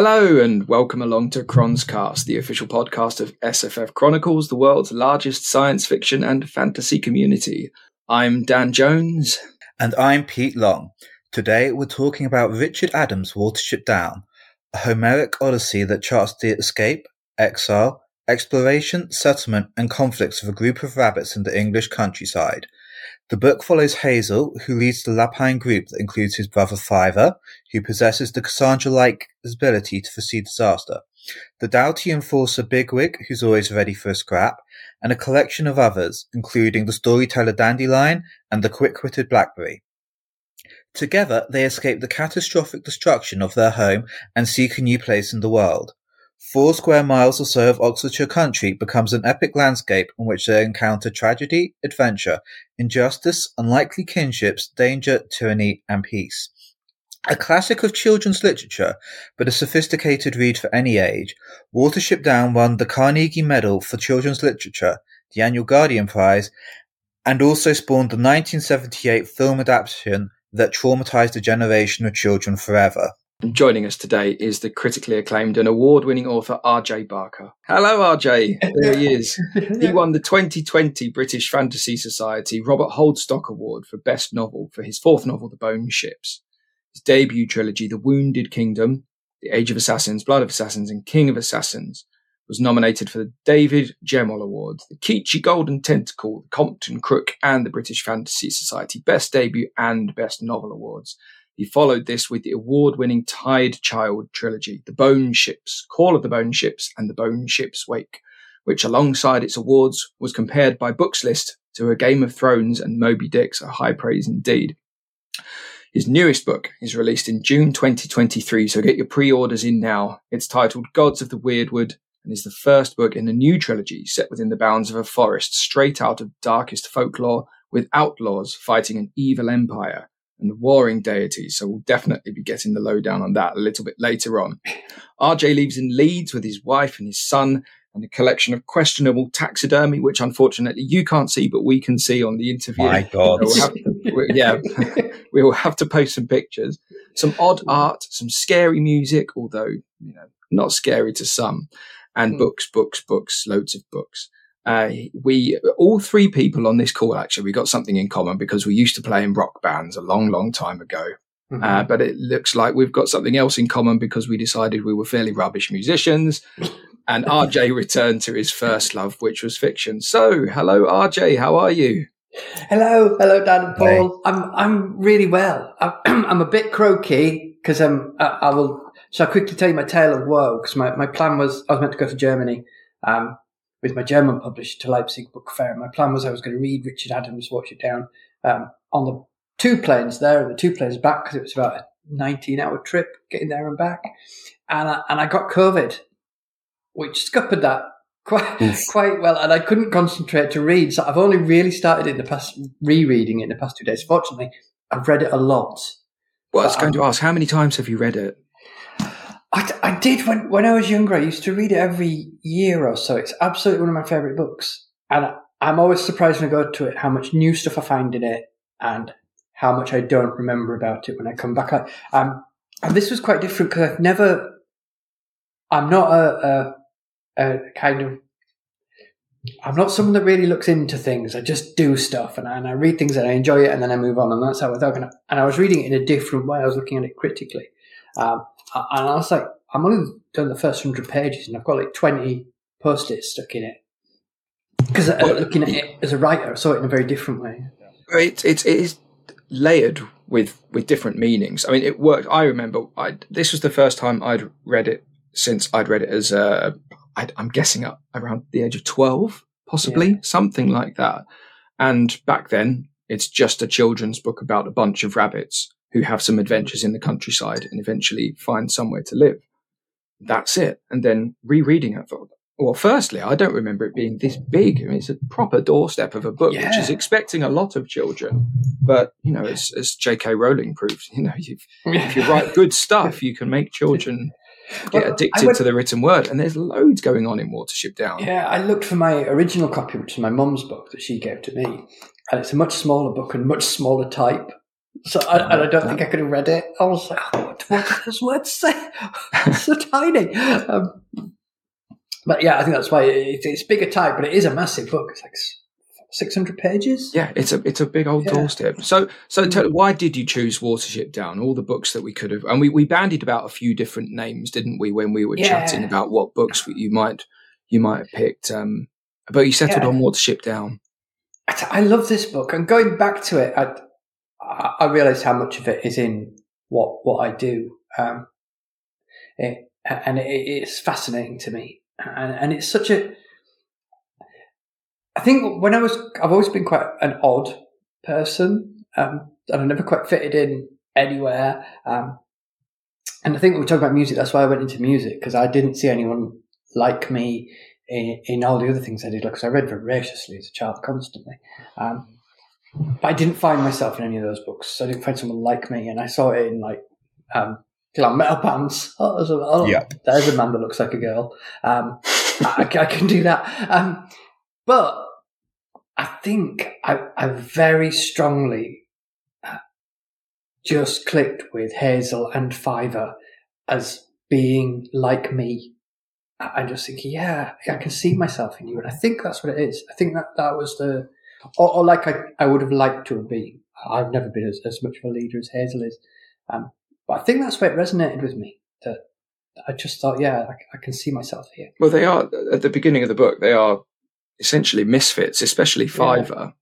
Hello and welcome along to Chronscast, the official podcast of SFF Chronicles, the world's largest science fiction and fantasy community. I'm Dan Jones. And I'm Pete Long. Today we're talking about Richard Adams' Watership Down, a Homeric odyssey that charts the escape, exile, exploration, settlement, and conflicts of a group of rabbits in the English countryside. The book follows Hazel, who leads the Lapine group that includes his brother Fiver, who possesses the Cassandra-like ability to foresee disaster, the doughty enforcer Bigwig, who's always ready for a scrap, and a collection of others, including the storyteller Dandelion and the quick-witted Blackberry. Together, they escape the catastrophic destruction of their home and seek a new place in the world. Four square miles or so of Oxfordshire country becomes an epic landscape in which they encounter tragedy, adventure, injustice, unlikely kinships, danger, tyranny, and peace. A classic of children's literature, but a sophisticated read for any age, Watership Down won the Carnegie Medal for Children's Literature, the annual Guardian Prize, and also spawned the 1978 film adaptation that traumatized a generation of children forever. And joining us today is the critically acclaimed and award winning author RJ Barker. Hello, RJ. There he is. he won the 2020 British Fantasy Society Robert Holdstock Award for Best Novel for his fourth novel, The Bone Ships. His debut trilogy, The Wounded Kingdom, The Age of Assassins, Blood of Assassins, and King of Assassins, was nominated for the David Gemmell Awards, the Kitschies Golden Tentacle, the Compton Crook, and the British Fantasy Society Best Debut and Best Novel Awards. He followed this with the award-winning Tide Child trilogy, The Bone Ships, Call of the Bone Ships, and The Bone Ships Wake, which alongside its awards was compared by Books List to a Game of Thrones and Moby Dick, A high praise indeed. His newest book is released in June 2023, so get your pre-orders in now. It's titled Gods of the Wyrdwood and is the first book in a new trilogy set within the bounds of a forest straight out of darkest folklore with outlaws fighting an evil empire and the warring deities. So we'll definitely be getting the lowdown on that a little bit later on. RJ lives in Leeds with his wife and his son and a collection of questionable taxidermy, which unfortunately you can't see, but we can see on the interview. My God. We'll to, yeah, we will have to post some pictures, some odd art, some scary music, although, you know, not scary to some, and mm. books, books, books, loads of books. Uh, we all three people on this call actually we got something in common because we used to play in rock bands a long, long time ago. Mm-hmm. Uh, but it looks like we've got something else in common because we decided we were fairly rubbish musicians. and RJ returned to his first love, which was fiction. So, hello, RJ. How are you? Hello, hello, Dan and Paul. Hey. I'm I'm really well. I'm, I'm a bit croaky because um I, I, will. So I quickly tell you my tale of woe because my, my plan was I was meant to go to Germany. Um, with my German publisher to Leipzig Book Fair. And My plan was I was going to read Richard Adams' Watership Down um, on the two planes there and the two planes back because it was about a 19 hour trip getting there and back. And I, and I got COVID, which scuppered that quite quite well, and I couldn't concentrate to read. So I've only really started in the past rereading it in the past two days. Fortunately, I've read it a lot. Well, I was going to ask, how many times have you read it? I, I did when, when I was younger. I used to read it every year or so. It's absolutely one of my favorite books. And I'm always surprised when I go to it how much new stuff I find in it and how much I don't remember about it when I come back. um, and this was quite different because I've never, I'm not a, a, a, kind of, I'm not someone that really looks into things. I just do stuff and I, and I read things and I enjoy it and then I move on. And that's how I thought. And I was reading it in a different way. I was looking at it critically. Um, and I was like, I'm only done the first hundred pages, and I've got like twenty post-its stuck in it because uh, looking at it as a writer, I saw it in a very different way. It's it's it is layered with with different meanings. I mean, it worked. I remember I this was the first time I'd read it since I'd read it as a. I, I'm guessing up around the age of twelve, possibly yeah. something like that. And back then, it's just a children's book about a bunch of rabbits who have some adventures in the countryside and eventually find somewhere to live. That's it. And then rereading it, I thought, well, firstly, I don't remember it being this big. I mean, it's a proper doorstep of a book, yeah. which is expecting a lot of children. But you know, as, as J.K. Rowling proved, you know, if you write good stuff, you can make children get well, addicted went, to the written word. And there's loads going on in Watership Down. Yeah, I looked for my original copy, which is my mum's book that she gave to me, and it's a much smaller book and much smaller type So I, and I don't think I could have read it. I was like, oh, what, what does this word say? it's so tiny. Um, but yeah, I think that's why it, it's bigger type, but it is a massive book. It's like six hundred pages. Yeah, it's a it's a big old yeah. doorstep. So so mm. tell, why did you choose Watership Down? All the books that we could have, and we, we bandied about a few different names, didn't we, when we were yeah. chatting about what books you might you might have picked. Um, but you settled yeah. on Watership Down. I love this book, and going back to it, I I realised how much of it is in what what I do, um, it, and it, it's fascinating to me, and, and it's such a. I think when I was, I've always been quite an odd person, um, and I never quite fitted in anywhere. Um, and I think when we talking about music. That's why I went into music because I didn't see anyone like me in, in all the other things I did. Because I read voraciously as a child constantly. Um, but I didn't find myself in any of those books. So I didn't find someone like me, and I saw it in like um, glam metal bands. Oh, there's a, oh, yeah. there's a man that looks like a girl. Um, I, I, can do that. Um, but I think I, I very strongly uh, just clicked with Hazel and Fiver as being like me. I just think, yeah, I can see myself in you, and I think that's what it is. I think that that was the or, or like I, I would have liked to have been. I've never been as, as much of a leader as Hazel is. Um, but I think that's where it resonated with me. That I just thought, yeah, I, I, can see myself here. Well, they are at the beginning of the book. They are essentially misfits, especially Fiver.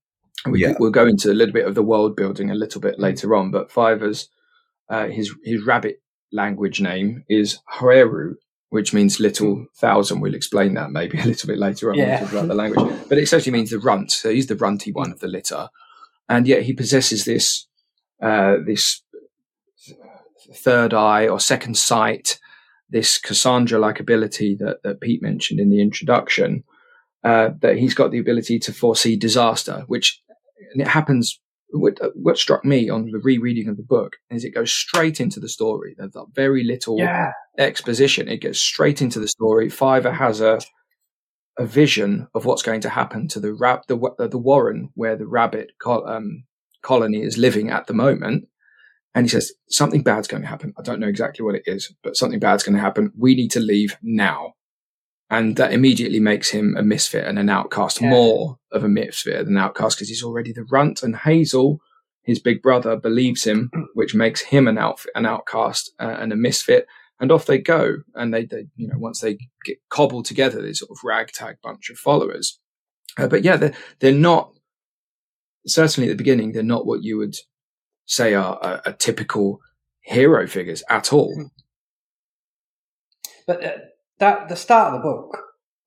Yeah. We, yeah. We'll go into a little bit of the world building a little bit later on, but Fiver's uh, his his rabbit language name is Hrairoo, which means little thousand. We'll explain that maybe a little bit later on yeah. about the language. But it essentially means the runt. So he's the runty one of the litter, and yet he possesses this uh, this third eye or second sight, this Cassandra-like ability that, that Pete mentioned in the introduction. Uh, that he's got the ability to foresee disaster, which and it happens what, what, struck me on the rereading of the book is it goes straight into the story. There's very little yeah. exposition. It gets straight into the story. Fiver has a a vision of what's going to happen to the rab- the, the warren where the rabbit col- um, colony is living at the moment. And he says something bad's going to happen. I don't know exactly what it is, but something bad's going to happen. We need to leave now and that immediately makes him a misfit and an outcast, yeah. more of a misfit than an outcast because he's already the runt. And Hazel, his big brother, believes him, which makes him an out an outcast uh, and a misfit. And off they go, and they, they, you know, once they get cobbled together, this sort of ragtag bunch of followers. Uh, but yeah, they're they're not certainly at the beginning. They're not what you would say are a, a typical hero figures at all. Hmm. But uh, that the start of the book,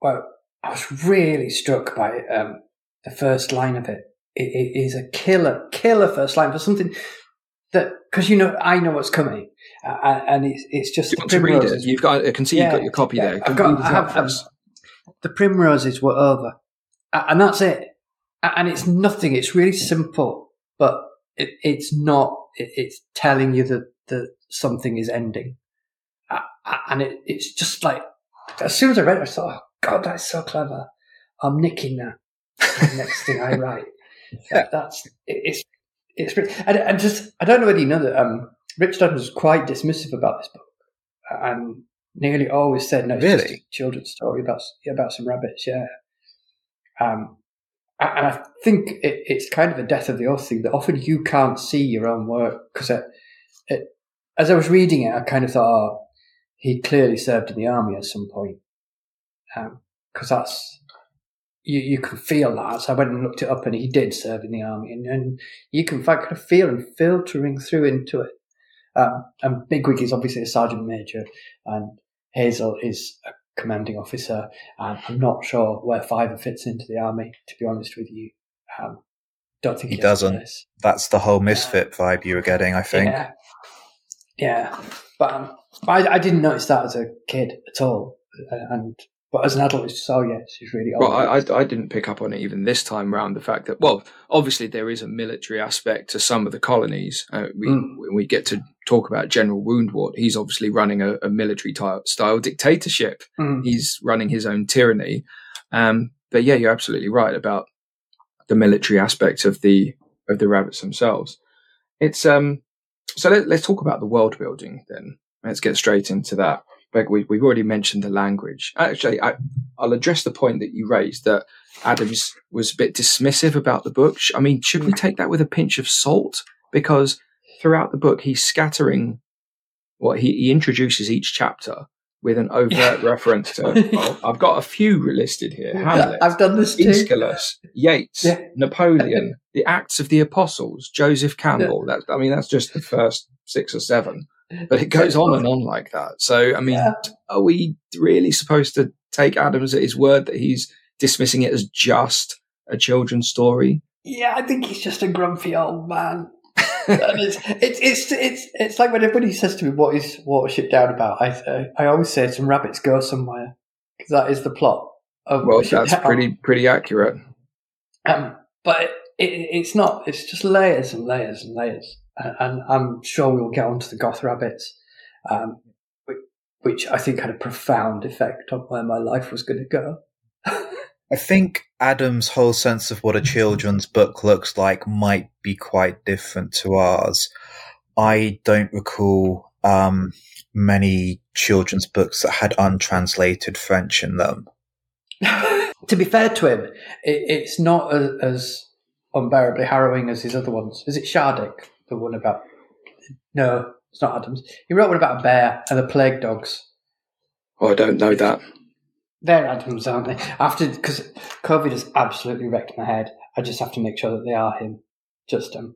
well, I was really struck by um, the first line of it. it. It is a killer, killer first line for something that because you know I know what's coming, uh, and it's it's just. You want to read it? You've got. I can see yeah, you've got your copy yeah, there. I've got. I have, um, the primroses were over, and that's it. And it's nothing. It's really simple, but it, it's not. It, it's telling you that that something is ending, and it, it's just like as soon as I read it, I thought, oh, God, that's so clever. I'm nicking that next thing I write. yeah. That's, it's, it's, and, and just, I don't know whether you know that, um, Richard Adams was quite dismissive about this book and nearly always said, no, it's really? just a children's story about, about some rabbits. Yeah. Um, and I think it, it's kind of a death of the author thing that often you can't see your own work because as I was reading it, I kind of thought, oh, he clearly served in the army at some point. Because um, that's, you, you can feel that. So I went and looked it up and he did serve in the army. And, and you can kind of feel and filtering through into it. Um, and Bigwig is obviously a sergeant major and Hazel is a commanding officer. And I'm not sure where Fiver fits into the army, to be honest with you. Um, don't think he, he doesn't. That's the whole misfit uh, vibe you were getting, I think. Yeah. Yeah. But um, I, I didn't notice that as a kid at all, and but as an adult, it's just oh yeah, she's really old. Well, I, I, I didn't pick up on it even this time round. The fact that well, obviously there is a military aspect to some of the colonies. Uh, we mm. when we get to talk about General Woundwort, he's obviously running a, a military style dictatorship. Mm. He's running his own tyranny. Um, but yeah, you're absolutely right about the military aspect of the of the rabbits themselves. it's um. So let, us talk about the world building then. Let's get straight into that. We, we've already mentioned the language. Actually, I, I'll address the point that you raised that Adams was a bit dismissive about the book. I mean, should we take that with a pinch of salt? Because throughout the book, he's scattering what well, he, he introduces each chapter with an overt reference to. Well, I've got a few listed here: Hamlet, I've done this too. Aeschylus, Yeats, yeah. Napoleon, the Acts of the Apostles, Joseph Campbell. Yeah. That's I mean, that's just the first six or seven, but it goes on and on like that. So, I mean, yeah. are we really supposed to take Adams at his word that he's dismissing it as just a children's story? Yeah, I think he's just a grumpy old man it's, it's, it's, it's, it's like when everybody says to me, what is Watership Down about? I, I always say some rabbits go somewhere because that is the plot of Well, that's Down. pretty, pretty accurate. Um, but it, it, it's not, it's just layers and layers and layers. And, I'm sure we will get onto the goth rabbits, um, which, which I think had a profound effect on where my life was going to go. I think Adam's whole sense of what a children's book looks like might be quite different to ours. I don't recall um, many children's books that had untranslated French in them. to be fair to him, it, it's not as, as, unbearably harrowing as his other ones. Is it Shardik, the one about? No, it's not Adams. He wrote one about a bear and the plague dogs. Oh, I don't know that. They're Adams, aren't they? After because COVID has absolutely wrecked my head. I just have to make sure that they are him. Just um,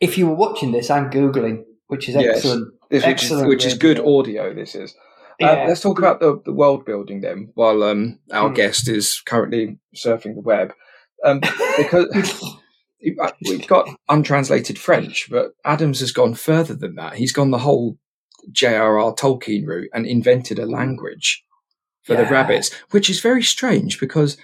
if you were watching this, I'm googling, which is yes, excellent. This, which, excellent is, which is good audio. This is. Uh, yeah. let's talk about the, the world building then, while um, our mm. guest is currently surfing the web, um, because we've got untranslated French, but Adams has gone further than that. He's gone the whole J.R.R. Tolkien route and invented a language for yeah. the rabbits, which is very strange because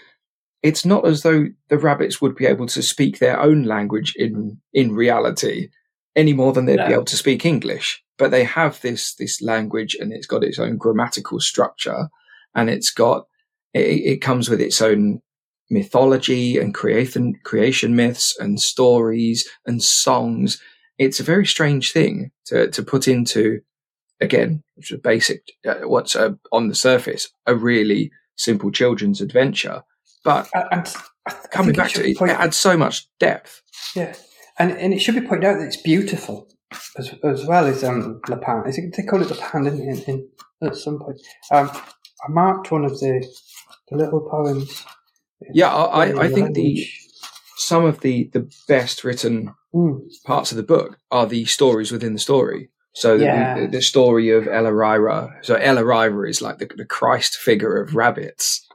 it's not as though the rabbits would be able to speak their own language in in reality any more than they'd no. be able to speak English. But they have this this language, and it's got its own grammatical structure, and it's got it, it comes with its own mythology and creation creation myths and stories and songs. It's a very strange thing to to put into again, which is basic, uh, what's uh, on the surface, a really simple children's adventure. But and coming back to it, point- it adds so much depth. Yeah, and and it should be pointed out that it's beautiful as, as well as um, Lapine. Is it, they call it Lapine, didn't in, in, at some point. Um, I marked one of the, the little poems. Yeah, I, I, think the some of the the best written mm. parts of the book are the stories within the story. So yeah. the, the, story of El-ahrairah. So El-ahrairah is like the, the Christ figure of rabbits.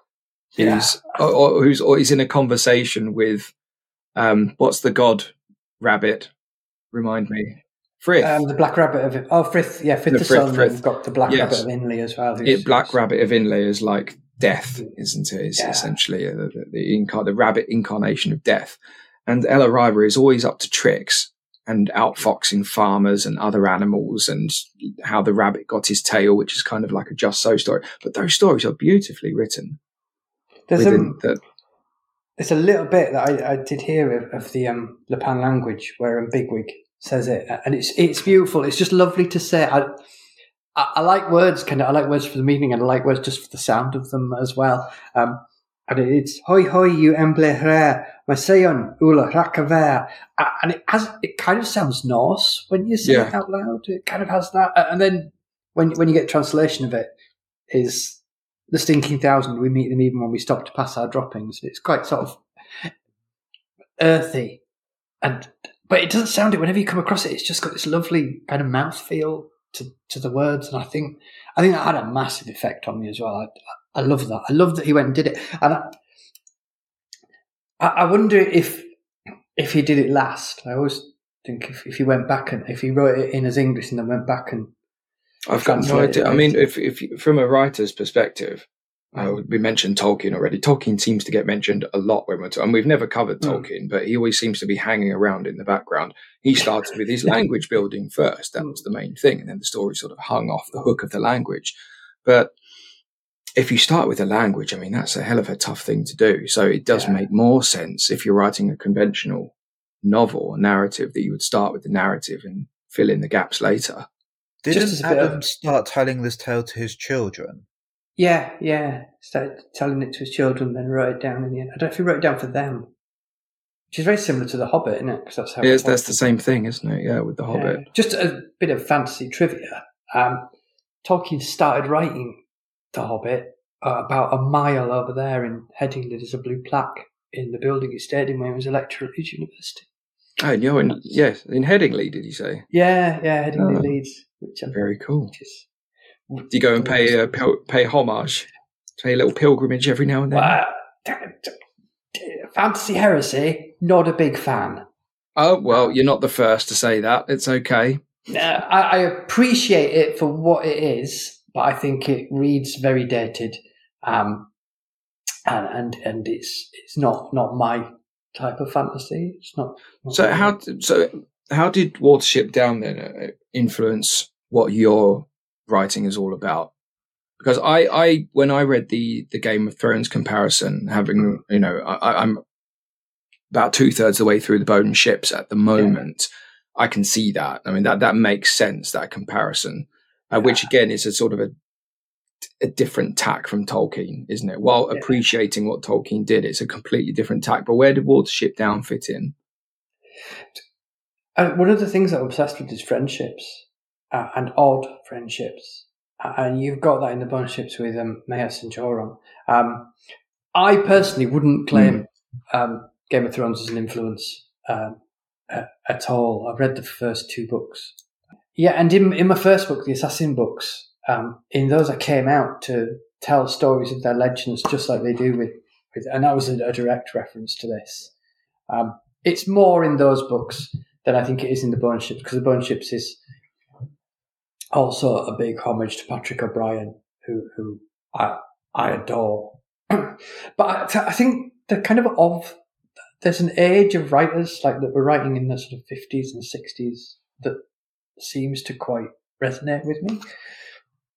Yeah. Who's or, or, who's or in a conversation with um what's the god rabbit? Remind me. Frith. Um, the black rabbit of oh Frith, yeah, Frith the, the Frith, Frith. We've got the black yes. rabbit of Inlé as well. It, black rabbit of Inlé is like death, isn't it? It's yeah. essentially the, the, the, incar- the rabbit incarnation of death. And El-ahrairah is always up to tricks and outfoxing farmers and other animals and how the rabbit got his tail, which is kind of like a just so story. But those stories are beautifully written. There's, a, the, there's a little bit that I, I did hear of, of the um, Lapine language where um, Bigwig says it, and it's it's beautiful. It's just lovely to say. I, I, I like words, kind of. I like words for the meaning, and I like words just for the sound of them as well. Um, and it's hoi hoi you embleher Maseon ula rakaver and it has it kind of sounds Norse when you say yeah. it out loud. It kind of has that, and then when when you get translation of it, is the stinking thousand. We meet them even when we stop to pass our droppings. It's quite sort of earthy, and but it doesn't sound it whenever you come across it. It's just got this lovely kind of mouth feel to to the words, and I think I think that had a massive effect on me as well. I, I love that. I love that he went and did it. And I, I wonder if if he did it last. I always think if, if he went back and if he wrote it in as English and then went back and I've got no idea. I mean, if if from a writer's perspective, uh, we mentioned Tolkien already. Tolkien seems to get mentioned a lot when we're talking. And we've never covered hmm. Tolkien, mm. but he always seems to be hanging around in the background. He started with his language building first. That was the main thing. And then the story sort of hung off the hook of the language. But if you start with a language, I mean, that's a hell of a tough thing to do. So it does yeah. make more sense if you're writing a conventional novel, a narrative, that you would start with the narrative and fill in the gaps later. Didn't Adam of... start telling this tale to his children? Yeah, yeah. Started telling it to his children, then wrote it down in the end. I don't know if he wrote it down for them. Which is very similar to The Hobbit, isn't it? Because that's how. Yes, that's the same thing, isn't it? Yeah, with The Hobbit. Yeah. Just a bit of fantasy trivia. Um, Tolkien started writing The Hobbit uh, about a mile over there in Headingley. There's a blue plaque in the building he stayed in when he was a lecturer at Leeds University. Oh, you're in, yes, in Headingley, did you say? Yeah, yeah, Headingley, oh, Leeds. Which I'm, very cool. Is, Do you go and pay uh, pay homage, pay a little pilgrimage every now and then? Fantasy heresy, not a big fan. Oh well, you're not the first to say that. It's okay. Uh, I, I appreciate it for what it is, but I think it reads very dated, um, and and and it's it's not not my type of fantasy. It's not. not so how so how did Watership Down then uh, influence what your writing is all about? Because I, I when I read the the Game of Thrones comparison, having you know I, I'm about two thirds of the way through the Bone Ships at the moment. Yeah. I can see that. I mean that that makes sense that comparison, uh, yeah. which again is a sort of a a different tack from Tolkien, isn't it? While yeah. appreciating what Tolkien did, it's a completely different tack. But where did Watership Down fit in? And one of the things I'm obsessed with is friendships uh, and odd friendships. And you've got that in the Bone Ships with um, Meas and Joron. Um, I personally wouldn't claim mm. um, Game of Thrones as an influence um, at all. I've read the first two books. Yeah, and in, in my first book, the Assassin books, um, in those I came out to tell stories of their legends just like they do with, with and that was a, a direct reference to this. Um, it's more in those books than I think it is in the Bone Ships because the Bone Ships is also a big homage to Patrick O'Brian, who who I I adore. but I, I think the kind of of there's an age of writers like that were writing in the sort of 50s and 60s that seems to quite resonate with me.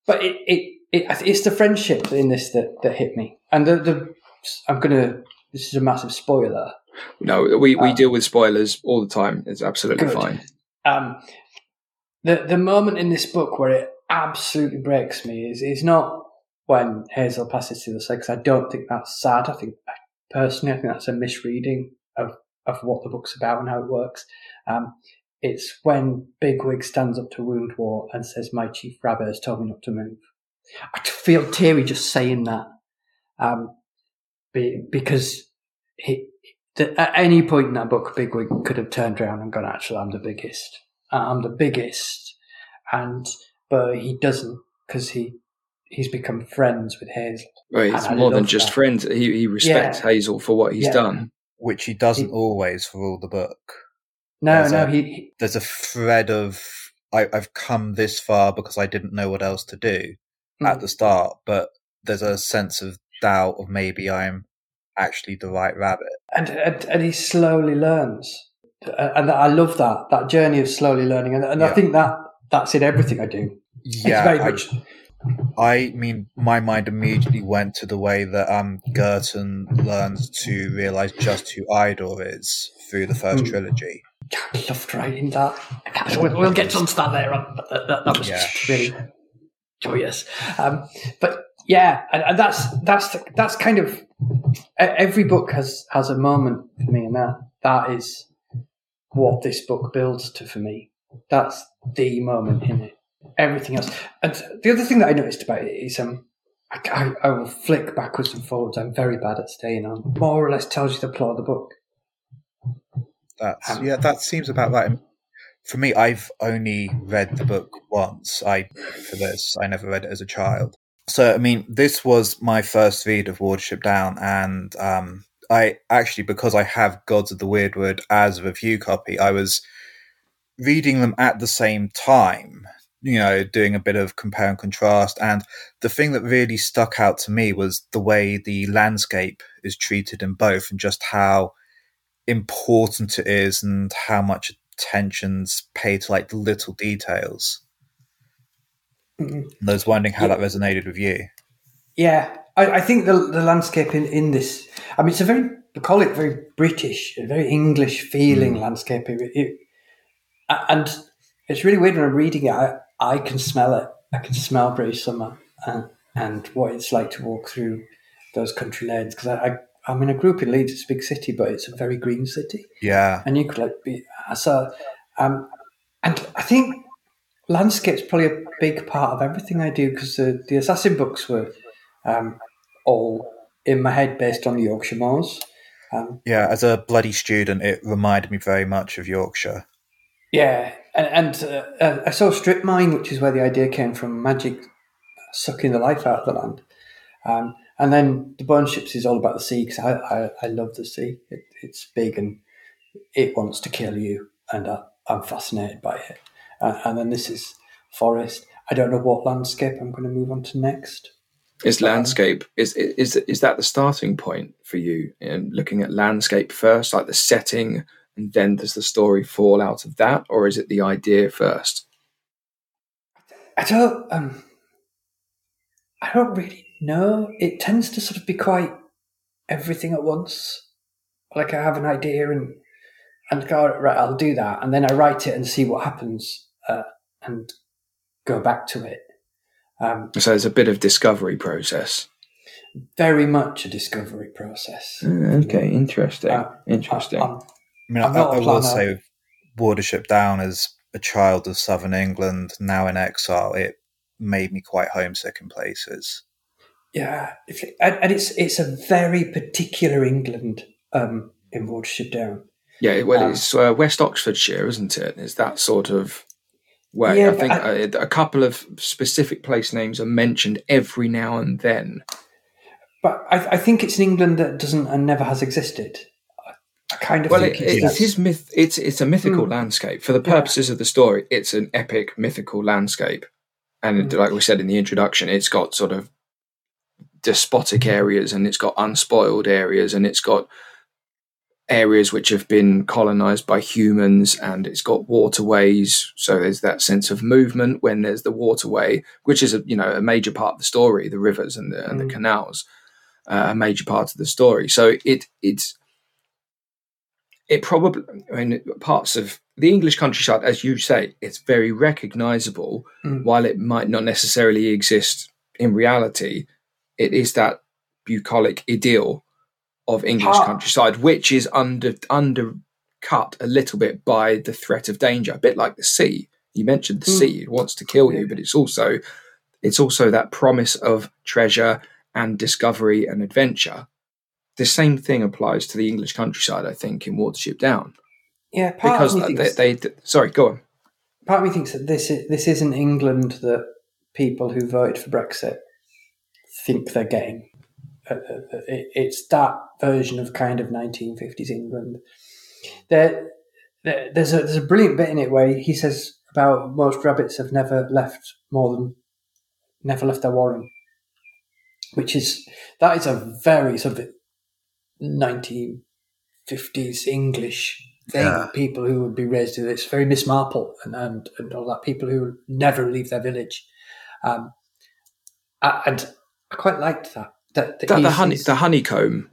But it, it, it it's the friendship in this that, that hit me. And the, the I'm gonna this is a massive spoiler. No, we, we um, deal with spoilers all the time. It's absolutely good. fine. Um, the the moment in this book where it absolutely breaks me is is not when Hazel passes to the side because I don't think that's sad. I think personally, I think that's a misreading of of what the book's about and how it works. Um, it's when Bigwig stands up to Woundwort and says, "My chief rabbit has told me not to move." I feel teary just saying that, um, because he, at any point in that book, Bigwig could have turned around and gone, "Actually, I'm the biggest. I'm the biggest," and but he doesn't because he he's become friends with Hazel. Right, it's more than just that. friends. He he respects yeah. Hazel for what he's yeah. done, which he doesn't he, always for all the book. No, there's no, a, he, he, There's a thread of I, have come this far because I didn't know what else to do mm. at the start, but there's a sense of doubt of maybe I'm actually the right rabbit. And and, and he slowly learns, and I love that that journey of slowly learning, and, and yeah. I think that that's in everything I do. Yeah, much. I mean, my mind immediately went to the way that um, Girton learns to realize just who Aydor is through the first mm. trilogy. I loved writing that. We'll, we'll get onto that later on. That, that, that was yeah. really joyous. Um, but yeah, and, and, that's that's that's kind of every book has has a moment for me, and that that is what this book builds to for me. That's the moment in it. Everything else, and the other thing that I noticed about it is um, I, I, I will flick backwards and forwards. I'm very bad at staying on. More or less tells you the plot of the book. That's um, yeah, that seems about right. For me, I've only read the book once. I for this, I never read it as a child. So I mean, this was my first read of Watership Down, and um, I actually because I have Gods of the Wyrdwood as a review copy, I was reading them at the same time. You know, doing a bit of compare and contrast. And the thing that really stuck out to me was the way the landscape is treated in both, and just how important it is and how much attention's paid to like the little details. Mm-hmm. I was wondering how yeah. that resonated with you. Yeah, I, I, think the the landscape in, in this. I mean, it's a very bucolic, very British, very English feeling mm. landscape. It, it, and it's really weird when I'm reading it. I, I can smell it. I can smell British summer and, and what it's like to walk through those country lanes. Because I, I, I mean, I grew up in Leeds. It's a big city, but it's a very green city. Yeah, and you could like be. So, um, and I think landscape's probably a big part of everything I do because the, the assassin books were um, all in my head based on the Yorkshire moors. Um, yeah, as a bloody student, it reminded me very much of Yorkshire. Yeah, and, and uh, uh I saw Strip Mine, which is where the idea came from magic sucking the life out of the land. Um, and then the Bone Ships is all about the sea because I, I, I, love the sea. It, it's big and it wants to kill you, and I, am fascinated by it. Uh, and then this is forest. I don't know what landscape I'm going to move on to next. Is landscape is is is that the starting point for you in looking at landscape first, like the setting, and then does the story fall out of that, or is it the idea first? I don't. Um, I don't really know. It tends to sort of be quite everything at once. Like I have an idea and and go right, I'll do that, and then I write it and see what happens, uh, and go back to it. Um, so it's a bit of discovery process. Very much a discovery process. Mm, okay, interesting. Uh, interesting. I, I mean, I, I will say, Watership Down as a child of Southern England, now in exile, it made me quite homesick in places. Yeah, and it's it's a very particular England um, in Watership Down. Yeah, well, um, it's uh, West Oxfordshire, isn't it? it? Is that sort of way? Yeah, I think I, a, a couple of specific place names are mentioned every now and then. But I, I think it's an England that doesn't and never has existed. I kind of well, it, it, is myth. It's it's a mythical mm. landscape for the purposes yeah. of the story. It's an epic mythical landscape, and mm. like we said in the introduction, it's got sort of despotic areas, and it's got unspoiled areas, and it's got areas which have been colonized by humans and it's got waterways so there's that sense of movement when there's the waterway which is a you know a major part of the story the rivers and the, and the mm. canals uh, a major part of the story so it it's it probably i mean parts of the english countryside as you say it's very recognizable mm. while it might not necessarily exist in reality it is that bucolic idyll of English countryside, which is under undercut a little bit by the threat of danger, a bit like the sea. You mentioned the mm. sea; it wants to kill you, but it's also it's also that promise of treasure and discovery and adventure. The same thing applies to the English countryside, I think, in Watership Down. Yeah, because they, they, they, sorry, go on. Part of me thinks that this is, this isn't England that people who voted for Brexit think they're getting. Uh, uh, it's that version of kind of 1950s England. There, there's a there's a brilliant bit in it where he says about most rabbits have never left more than never left their warren, which is that is a very sort of 1950s English thing. Yeah. People who would be raised in it's very Miss Marple and, and and all that. People who never leave their village, um, and I quite liked that the, the, the, honey, the honeycomb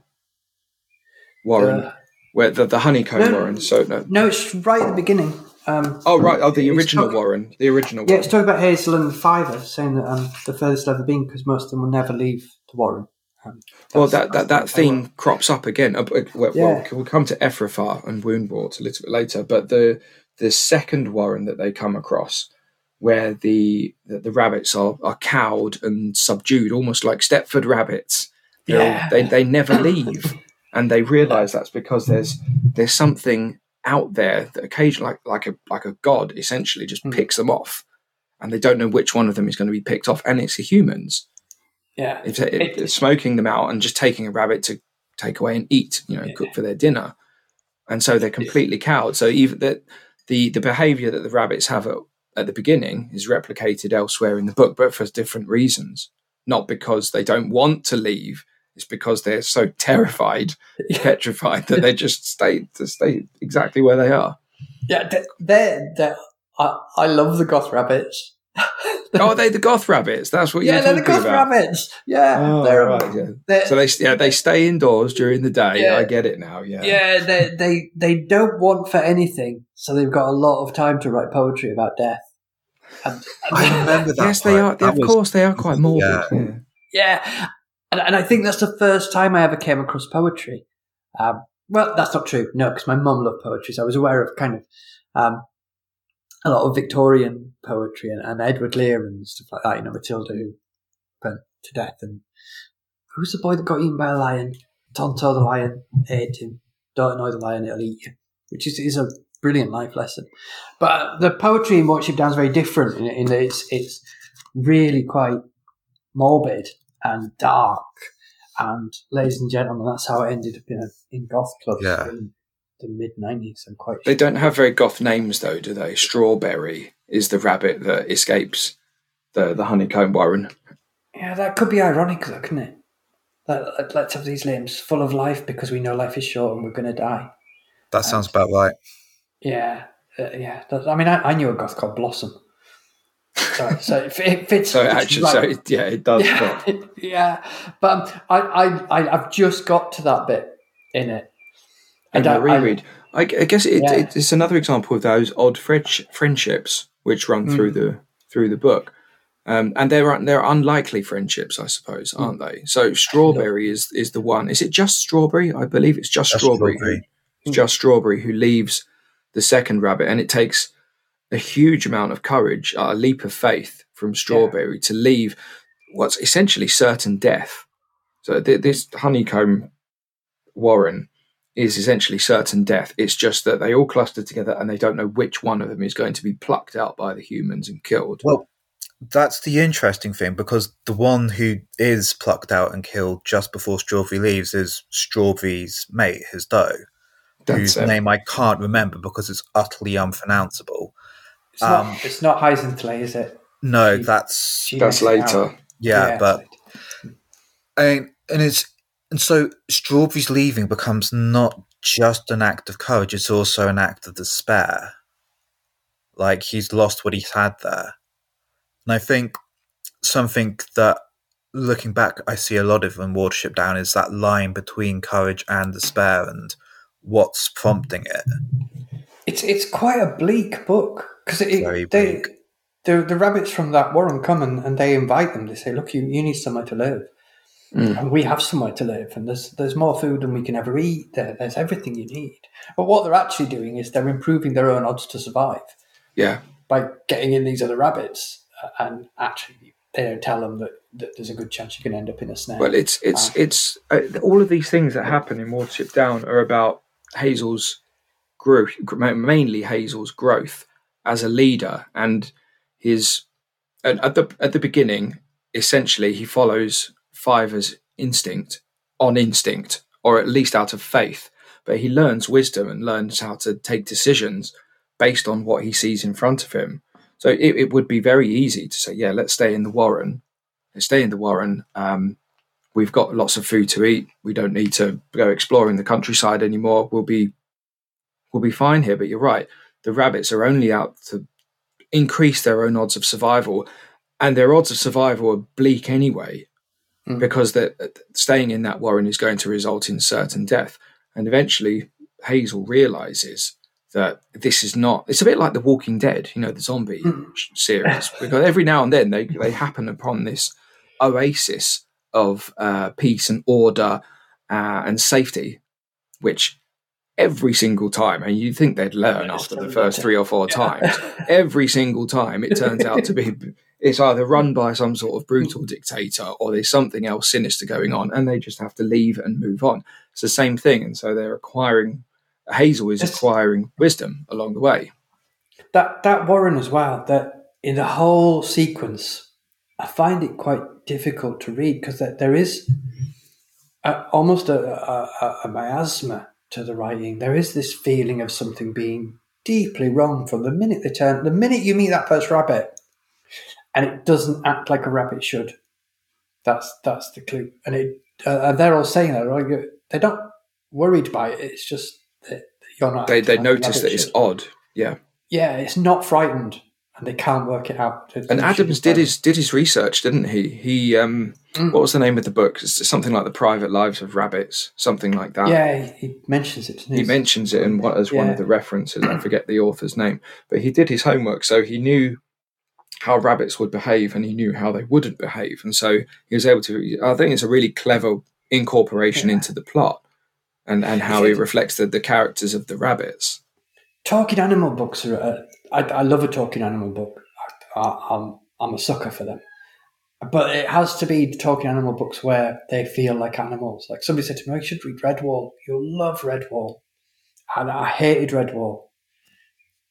Warren, the, where the, the honeycomb no, Warren. So no, no, it's right at the beginning. Um, oh right, oh the original Warren, the original. Yeah, Warren. it's talking about Hazel and Fiver, saying that um, the furthest ever been because most of them will never leave the Warren. Um, well, that that, that theme crops up again. Uh, well, yeah. we'll come to Ephrafa and Woundwort a little bit later, but the the second Warren that they come across where the the, the rabbits are, are cowed and subdued, almost like Stepford rabbits. Yeah. They they never leave, and they realise that's because there's there's something out there that occasionally, like like a like a god, essentially just mm. picks them off, and they don't know which one of them is going to be picked off, and it's the humans. Yeah, it, smoking them out and just taking a rabbit to take away and eat, you know, yeah. cook for their dinner, and so they're completely cowed. So even that the the behaviour that the rabbits have at at the beginning is replicated elsewhere in the book, but for different reasons. Not because they don't want to leave, it's because they're so terrified, petrified that they just stay to stay exactly where they are. Yeah, they're, they're, I, I love the goth rabbits. oh, are they the goth rabbits? That's what yeah, you're they're the goth about. rabbits. Yeah, Oh, they're, right, yeah. they're- So they yeah they stay indoors during the day. Yeah. I get it now. Yeah. yeah, they, they they don't want for anything, so they've got a lot of time to write poetry about death. And, I remember that. Yes, they are. That of was- course, they are quite morbid. Yeah. Yeah. yeah, and, and I think that's the first time I ever came across poetry. Um, well, that's not true. No, because my mum loved poetry, so I was aware of kind of um, a lot of Victorian poetry and, and Edward Lear and stuff like that. You know, Matilda who burnt to death, and who's the boy that got eaten by a lion? Tonto the lion ate him. Don't annoy the lion; it'll eat you. Which is, is a brilliant life lesson. But uh, the poetry in Watership Down is very different in, in that it's it's really quite morbid and dark. And ladies and gentlemen, that's how it ended up in a, in goth clubs Yeah. in the mid nineties. I'm quite They sure. don't have very goth names though, do they? Strawberry is the rabbit that escapes the the honeycomb warren. Yeah, that could be ironic, though, couldn't it? Let, let- let's have these names full of life because we know life is short and we're going to die. That sounds about right. Yeah, uh, yeah. That, I mean, I, I knew a goth called Blossom. So, so it, it fits. So it's actually, right. so it, yeah, it does. yeah, fit. yeah. But um, I, I, I, I've just got to that bit in it. in I- reread. I, I guess it, Yeah. it, it's another example of those odd friendsh- friendships which run through Mm. the through the book, um, and they're un- they're unlikely friendships, I suppose, Mm. aren't they? So strawberry is is the one. Is it just strawberry? I believe it's just Just strawberry. strawberry. It's just strawberry who leaves the second rabbit, and it takes a huge amount of courage, a leap of faith from strawberry to leave what's essentially certain death. So th- this honeycomb warren is essentially certain death. It's just that they all cluster together and they don't know which one of them is going to be plucked out by the humans and killed. Well, that's the interesting thing because the one who is plucked out and killed just before Strawberry leaves is Strawberry's mate, his doe, whose it. name I can't remember because it's utterly unpronounceable. It's not, Um, it's not Heisenthal, is it? No, She- that's She That's makes it out. later. yeah, but it's- and and it's and so Strawberry's leaving becomes not just an act of courage; it's also an act of despair. Like he's lost what he's had there, and I think something that, looking back, I see a lot of in Watership Down is that line between courage and despair, and what's prompting it. It's it's quite a bleak book because it, Very they, the the rabbits from that warren come and, and they invite them. They say, "Look, you, you need somewhere to live, Mm. and we have somewhere to live, and there's there's more food than we can ever eat. There, there's everything you need." But what they're actually doing is they're improving their own odds to survive Yeah. by getting in these other rabbits, uh, and actually they don't tell them that, that there's a good chance you can end up in a snare. Well, it's it's Ah. it's uh, all of these things that happen in Watership Down are about Hazel's growth, mainly Hazel's growth as a leader, and his at, at the at the beginning, essentially, he follows Fiver's instinct on instinct, or at least out of faith. But he learns wisdom and learns how to take decisions based on what he sees in front of him. So it, it would be very easy to say, yeah, let's stay in the Warren. Let's stay in the Warren. Um, we've got lots of food to eat. We don't need to go exploring the countryside anymore. We'll be we'll be fine here. But you're right. The rabbits are only out to increase their own odds of survival, and their odds of survival are bleak anyway, Mm. because that staying in that warren is going to result in certain death. And eventually, Hazel realizes that this is not. It's a bit like The Walking Dead, you know, the zombie Mm. series, because every now and then they they happen upon this oasis of uh, peace and order uh, and safety, which every single time, and you think they'd learn after the first three or four times, every single time it turns out to be it's either run by some sort of brutal dictator or there's something else sinister going on, and they just have to leave and move on. It's the same thing, and so they're acquiring. Hazel is acquiring wisdom along the way. that that Warren as well. That in the whole sequence, I find it quite difficult to read because there, there is a, almost a, a, a- miasma to the writing. There is this feeling of something being deeply wrong from the minute they turn. The minute you meet that first rabbit, and it doesn't act like a rabbit should. That's that's the clue, and it uh, and they're all saying that. They're not worried by it. It's just that you're not. They they like notice that it's odd. Yeah, yeah, it's not frightened. And they can't work it out. And Adams did his did his research, didn't he? He um, mm. what was the name of the book? It's something like the Private Lives of Rabbits, something like that. Yeah, he mentions it. He mentions it in what as yeah. one of the references. I forget the author's name, but he did his homework, so he knew how rabbits would behave, and he knew how they wouldn't behave, and so he was able to. I think it's a really clever incorporation yeah. into the plot, and and how he reflects the, the characters of the rabbits. Talking animal books are. Uh, I, I love a talking animal book. I, I'm I'm a sucker for them. But it has to be talking animal books where they feel like animals. Like somebody said to me, oh, "You should read Redwall. You'll love Redwall," and I hated Redwall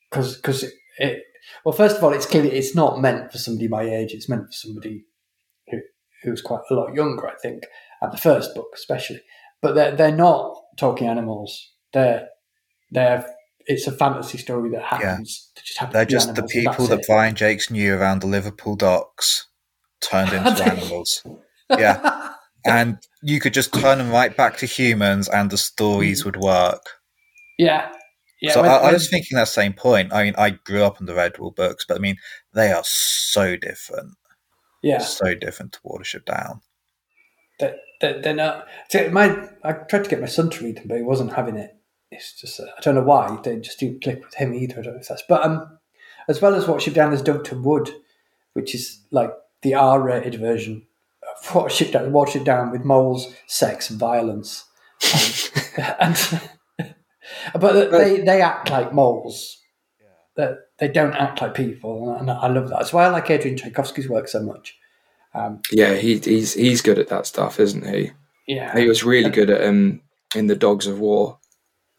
because because it, it, Well, first of all, it's clearly it's not meant for somebody my age. It's meant for somebody who who's quite a lot younger, I think, at the first book especially. But they're they're not talking animals. They're they're it's a fantasy story that happens. Yeah. Just They're just the people that Brian Jacques knew around the Liverpool docks turned into animals. Yeah. and you could just turn them right back to humans and the stories mm. would work. Yeah. Yeah, so when, I, I, was thinking that same point. I mean, I grew up in the Redwall books, but I mean, they are so different. Yeah, so different to Watership Down. They're, they're, they're not. My, I tried to get my son to read them, but he wasn't having it it's just uh, I don't know why they just didn't click with him either. I don't know if that's but um as well as Watership Down, there's Duncton Wood, which is like the R-rated version of Watership Down, Watership Down with moles, sex, and violence, and, and but they they act like moles. That they don't act like people, and I love that. That's why I like Adrian Tchaikovsky's work so much. Um, yeah, he, he's he's good at that stuff, isn't he? Yeah, he was really good at um in the Dogs of War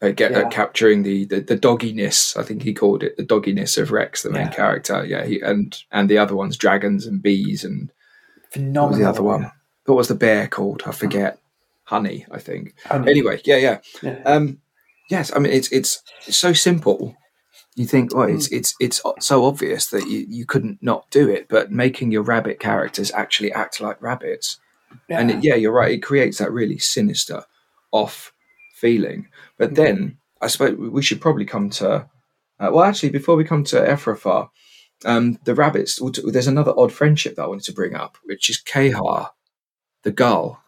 uh, get yeah. uh, capturing the, the the dogginess. I think he called it the dogginess of Rex, the main yeah. character. Yeah, he, and and the other ones, dragons and bees, and phenomenal. What was the other one? What was the bear called? I forget. Honey, I think. Honey. Anyway, yeah, yeah, yeah. Um, yes, I mean it's it's so simple. You think, well, it's mm. it's it's so obvious that you, you couldn't not do it, but making your rabbit characters actually act like rabbits, yeah. and it, yeah, you're right. It creates that really sinister, off feeling. But then I suppose we should probably come to. Uh, well, actually, before we come to Efrafa, um, the rabbits. There's another odd friendship that I wanted to bring up, which is Kehaar, the gull.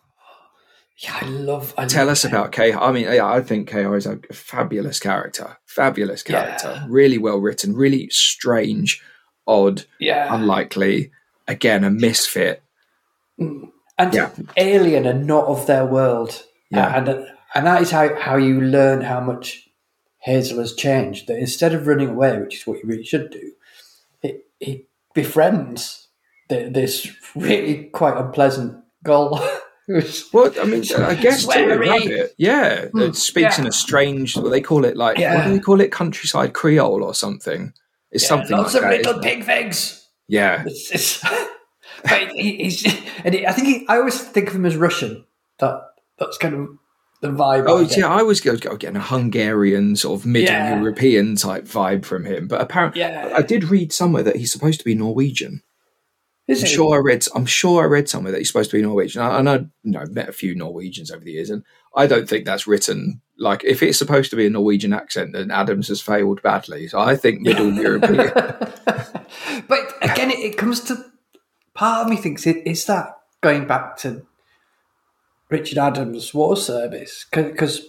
Yeah, I love. I Tell love us about Kehaar. I mean, yeah, I think Kehaar is a fabulous character. Fabulous character. Yeah. Really well written. Really strange, odd, yeah. unlikely. Again, a misfit. Mm. And yeah. alien and not of their world. Yeah. and and that is how, how you learn how much Hazel has changed. That instead of running away, which is what you really should do, he, he befriends the, this really quite unpleasant gull. well, I mean, I guess rabbit, yeah, mm, it speaks yeah. in a strange. What they call it, like yeah. what do they call it, countryside Creole or something? It's yeah, something lots like of that, little pig figs. Yeah, it's, it's, but he, he's and he, I think he, I always think of him as Russian. That that's kind of the vibe. Oh yeah, I was getting a Hungarian sort of Middle yeah. European type vibe from him, but apparently, yeah. I did read somewhere that he's supposed to be Norwegian. Is I'm he? sure I read. I'm sure I read somewhere that he's supposed to be Norwegian. And I, you know, I've met a few Norwegians over the years, and I don't think that's written like if it's supposed to be a Norwegian accent, then Adams has failed badly. So I think Middle European. but again, it, it, comes to part of me thinks it is that going back to Richard Adams War Service because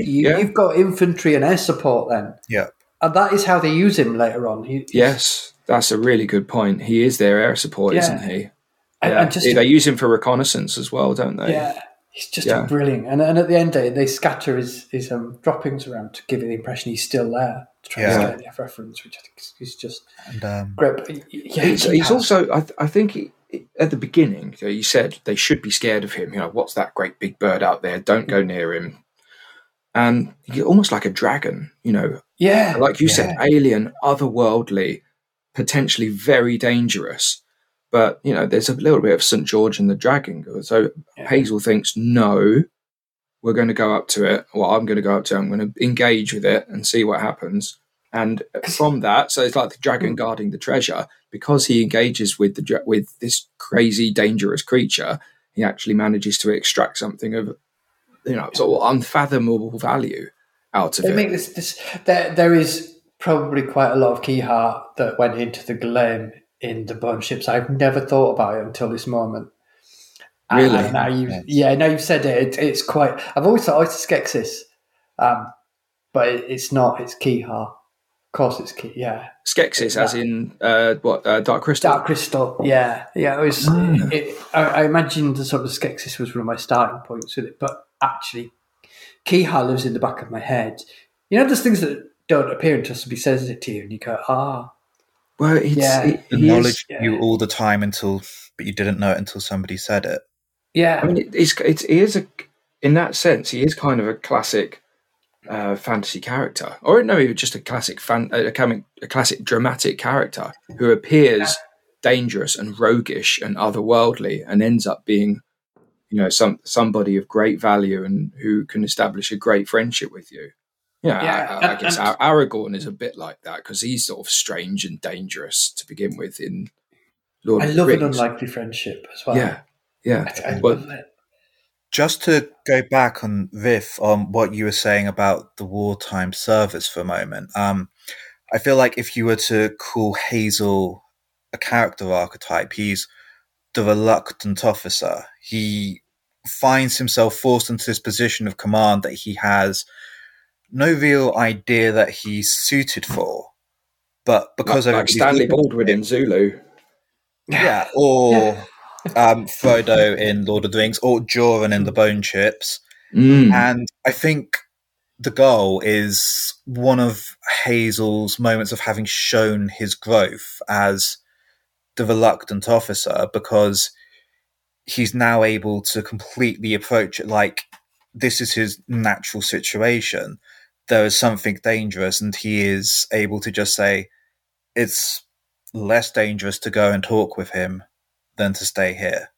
you, have got infantry and air support then. Yeah, and that is how they use him later on. He, yes, that's a really good point. He is their air support, yeah. isn't he? Yeah. And just, they use him for reconnaissance as well, don't they? Yeah, he's just yeah. brilliant. And, and at the end, they, they scatter his, his um, droppings around to give you the impression he's still there to try yeah. to get the reference, which I think is, is just and, um, great. yeah, he's, he's also, I, I think, he, at the beginning, you said they should be scared of him. You know, what's that great big bird out there? Don't go mm-hmm. near him. And you're almost like a dragon, you know. Yeah. Like you yeah. said, alien, otherworldly, potentially very dangerous. But, you know, there's a little bit of St. George and the dragon. So yeah. Hazel thinks, no, we're going to go up to it. Well, I'm going to go up to it. I'm going to engage with it and see what happens. And from that, so it's like the dragon mm. guarding the treasure. Because he engages with the with this crazy, dangerous creature, he actually manages to extract something of, you know, sort of unfathomable value out of they it. Make this, this there, there is probably quite a lot of Kehaar that went into the Gullaime in the bone ships. I've never thought about it until this moment. Really? and now you, Yes. yeah, now you've said it, it. It's quite. I've always thought oh, it's Skeksis, um, but it, it's not. It's Kehaar. Of course, it's key. Yeah, Skeksis, as in uh, what uh, Dark Crystal. Dark Crystal. Yeah, yeah. It was. Ah. It, I, I imagined the sort of Skeksis was one of my starting points with it, but actually, Kehaar lives in the back of my head. You know, there's things that don't appear until somebody says it to you, and you go, "Ah, Well, it's, Yeah. it, he is- Acknowledged yeah. you all the time until, but you didn't know it until somebody said it. yeah." I mean, it, it's, it's he is a in that sense he is kind of a classic uh, fantasy character, or no, even just a classic fan, a, comic, a classic dramatic character who appears dangerous and roguish and otherworldly, and ends up being, you know, some somebody of great value and who can establish a great friendship with you. Yeah, Yeah, I, I guess and- Ar- Aragorn is a bit like that because he's sort of strange and dangerous to begin with in Lord I of the love an unlikely friendship as well. Yeah, yeah. I, I Well, love it. Just to go back on Viv on what you were saying about the wartime service for a moment, um, I feel like if you were to call Hazel a character archetype, he's the reluctant officer. He finds himself forced into this position of command that he has no real idea that he's suited for. But because like, like Stanley Baldwin in Zulu. yeah, or um, Frodo in Lord of the Rings, or Joron in the Bone Ships. Mm. And I think the goal is one of Hazel's moments of having shown his growth as the reluctant officer because he's now able to completely approach it like this is his natural situation. There is something dangerous, and he is able to just say, It's less dangerous to go and talk with him than to stay here.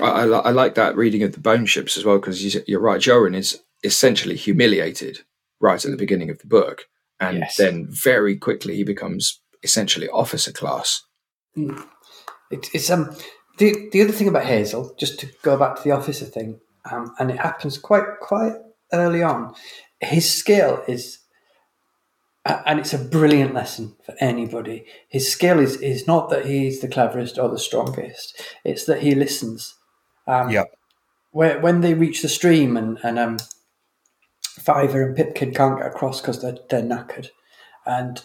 I, I, I like that reading of the bone ships as well because you're right. Joron is essentially humiliated right at the beginning of the book, and Yes. then very quickly he becomes essentially officer class. Mm. It, it's um the the other thing about Hazel, just to go back to the officer thing, um, and it happens quite quite early on. His skill is, a- and it's a brilliant lesson for anybody. His skill is is not that he's the cleverest or the strongest; it's that he listens. Um, Yeah. Where when they reach the stream and and um, Fiver and Pipkin can't get across because they're they're knackered, and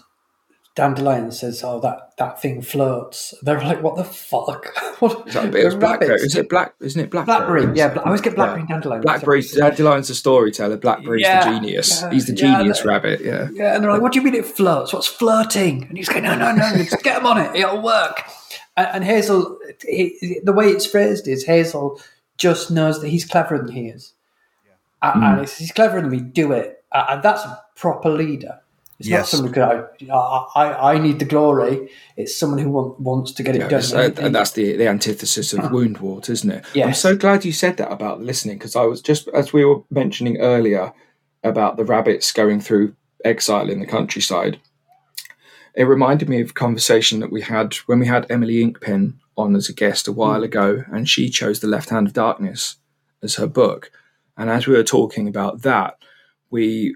Dandelion says, "Oh, that, that thing floats." They're like, "What the fuck?" what? Is that a bit of blackberry? rabbits- Is it black? Isn't it black? Blackberry? Yeah, I always get blackberry and dandelion. Blackberry. Uh, Dandelion's the storyteller. Blackberry's Yeah, the genius. yeah, He's the genius that- rabbit. Yeah. Yeah, and they're like, "What do you mean it floats? What's flirting?" And he's going, "No, no, no, just get him on it. It'll work." And, and Hazel, he, the way it's phrased is Hazel just knows that he's cleverer than he is, A- and, it's, he's cleverer than me. Do it, and that's a proper leader. It's not Yes. someone who go, I, I, I need the glory. It's someone who want, wants to get it done. it's- uh, and that's the the antithesis of Woundwort, isn't it? I'm Yes. so glad you said that about listening because I was just as we were mentioning earlier about the rabbits going through exile in the countryside. It reminded me of a conversation that we had when we had Emily Inkpen on as a guest a while ago, and she chose The Left Hand of Darkness as her book. And as we were talking about that, we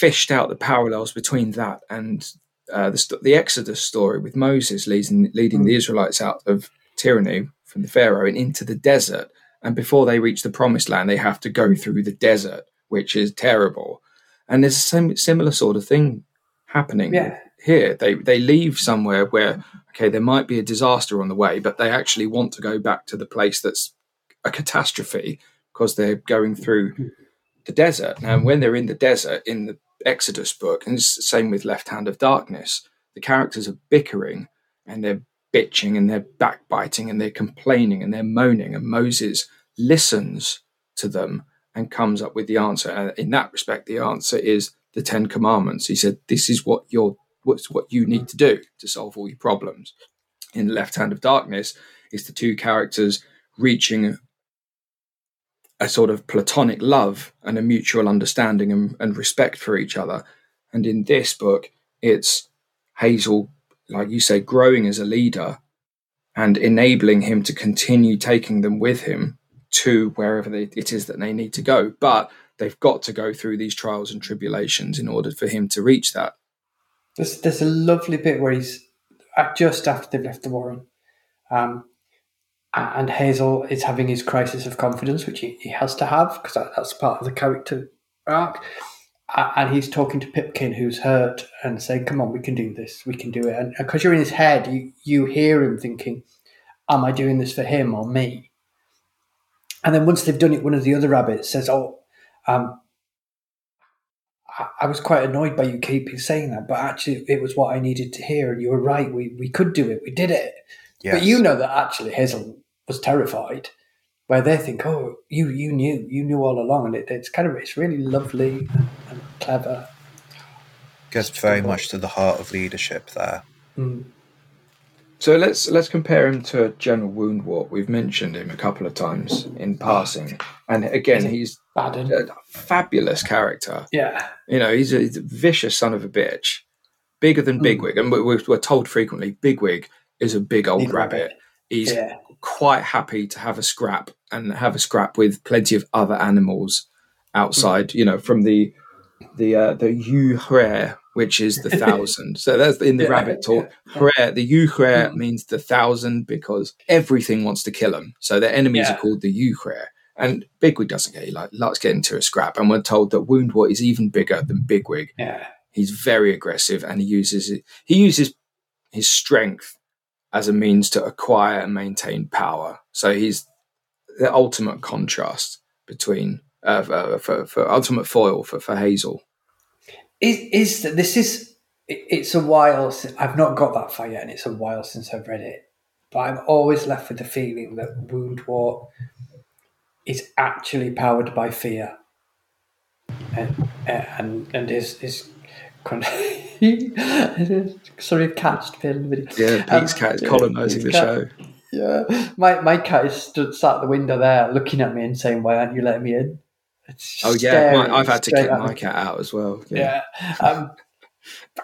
fished out the parallels between that and uh, the, the Exodus story with Moses leading, leading the Israelites out of tyranny from the Pharaoh and into the desert. And before they reach the promised land, they have to go through the desert, which is terrible. And there's a sim- similar sort of thing happening Yeah. here. They they leave somewhere where okay, there might be a disaster on the way, but they actually want to go back to the place that's a catastrophe because they're going through the desert. And when they're in the desert in the Exodus book, and it's the same with Left Hand of Darkness, the characters are bickering and they're bitching and they're backbiting and they're complaining and they're moaning, and Moses listens to them and comes up with the answer. And in that respect, the answer is the Ten Commandments. He said, "This is what you're, what's what you need to do to solve all your problems." In Left Hand of Darkness, is the two characters reaching a sort of platonic love and a mutual understanding and, and respect for each other. And in this book, it's Hazel, like you say, growing as a leader and enabling him to continue taking them with him to wherever they, it is that they need to go. But they've got to go through these trials and tribulations in order for him to reach that There's there's a lovely bit where he's just after they've left the Warren, um, and Hazel is having his crisis of confidence, which he, he has to have because that, that's part of the character arc. And he's talking to Pipkin, who's hurt, and saying, "Come on, we can do this. We can do it." And because you're in his head, you you hear him thinking, "Am I doing this for him or me?" And then once they've done it, one of the other rabbits says, "Oh, um, I- I was quite annoyed by you keeping saying that, but actually, it was what I needed to hear, and you were right. We we could do it. We did it." Yes. But you know that actually Hazel was terrified, where they think, "Oh, you you knew, you knew all along," and it, it's kind of it's really lovely and, and clever. gets very much to the heart of leadership there. Mm. So let's let's compare him to General Woundwort. We've mentioned him a couple of times in passing, and again, he's Baden. a fabulous character. Yeah, You know, he's a, he's a vicious son of a bitch, bigger than Mm. Bigwig, and we're, we're told frequently Bigwig is a big old Big rabbit. rabbit. He's yeah, quite happy to have a scrap and have a scrap with plenty of other animals outside. You know, from the the uh, the Yuhre, which is the thousand. so that's in the Yeah, rabbit talk. Hre, the Yuhre means the thousand because everything wants to kill them. So their enemies Yeah. are called the Yuhre. And Bigwig doesn't get like likes getting into a scrap. And we're told that Woundwort is even bigger than Bigwig. yeah, He's very aggressive and he uses it. He uses his strength as a means to acquire and maintain power. So he's the ultimate contrast between uh, for, for, for ultimate foil for, for Hazel. is is this is it's a while since I've not got that far yet, and it's a while since I've read it. But I'm always left with the feeling that Woundwort is actually powered by fear, and and and is is. Sorry, cat's been video. Yeah, Pete's Um, cat is colonising the cat. show. Yeah, my my cat is stood sat at the window there, looking at me and saying, "Why aren't you letting me in?" It's Oh yeah, my, I've had to kick my cat out as well. Yeah. Yeah. Um,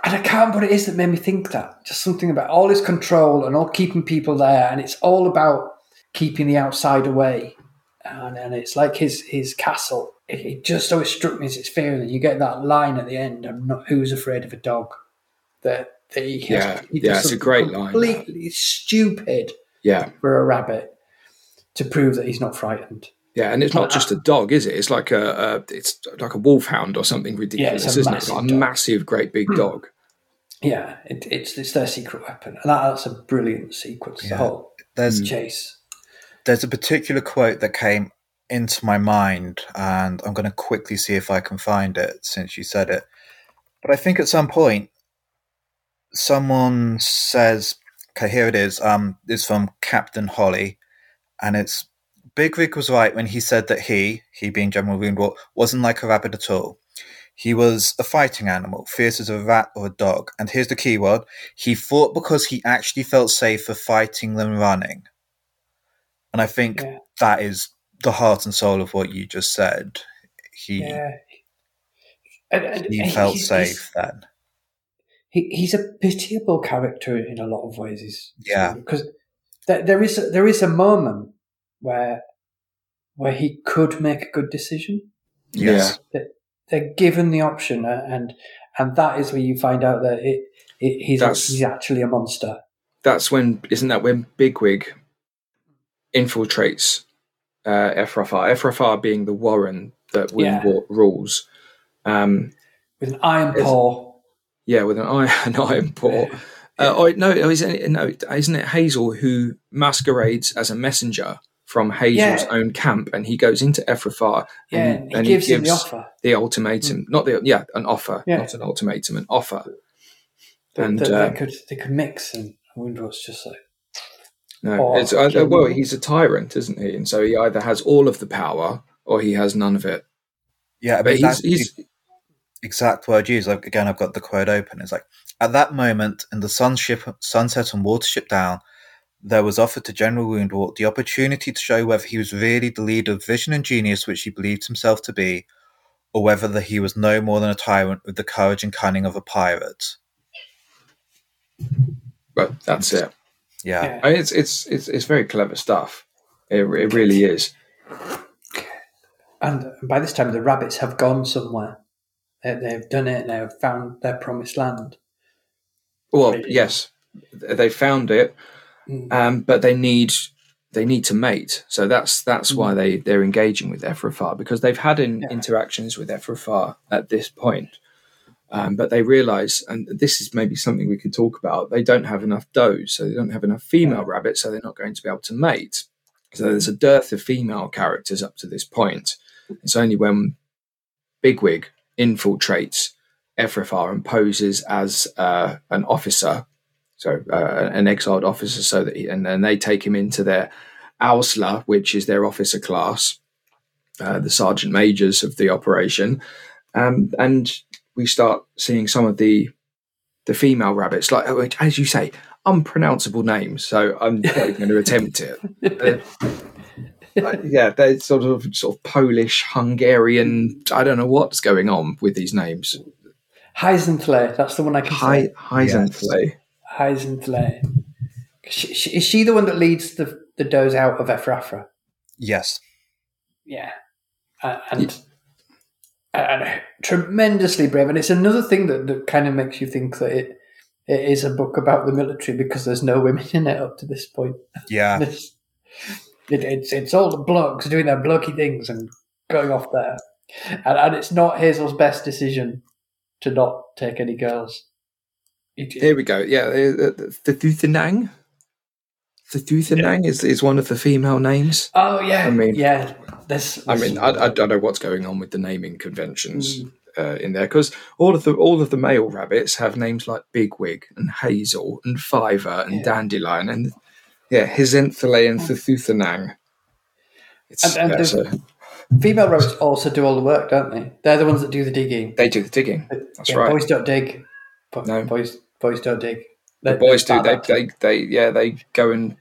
and I can't remember what it is that made me think that. Just something about all this control and all keeping people there, and it's all about keeping the outside away. And, and it's like his his castle. It, it just always struck me as it's fear. And you get that line at the end. I'm not. Who's afraid of a dog? That, that he has, Yeah, he yeah, it's a something great line. Completely stupid yeah, for a rabbit to prove that he's not frightened. yeah, and it's not just a dog, is it? It's like a, a it's like a wolfhound or something ridiculous, it's a isn't it? massive Like a dog. massive, great big hmm. dog. Yeah, it, it's it's their secret weapon, and that, that's a brilliant sequence. The whole There's chase. There's a particular quote that came into my mind, and I'm going to quickly see if I can find it since you said it. But I think at some point, someone says, "Okay, here it is." Um, it's from Captain Holly, and it's Big Bigwig was right when he said that he, he being General Woundwort, wasn't like a rabbit at all. He was a fighting animal, fierce as a rat or a dog. And here's the key word: he fought because he actually felt safer fighting than running. And I think Yeah. that is the heart and soul of what you just said. He Yeah. And, and he he- felt he's- safe then. He, he's a pitiable character in a lot of ways. He's, Yeah. because there, there is a, there is a moment where where he could make a good decision. Yes. They're given the option, uh, and and that is where you find out that it, it he's That's- he's actually a monster. That's when isn't that when Bigwig infiltrates uh, Efrafa? Efrafa being the Warren that Yeah. Woundwort rules. Um, With an iron paw. yeah, with an iron, an iron paw. Uh, oh, no, isn't it, no, isn't it Hazel who masquerades as a messenger from Hazel's Yeah. own camp, and he goes into Efrafa Yeah, and, he and gives he him gives the offer. the ultimatum, not the yeah, an offer, Yeah. not an ultimatum, an offer. And, that they could they could mix, and Woundwort's just like No, it's, uh, kill well, he's a tyrant, isn't he? And so he either has all of the power or he has none of it. Yeah, I But he's, he's exact word used. Like, again, I've got the quote open. It's like, at that moment, in the sunship, sunset and watership down, there was offered to General Woundwort the opportunity to show whether he was really the leader of vision and genius which he believed himself to be, or whether that he was no more than a tyrant with the courage and cunning of a pirate. but that's it. Yeah, yeah. I mean, it's it's it's it's very clever stuff. It, it really is. And by this time, the rabbits have gone somewhere. They, they've done it. They've found their promised land. Well, Maybe. yes, they found it, Mm. um, but they need they need to mate. So that's that's why they they're engaging with Efrafa because they've had in, Yeah. interactions with Efrafa at this point. Um, but they realise, and this is maybe something we could talk about. They don't have enough does, so they don't have enough female rabbits, so they're not going to be able to mate. So there's a dearth of female characters up to this point. It's only when Bigwig infiltrates Efrafa and poses as uh, an officer, so uh, an exiled officer, so that he, and then they take him into their Owsla, which is their officer class, uh, the sergeant majors of the operation, um, and we start seeing some of the the female rabbits, like oh, as you say, unpronounceable names. So I'm not even going to attempt it. Uh, yeah, they're sort of sort of Polish, Hungarian. I don't know what's going on with these names. Hyzenthlay, that's the one I can Hi, say. Hyzenthlay. Hyzenthlay. She, she, is she the one that leads the, the does out of Efrafa? Yes. Yeah. Uh, and, and tremendously brave. And it's another thing that, that kind of makes you think that it, it is a book about the military because there's no women in it up to this point. Yeah. It's, it, it's it's all the blokes doing their blokey things and going off there, and, and it's not Hazel's best decision to not take any girls. It- Here we go. Yeah, uh, uh, the the Thuthenang. The Thuthenang is, is one of the female names. oh yeah, I mean- yeah. There's, I mean, I, I don't know what's going on with the naming conventions uh, in there because all of the all of the male rabbits have names like Bigwig and Hazel and Fiver and Yeah. Dandelion and yeah, Hyzenthlay and Thuthenang. It's, And- and the- female rabbits also do all the work, don't they? They're the ones that do the digging. they do the digging. That's Yeah, right. Boys don't dig. Bo- No. Boys boys don't dig. the They're- boys do. They, bad at it. they, they, yeah, they go and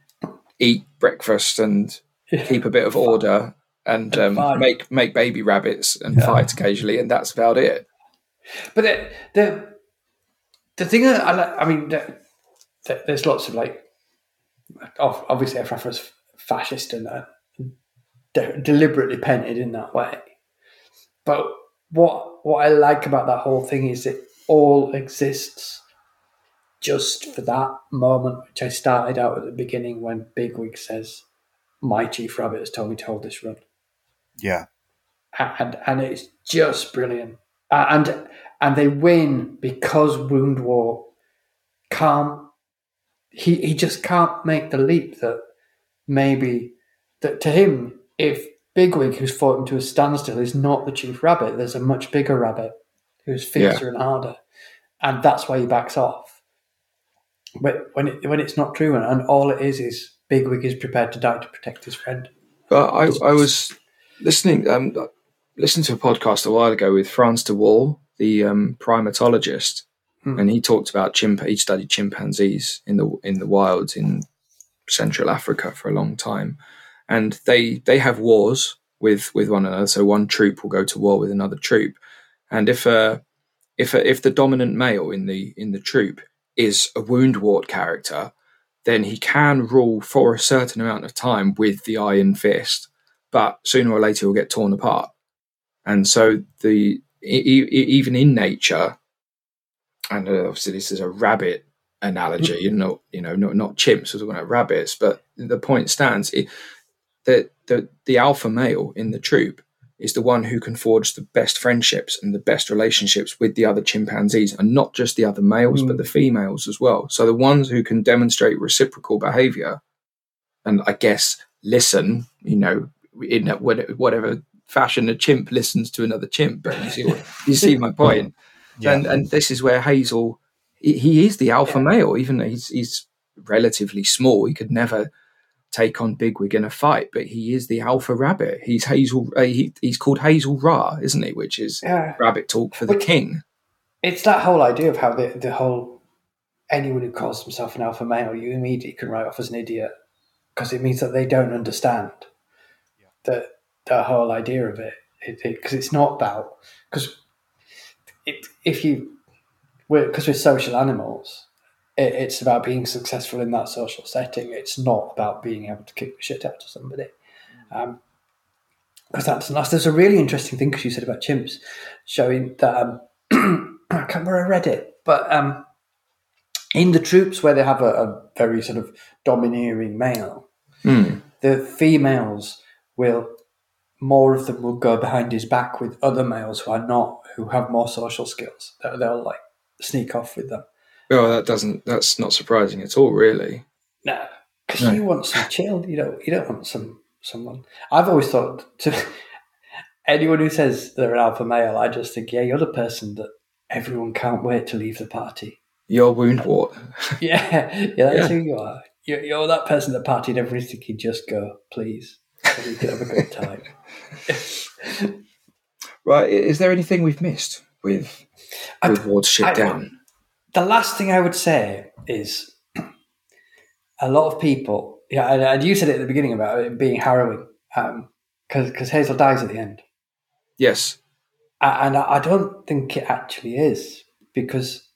eat breakfast and keep a bit of order and And um, make make baby rabbits and Yeah. fight occasionally, and that's about it. But the the, the thing that I like, I mean, the, the, there's lots of like, ob- obviously, Efrafa's fascist and uh, de- deliberately painted in that way. But what what I like about that whole thing is it all exists just for that moment, which I started out at the beginning when Bigwig says, "My chief rabbit has told me to hold this run." Yeah. and and it's just brilliant. And and they win because Woundwort can't. He he just can't make the leap that maybe that to him, if Bigwig, who's fought him to a standstill, is not the chief rabbit, there's a much bigger rabbit who's fiercer and harder, and that's why he backs off. But when it, when it's not true, and, and all it is is Bigwig is prepared to die to protect his friend. But I, I was listening um, listening to a podcast a while ago with Frans de Waal, the um, primatologist, Hmm. and he talked about chimp. He studied chimpanzees in the in the wild in Central Africa for a long time, and they they have wars with with one another. So one troop will go to war with another troop, and if a if a, if the dominant male in the in the troop is a woundwort character, then he can rule for a certain amount of time with the iron fist, but sooner or later he'll get torn apart. And so the e- e- even in nature, and uh, obviously this is a rabbit analogy, you know, you know, not not chimps, we're talking about rabbits, but the point stands it, that the the alpha male in the troop is the one who can forge the best friendships and the best relationships with the other chimpanzees, and not just the other males, but the females as well. So the ones who can demonstrate reciprocal behavior, and I guess listen, you know, in whatever fashion a chimp listens to another chimp. But you see, what, you see my point. Yeah. And and this is where Hazel, he, he is the alpha male, even though he's he's relatively small. He could never take on Bigwig in a fight, but he is the alpha rabbit. He's Hazel. Uh, he, he's called Hazel-rah, isn't he? Which is Yeah. rabbit talk for the Which- king. it's that whole idea of how the, the whole anyone who calls himself an alpha male, you immediately can write off as an idiot because it means that they don't understand the the whole idea of it. Because it's not about because it, if you because we're, social animals, it, it's about being successful in that social setting. It's not about being able to kick the shit out of somebody. Um, because that's, that's there's a really interesting thing because you said about chimps showing that um, I can't remember where I read it, but um, in the troops where they have a, a very sort of domineering male, Hmm. the females will more of them will go behind his back with other males who are not who have more social skills. They'll, they'll like sneak off with them. Well, that doesn't. That's not surprising at all, really. No, because No. you want some chill. You don't. You don't want some someone. I've always thought to anyone who says they're an alpha male, I just think, yeah, you're the person that everyone can't wait to leave the party. Your Woundwort. Yeah, yeah, that's Yeah. who you are. You're, you're that person that party, and everyone's just go, please, so we can have a good time. Right. Is there anything we've missed with I- Watership I- Down? the last thing I would say is a lot of people, yeah, and, and you said it at the beginning about it being harrowing, um, because because Hazel dies at the end. Yes. And I I don't think it actually is because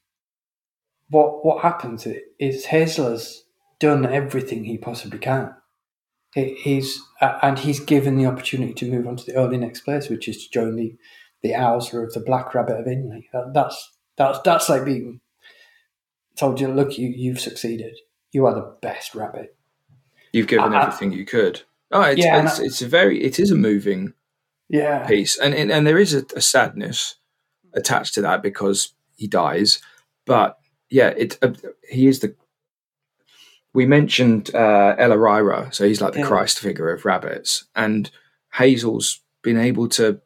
what what happens is Hazel has done everything he possibly can. He, he's uh, and he's given the opportunity to move on to the early next place, which is to join the the Owsla of the Black Rabbit of Inlé. That, that's that's that's like being told you, look, you you've succeeded. You are the best rabbit. You've given I- everything you could. Oh, it's, Yeah, it's, I- it's a very, it is a moving Yeah, piece, and and, and there is a, a sadness attached to that because he dies. But yeah, it uh, he is the. We mentioned uh, El-ahrairah, so he's like the Yeah. Christ figure of rabbits, and Hazel's been able to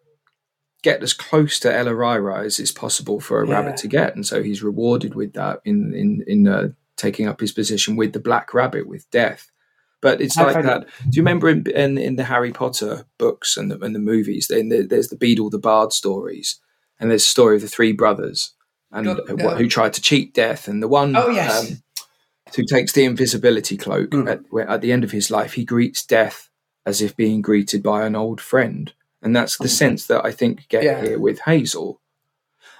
get as close to El-ahrairah as is possible for a Yeah. rabbit to get, and so he's rewarded with that in in in uh, taking up his position with the Black Rabbit with death. But it's I like that. Do you remember in, in in the Harry Potter books and the and the movies? Then there's the Beedle the Bard stories, and there's the story of the three brothers and Go- uh, who tried to cheat death, and the one Oh, yes. um, who takes the invisibility cloak Mm. at, where, at the end of his life, he greets death as if being greeted by an old friend, and that's the sense that I think you get. Yeah. here with Hazel.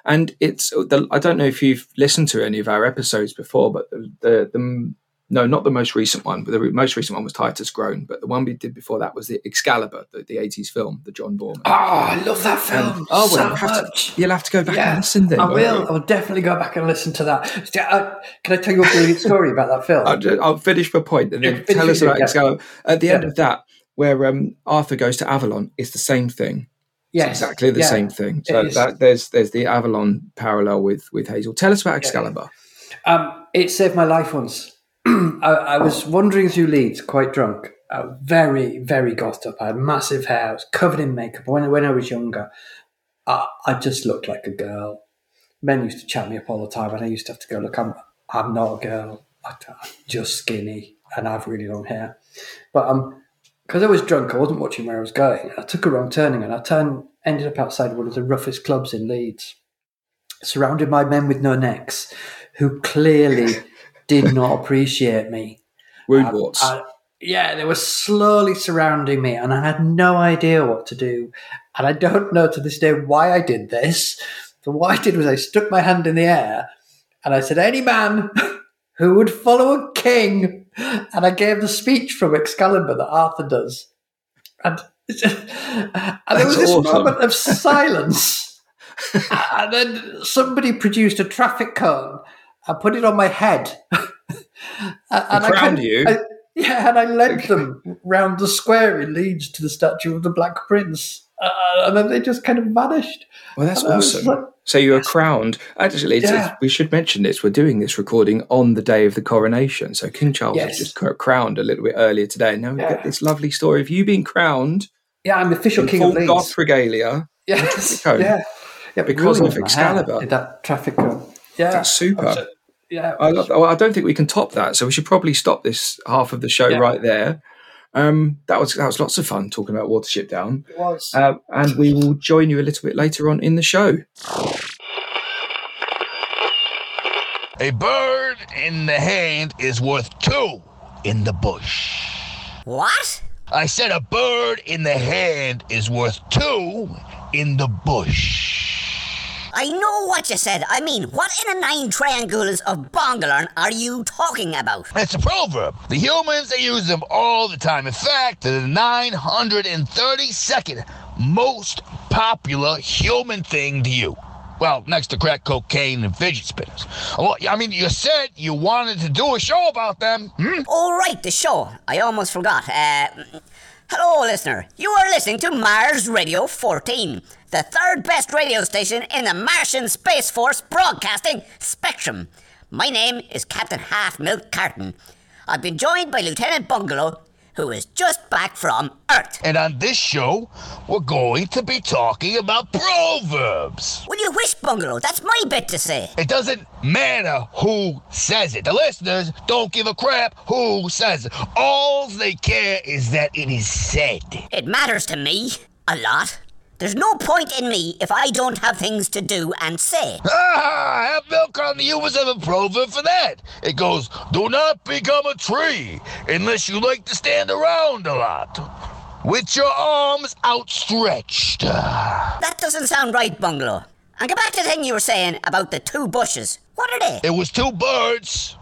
And it's the, I don't know if you've listened to any of our episodes before, but the, the the no, not the most recent one, but the re- most recent one was Titus Groan, but the one we did before that was the Excalibur, the, the 80s film, the John Boorman. Oh, I love that film Um, oh, so well, you'll have, much. to, you'll have to go back Yeah, and listen then. I will. you? I will definitely go back and listen to that. Uh, Can I tell you a brilliant story about that film? I'll, ju- I'll finish my point and then tell us it, about yeah. Excalibur. At the end of that, where um, Arthur goes to Avalon, it's the same thing. It's yes, exactly the yeah. same thing. So that, there's there's the Avalon parallel with with Hazel. Tell us about Excalibur. Um, it saved my life once. I, I was wandering through Leeds, quite drunk, uh, very, very gossed up. I had massive hair, I was covered in makeup. When, when I was younger, I, I just looked like a girl. Men used to chat me up all the time, and I used to have to go, "Look, I'm, I'm not a girl. I, am just skinny, and I have really long hair." But um, because I was drunk, I wasn't watching where I was going. I took a wrong turning, and I turned, ended up outside one of the roughest clubs in Leeds, surrounded by men with no necks, who clearly did not appreciate me. Wound I- warts. I- yeah, they were slowly surrounding me, and I had no idea what to do. And I don't know to this day why I did this. But what I did was I stuck my hand in the air and I said, Any man who would follow a king. And I gave the speech from Excalibur that Arthur does. And, and there was this awesome. moment of silence. and then somebody produced a traffic cone and put it on my head. and I crowned you? I- yeah, and I led them round the square in Leeds to the statue of the Black Prince. Uh, and then they just kind of vanished. well, that's And awesome. like, So you were crowned. Actually, it's, Yeah. it's- we should mention this. We're doing this recording on the day of the coronation. So King Charles Yes. was just crowned a little bit earlier today. Now we Yeah. get this lovely story of you being crowned yeah, I'm the official in king of Leeds. goth regalia. Yes. Yeah. Yeah, Because of Excalibur. That traffic. Yeah. That's super. Yeah. I, love, well, I don't think we can top that, so we should probably stop this half of the show Yeah. right there. Um, that was that was lots of fun talking about Watership Down, it was. uh, and we will join you a little bit later on in the show. A bird in the hand is worth two in the bush. What? I said a bird in the hand is worth two in the bush. I know what you said. I mean, what in the nine triangles of Bongalern are you talking about? That's a proverb. The humans, they use them all the time. In fact, they're the 932nd most popular human thing to you. Well, next to crack cocaine and fidget spinners. Well, I mean, you said you wanted to do a show about them. Hmm? All right, the show. I almost forgot. Uh, hello, listener. You are listening to Mars Radio 14, the third best radio station in the Martian Space Force broadcasting spectrum. My name is Captain Half Milk Carton. I've been joined by Lieutenant Bungalow, who is just back from Earth. And on this show, we're going to be talking about proverbs. Will you wish, Bungalow? That's my bit to say. It doesn't matter who says it. The listeners don't give a crap who says it. All they care is that it is said. It matters to me a lot. There's no point in me if I don't have things to do and say. Ah, have milk on the humans have a proverb for that. It goes, do not become a tree unless you like to stand around a lot. With your arms outstretched. That doesn't sound right, Bungalow. And get back to the thing you were saying about the two bushes. What are they? It was two birds,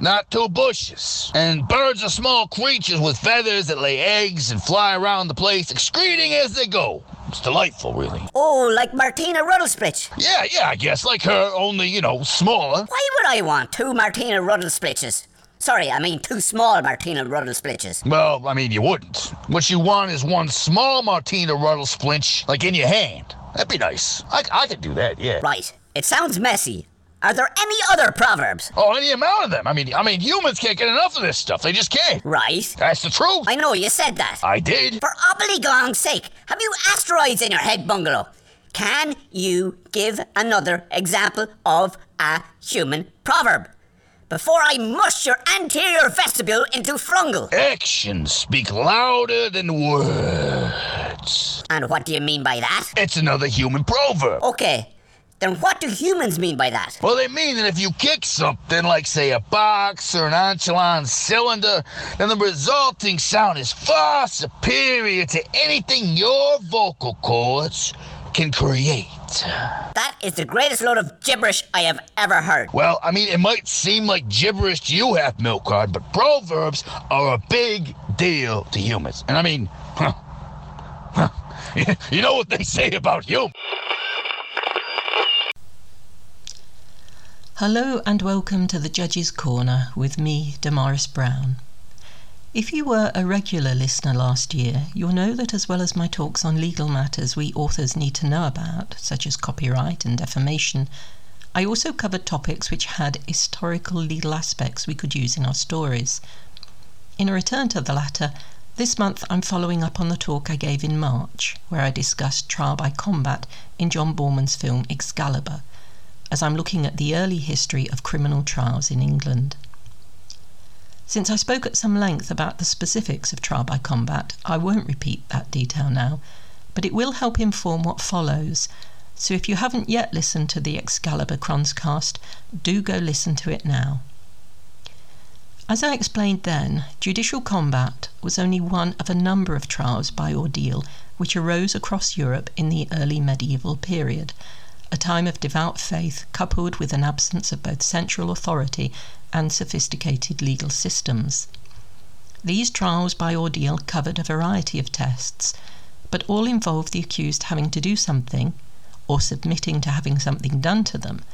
not two bushes. And birds are small creatures with feathers that lay eggs and fly around the place, excreting as they go. It's delightful, really. Oh, like Martina Ruddlesplitch. Yeah, yeah, I guess. Like her, only, you know, smaller. Why would I want two Martina Ruddlesplitches? Sorry, I mean two small Martina Ruddlesplitches. Well, I mean, you wouldn't. What you want is one small Martina Ruddle splinch, like in your hand. That'd be nice. I, I could do that, yeah. Right. It sounds messy. Are there any other proverbs? Oh, any amount of them. I mean, I mean, humans can't get enough of this stuff. They just can't. Right. That's the truth. I know you said that. I did. For obligong's sake, have you asteroids in your head, Bungalow? Can you give another example of a human proverb? Before I mush your anterior vestibule into frungle. Actions speak louder than words. And what do you mean by that? It's another human proverb. Okay, then what do humans mean by that? Well, they mean that if you kick something, like, say, a box or an Anchelon cylinder, then the resulting sound is far superior to anything your vocal cords can create. That is the greatest load of gibberish I have ever heard. Well, I mean, it might seem like gibberish to you, half milk card, but proverbs are a big deal to humans. And I mean, huh, huh, you know what they say about humans. Hello and welcome to the Judge's Corner with me, Damaris Brown. If you were a regular listener last year, you'll know that as well as my talks on legal matters we authors need to know about, such as copyright and defamation, I also covered topics which had historical legal aspects we could use in our stories. In a return to the latter, this month I'm following up on the talk I gave in March, where I discussed trial by combat in John Boorman's film Excalibur as I'm looking at the early history of criminal trials in England. Since I spoke at some length about the specifics of trial by combat, I won't repeat that detail now, but it will help inform what follows. So if you haven't yet listened to the Excalibur Chronscast, do go listen to it now. As I explained then, judicial combat was only one of a number of trials by ordeal which arose across Europe in the early medieval period a time of devout faith coupled with an absence of both central authority and sophisticated legal systems. These trials by ordeal covered a variety of tests, but all involved the accused having to do something, or submitting to having something done to them,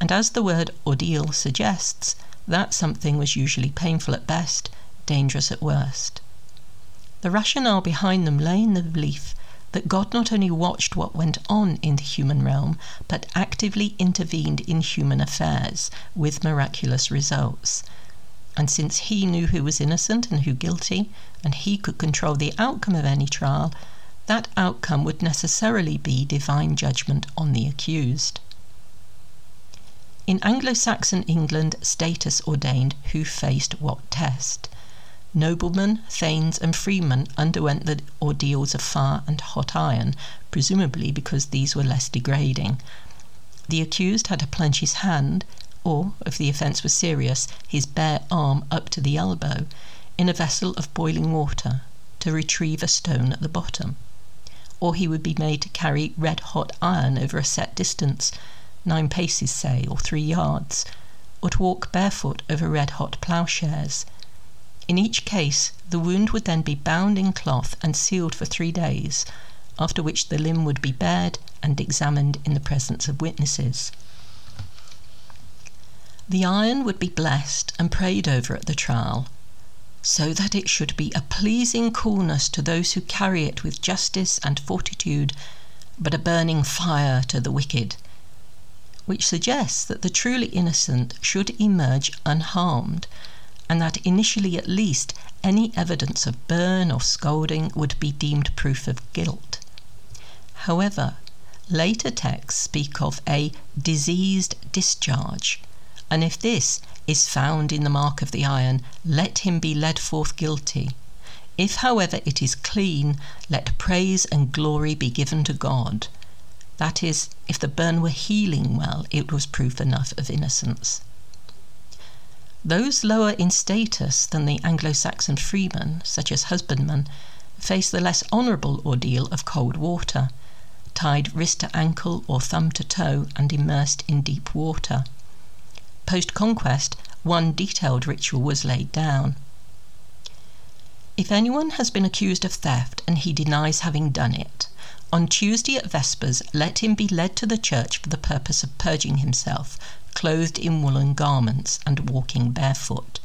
and as the word ordeal suggests, that something was usually painful at best, dangerous at worst. The rationale behind them lay in the belief that God not only watched what went on in the human realm, but actively intervened in human affairs with miraculous results. And since he knew who was innocent and who guilty, and he could control the outcome of any trial, that outcome would necessarily be divine judgment on the accused. In Anglo Saxon England, status ordained who faced what test. Noblemen, thanes, and freemen underwent the ordeals of fire and hot iron, presumably because these were less degrading. The accused had to plunge his hand, or, if the offence was serious, his bare arm up to the elbow, in a vessel of boiling water to retrieve a stone at the bottom. Or he would be made to carry red hot iron over a set distance, nine paces, say, or three yards, or to walk barefoot over red hot ploughshares. In each case, the wound would then be bound in cloth and sealed for three days, after which the limb would be bared and examined in the presence of witnesses. The iron would be blessed and prayed over at the trial, so that it should be a pleasing coolness to those who carry it with justice and fortitude, but a burning fire to the wicked, which suggests that the truly innocent should emerge unharmed, and that initially at least any evidence of burn or scalding would be deemed proof of guilt. However, later texts speak of a diseased discharge, and if this is found in the mark of the iron, let him be led forth guilty. If, however, it is clean, let praise and glory be given to God. That is, if the burn were healing well, it was proof enough of innocence. Those lower in status than the Anglo Saxon freemen, such as husbandmen, face the less honourable ordeal of cold water, tied wrist to ankle or thumb to toe and immersed in deep water post conquest, one detailed ritual was laid down. If anyone has been accused of theft and he denies having done it, on Tuesday at Vespers let him be led to the church for the purpose of purging himself, clothed in woolen garments and walking barefoot.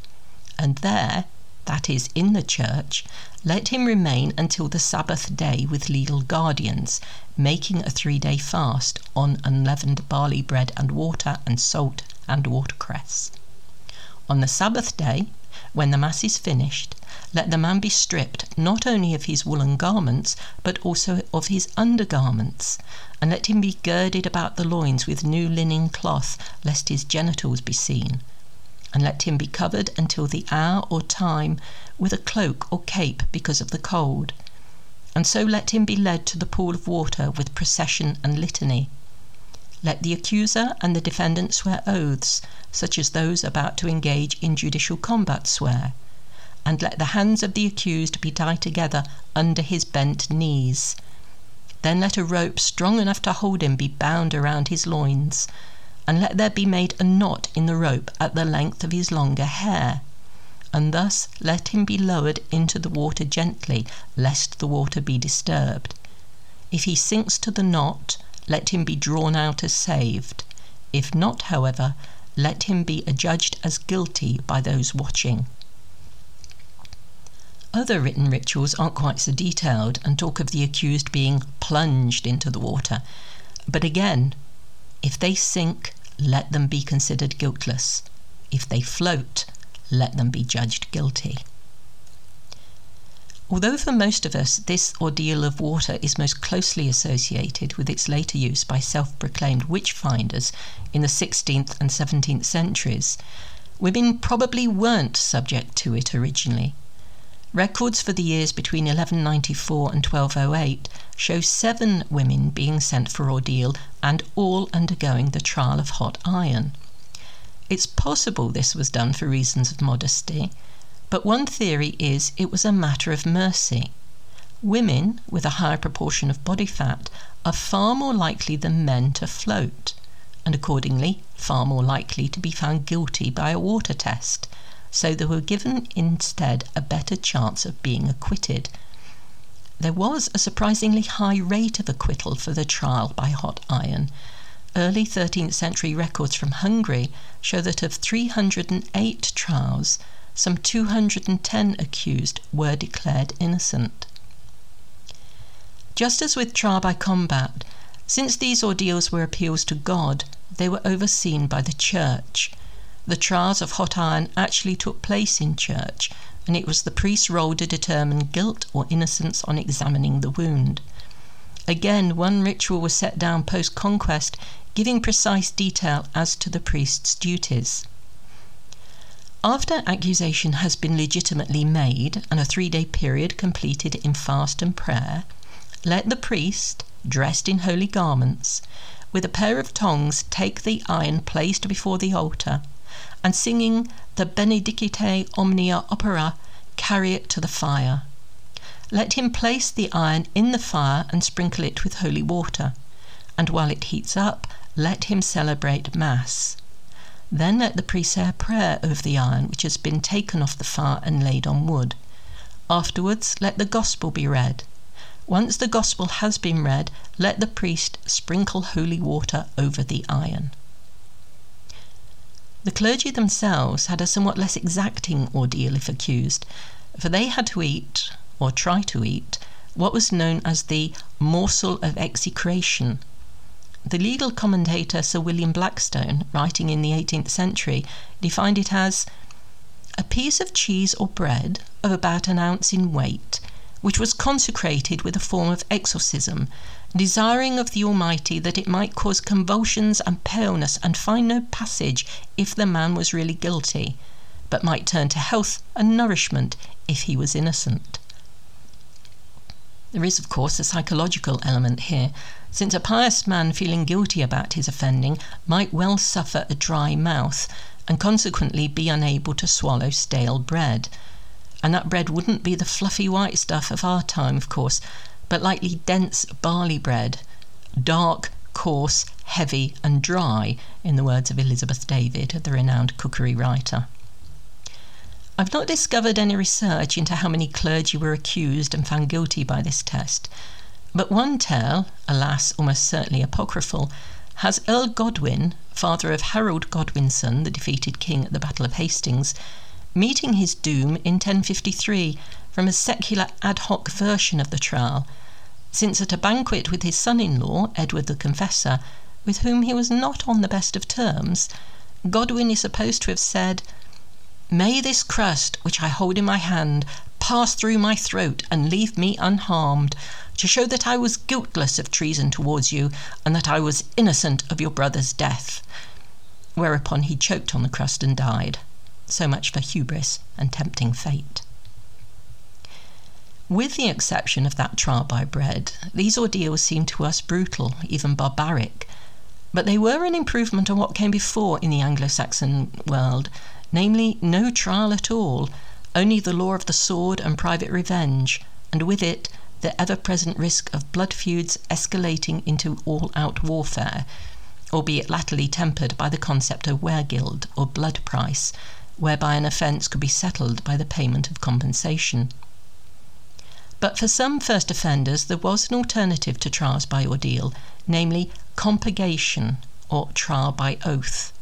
And there, that is, in the church, let him remain until the Sabbath day with legal guardians, making a three day fast on unleavened barley bread and water and salt and watercress. On the Sabbath day, when the Mass is finished, let the man be stripped not only of his woolen garments, but also of his undergarments, and let him be girded about the loins with new linen cloth, lest his genitals be seen. And let him be covered until the hour or time with a cloak or cape because of the cold. And so let him be led to the pool of water with procession and litany let the accuser and the defendant swear oaths, such as those about to engage in judicial combat swear, and let the hands of the accused be tied together under his bent knees. Then let a rope strong enough to hold him be bound around his loins, and let there be made a knot in the rope at the length of his longer hair. And thus let him be lowered into the water gently, lest the water be disturbed. If he sinks to the knot, let him be drawn out as saved. If not, however, let him be adjudged as guilty by those watching. Other written rituals aren't quite so detailed and talk of the accused being plunged into the water. But again, if they sink, let them be considered guiltless. If they float, let them be judged guilty. Although for most of us this ordeal of water is most closely associated with its later use by self proclaimed witch finders in the 16th and 17th centuries, women probably weren't subject to it originally. Records for the years between 1194 and 1208 show seven women being sent for ordeal and all undergoing the trial of hot iron. It's possible this was done for reasons of modesty but one theory is it was a matter of mercy. Women with a higher proportion of body fat are far more likely than men to float, and accordingly far more likely to be found guilty by a water test, so they were given instead a better chance of being acquitted. There was a surprisingly high rate of acquittal for the trial by hot iron. Early 13th century records from Hungary show that of 308 trials, some 210 accused were declared innocent. Just as with trial by combat, since these ordeals were appeals to God, they were overseen by the church. The trials of hot iron actually took place in church, and it was the priest's role to determine guilt or innocence on examining the wound. Again, one ritual was set down post conquest, giving precise detail as to the priest's duties. After accusation has been legitimately made and a three day period completed in fast and prayer, let the priest, dressed in holy garments, with a pair of tongs take the iron placed before the altar, and singing the Benedicite Omnia Opera, carry it to the fire. Let him place the iron in the fire and sprinkle it with holy water, and while it heats up, let him celebrate Mass. Then let the priest say a prayer over the iron which has been taken off the fire and laid on wood. Afterwards, let the Gospel be read. Once the gospel has been read, let the priest sprinkle holy water over the iron. The clergy themselves had a somewhat less exacting ordeal if accused, for they had to eat, or try to eat, what was known as the morsel of execration. The legal commentator Sir William Blackstone, writing in the 18th century, defined it as a piece of cheese or bread of about an ounce in weight, which was consecrated with a form of exorcism, desiring of the Almighty that it might cause convulsions and paleness and find no passage if the man was really guilty, but might turn to health and nourishment if he was innocent. There is, of course, a psychological element here, since a pious man feeling guilty about his offending might well suffer a dry mouth and consequently be unable to swallow stale bread. And that bread wouldn't be the fluffy white stuff of our time, of course, but likely dense barley bread, dark, coarse, heavy, and dry, in the words of Elizabeth David, the renowned cookery writer. I've not discovered any research into how many clergy were accused and found guilty by this test, but one tale, alas, almost certainly apocryphal, has Earl Godwin, father of Harold Godwinson, the defeated king at the Battle of Hastings, meeting his doom in 1053 from a secular ad hoc version of the trial, since at a banquet with his son in law, Edward the Confessor, with whom he was not on the best of terms, Godwin is supposed to have said, May this crust which I hold in my hand pass through my throat and leave me unharmed, to show that I was guiltless of treason towards you, and that I was innocent of your brother's death. Whereupon he choked on the crust and died. So much for hubris and tempting fate. With the exception of that trial by bread, these ordeals seem to us brutal, even barbaric. But they were an improvement on what came before in the Anglo Saxon world, namely, no trial at all, only the law of the sword and private revenge, and with it the ever present risk of blood feuds escalating into all out warfare, albeit latterly tempered by the concept of weregild or blood price, whereby an offence could be settled by the payment of compensation. But for some first offenders, there was an alternative to trials by ordeal, namely compurgation or trial by oath.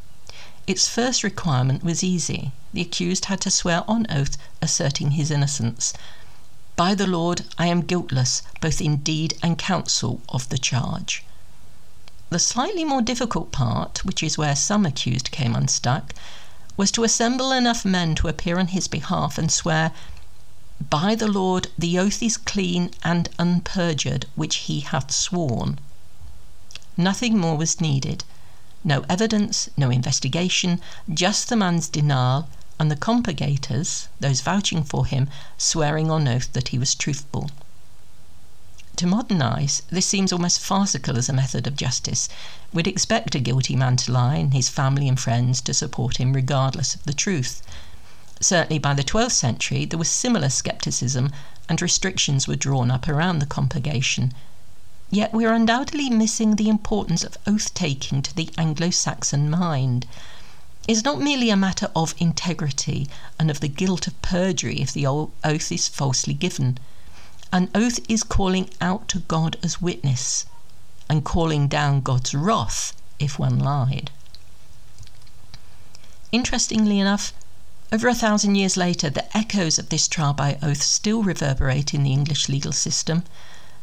Its first requirement was easy. The accused had to swear on oath asserting his innocence. By the Lord, I am guiltless, both in deed and counsel, of the charge. The slightly more difficult part, which is where some accused came unstuck, was to assemble enough men to appear on his behalf and swear, By the Lord, the oath is clean and unperjured which he hath sworn. Nothing more was needed. No evidence, no investigation, just the man's denial, and the compurgators, those vouching for him, swearing on oath that he was truthful. To modern eyes, this seems almost farcical as a method of justice. We'd expect a guilty man to lie and his family and friends to support him regardless of the truth. Certainly by the 12th century, there was similar scepticism and restrictions were drawn up around the compurgation, Yet we are undoubtedly missing the importance of oath taking to the Anglo Saxon mind. It's not merely a matter of integrity and of the guilt of perjury if the oath is falsely given. An oath is calling out to God as witness and calling down God's wrath if one lied. Interestingly enough, over a thousand years later, the echoes of this trial by oath still reverberate in the English legal system.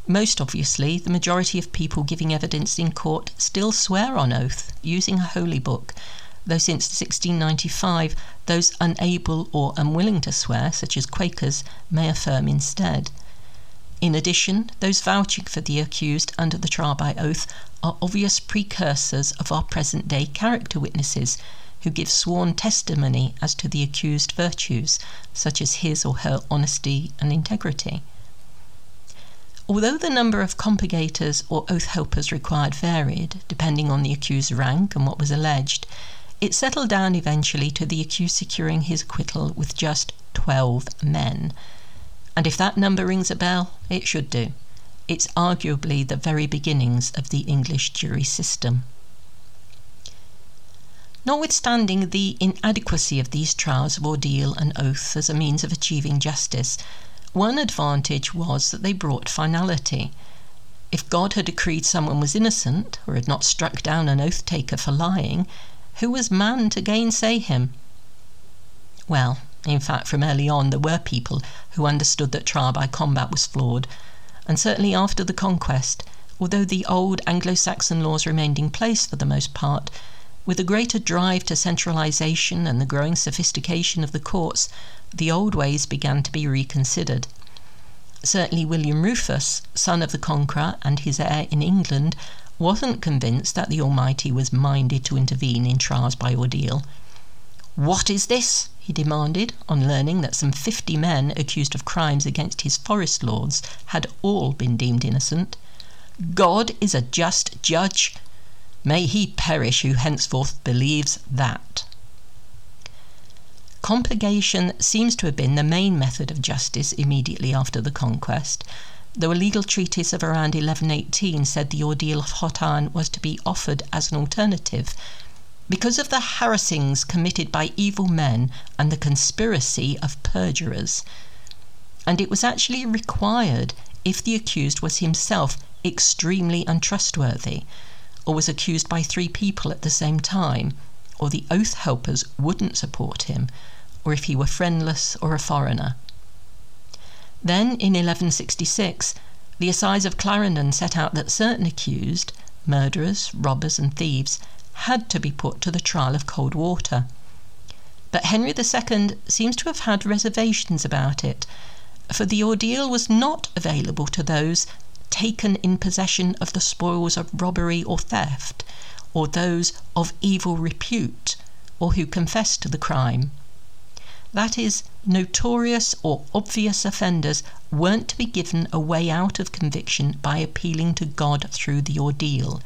Most obviously, the majority of people giving evidence in court still swear on oath using a holy book, though since 1695 those unable or unwilling to swear, such as Quakers, may affirm instead. In addition, those vouching for the accused under the trial by oath are obvious precursors of our present day character witnesses who give sworn testimony as to the accused virtues, such as his or her honesty and integrity. Although the number of compurgators or oath helpers required varied, depending on the accused's rank and what was alleged, it settled down eventually to the accused securing his acquittal with just 12 men. And if that number rings a bell, it should do. It's arguably the very beginnings of the English jury system. Notwithstanding the inadequacy of these trials of ordeal and oath as a means of achieving justice, One advantage was that they brought finality. If God had decreed someone was innocent, or had not struck down an oath taker for lying, who was man to gainsay him? Well, in fact, from early on, there were people who understood that trial by combat was flawed, and certainly after the conquest, although the old Anglo Saxon laws remained in place for the most part, with a greater drive to centralisation and the growing sophistication of the courts, the old ways began to be reconsidered. Certainly, William Rufus, son of the Conqueror and his heir in England, wasn't convinced that the Almighty was minded to intervene in trials by ordeal. What is this? he demanded, on learning that some fifty men accused of crimes against his forest lords had all been deemed innocent. God is a just judge. May he perish who henceforth believes that. Compurgation seems to have been the main method of justice immediately after the conquest, though a legal treatise of around 1118 said the ordeal of hot iron was to be offered as an alternative because of the harassings committed by evil men and the conspiracy of perjurers. And it was actually required if the accused was himself extremely untrustworthy, or was accused by three people at the same time, or the oath helpers wouldn't support him, or if he were friendless or a foreigner. Then, in 1166, the Assize of Clarendon set out that certain accused, murderers, robbers, and thieves, had to be put to the trial of cold water. But Henry II seems to have had reservations about it, for the ordeal was not available to those taken in possession of the spoils of robbery or theft, or those of evil repute, or who confessed to the crime. That is, notorious or obvious offenders weren't to be given a way out of conviction by appealing to God through the ordeal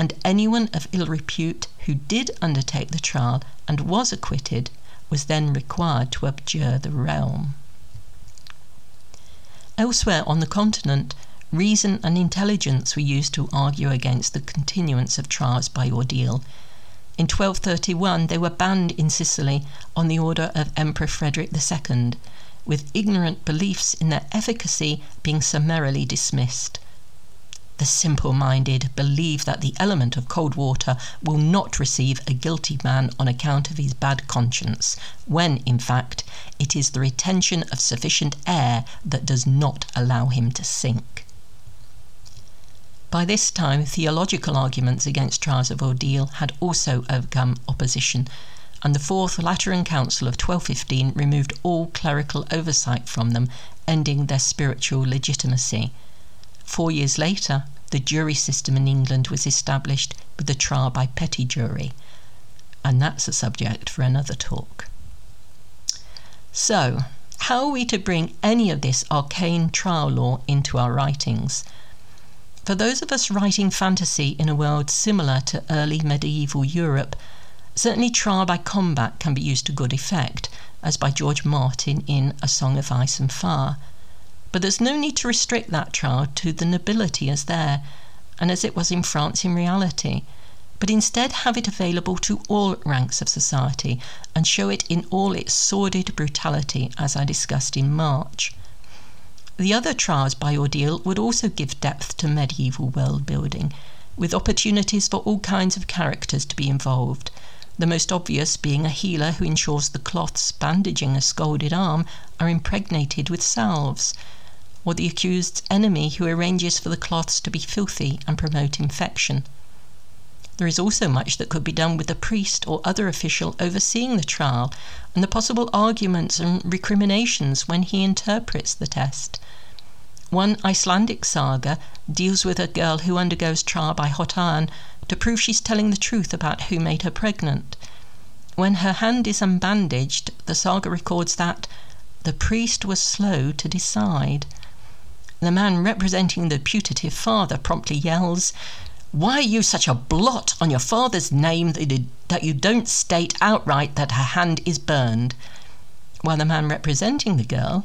and anyone of ill repute who did undertake the trial and was acquitted was then required to abjure the realm. Elsewhere on the continent, reason and intelligence were used to argue against the continuance of trials by ordeal. In 1231, they were banned in Sicily on the order of Emperor Frederick II, with ignorant beliefs in their efficacy being summarily dismissed. The simple minded believe that the element of cold water will not receive a guilty man on account of his bad conscience, when, in fact, it is the retention of sufficient air that does not allow him to sink. By this time, theological arguments against trials of ordeal had also overcome opposition, and the Fourth Lateran Council of 1215 removed all clerical oversight from them, ending their spiritual legitimacy. Four years later, the jury system in England was established with the trial by petty jury, and that's a subject for another talk. So, how are we to bring any of this arcane trial law into our writings? For those of us writing fantasy in a world similar to early medieval Europe, certainly trial by combat can be used to good effect, as by George Martin in A Song of Ice and Fire but there's no need to restrict that trial to the nobility as there, and as it was in France in reality, but instead have it available to all ranks of society and show it in all its sordid brutality, as I discussed in March. The other trials by ordeal would also give depth to medieval world building, with opportunities for all kinds of characters to be involved. The most obvious being a healer who ensures the cloths bandaging a scalded arm are impregnated with salves, or the accused's enemy who arranges for the cloths to be filthy and promote infection. There is also much that could be done with the priest or other official overseeing the trial and the possible arguments and recriminations when he interprets the test. One Icelandic saga deals with a girl who undergoes trial by hot iron to prove she's telling the truth about who made her pregnant. When her hand is unbandaged, the saga records that the priest was slow to decide. The man representing the putative father promptly yells, Why are you such a blot on your father's name that you don't state outright that her hand is burned? While the man representing the girl,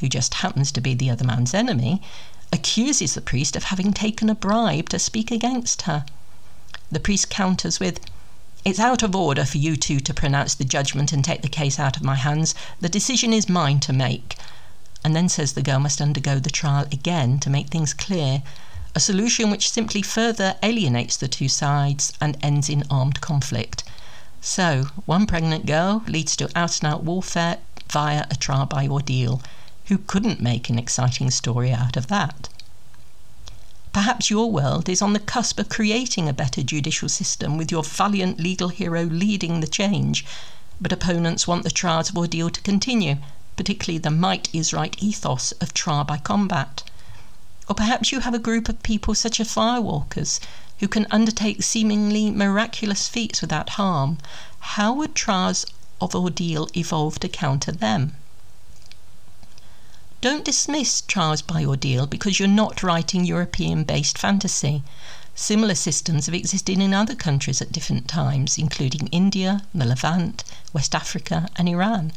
who just happens to be the other man's enemy, accuses the priest of having taken a bribe to speak against her. The priest counters with, It's out of order for you two to pronounce the judgment and take the case out of my hands. The decision is mine to make. and then says the girl must undergo the trial again to make things clear, a solution which simply further alienates the two sides and ends in armed conflict. So, one pregnant girl leads to out and out warfare via a trial by ordeal. Who couldn't make an exciting story out of that? Perhaps your world is on the cusp of creating a better judicial system with your valiant legal hero leading the change, but opponents want the trials of ordeal to continue, particularly the might is right ethos of trial by combat. Or perhaps you have a group of people such as firewalkers who can undertake seemingly miraculous feats without harm. How would trials of ordeal evolve to counter them? Don't dismiss trials by ordeal because you're not writing European based fantasy. Similar systems have existed in other countries at different times, including India, the Levant, West Africa, and Iran.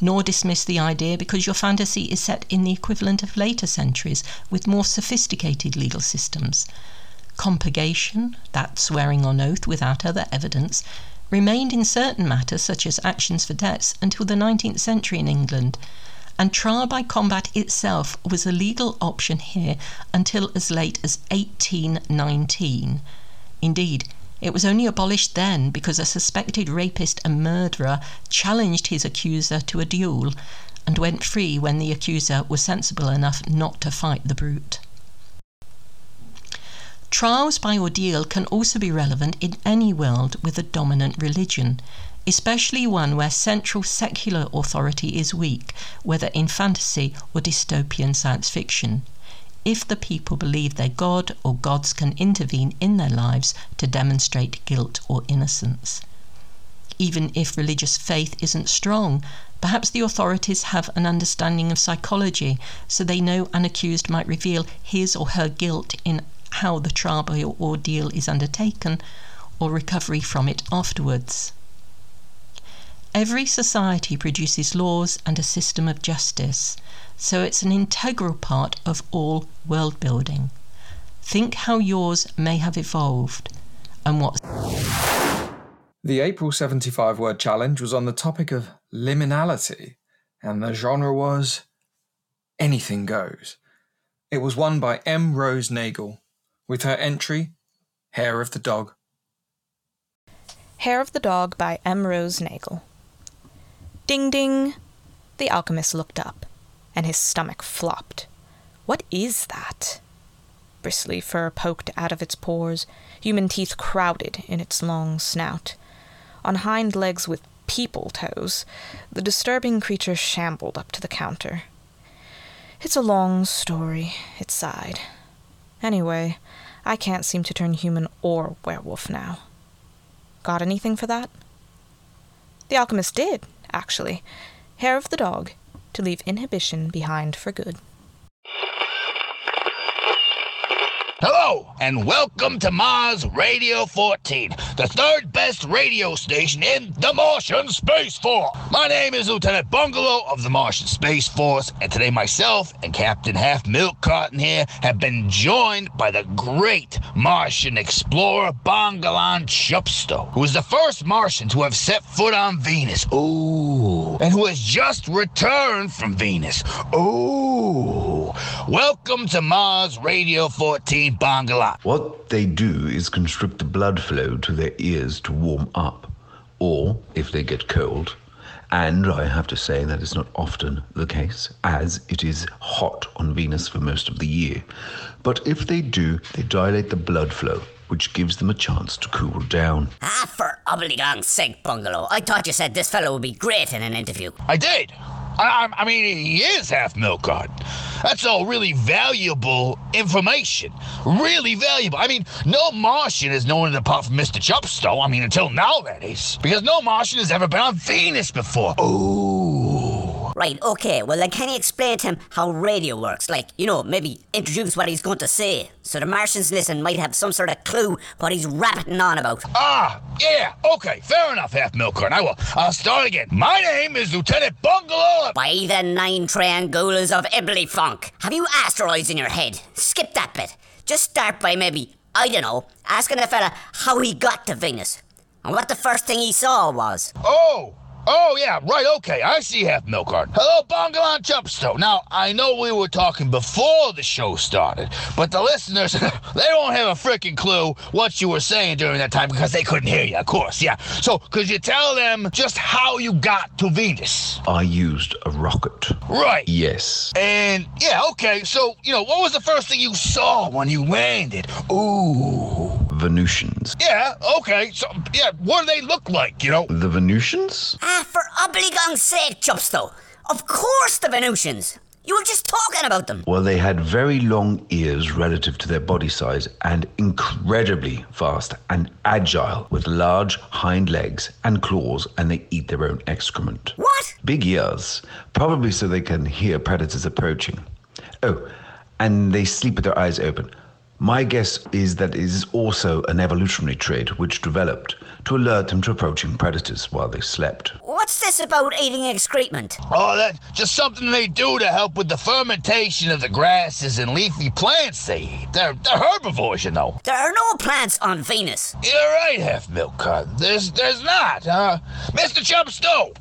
Nor dismiss the idea because your fantasy is set in the equivalent of later centuries with more sophisticated legal systems. Compurgation, that swearing on oath without other evidence, remained in certain matters, such as actions for debts, until the 19th century in England and trial by combat itself was a legal option here until as late as 1819. Indeed, it was only abolished then because a suspected rapist and murderer challenged his accuser to a duel and went free when the accuser was sensible enough not to fight the brute. Trials by ordeal can also be relevant in any world with a dominant religion especially one where central secular authority is weak, whether in fantasy or dystopian science fiction. If the people believe their God or gods can intervene in their lives to demonstrate guilt or innocence. Even if religious faith isn't strong, perhaps the authorities have an understanding of psychology, so they know an accused might reveal his or her guilt in how the trial or ordeal is undertaken, or recovery from it afterwards. Every society produces laws and a system of justice, so it's an integral part of all world building. Think how yours may have evolved and what. The April 75 word challenge was on the topic of liminality, and the genre was anything goes. It was won by M. Rose Nagel with her entry, Hair of the Dog. Hair of the Dog by M. Rose Nagle. Ding ding! The alchemist looked up, and his stomach flopped. What is that? Bristly fur poked out of its pores, human teeth crowded in its long snout. On hind legs with people toes, the disturbing creature shambled up to the counter. It's a long story, it sighed. Anyway, I can't seem to turn human or werewolf now. Got anything for that? The alchemist did, actually. Hair of the dog, to leave inhibition behind for good. Hello, and welcome to Mars Radio 14, the third best radio station in the Martian Space Force. My name is Lieutenant Bungalow of the Martian Space Force, and today myself and Captain Half Milk Carton here have been joined by the great Martian explorer Bongalan Chupsto, who is the first Martian to have set foot on Venus. Ooh. And who has just returned from Venus. Ooh. Welcome to Mars Radio 14 Bangala. What they do is constrict the blood flow to their ears to warm up, or if they get cold. And I have to say that is not often the case, as it is hot on Venus for most of the year. But if they do, they dilate the blood flow, which gives them a chance to cool down. Ah, for obligong sake, Bungalow. I thought you said this fellow would be great in an interview. I did. I, I, I mean, he is half milk carton. That's all really valuable information. Really valuable. I mean, no Martian has known it apart from Mr. Chupsto. I mean, until now, that is. Because no Martian has ever been on Venus before. Ooh. Right, okay, well then can you explain to him how radio works? Like, you know, maybe introduce what he's going to say, so the Martians listen might have some sort of clue what he's rabbiting on about. Ah, yeah, okay, fair enough, half milk carton. I will. I'll start again. My name is Lieutenant Bungalow. By the nine triangulas of Ibley Funk, have you asteroids in your head? Skip that bit. Just start by maybe, I don't know, asking the fella how he got to Venus. And what the first thing he saw was. Oh, Oh, yeah, right, okay. I see half milk card. Hello, Bongalon Jumpsto. Now, I know we were talking before the show started, but the listeners, they don't have a freaking clue what you were saying during that time because they couldn't hear you, of course, yeah. So, could you tell them just how you got to Venus? I used a rocket. Right. Yes. And, yeah, okay, so, you know, what was the first thing you saw when you landed? Ooh. Venusians. Yeah, okay, so, yeah, what do they look like, you know? The Venusians? Ah, for obligong's sake, Chupsto. Of course the Venusians. You were just talking about them. Well, they had very long ears relative to their body size and incredibly fast and agile with large hind legs and claws, and they eat their own excrement. What? Big ears, probably so they can hear predators approaching. Oh, and they sleep with their eyes open. My guess is that it is also an evolutionary trait which developed to alert them to approaching predators while they slept. What's this about eating excrement? Oh, that's just something they do to help with the fermentation of the grasses and leafy plants they eat. They're, they're herbivores, you know. There are no plants on Venus. You're right, Half Milk Carton. There's, there's not, huh? Mr. Jumpsto,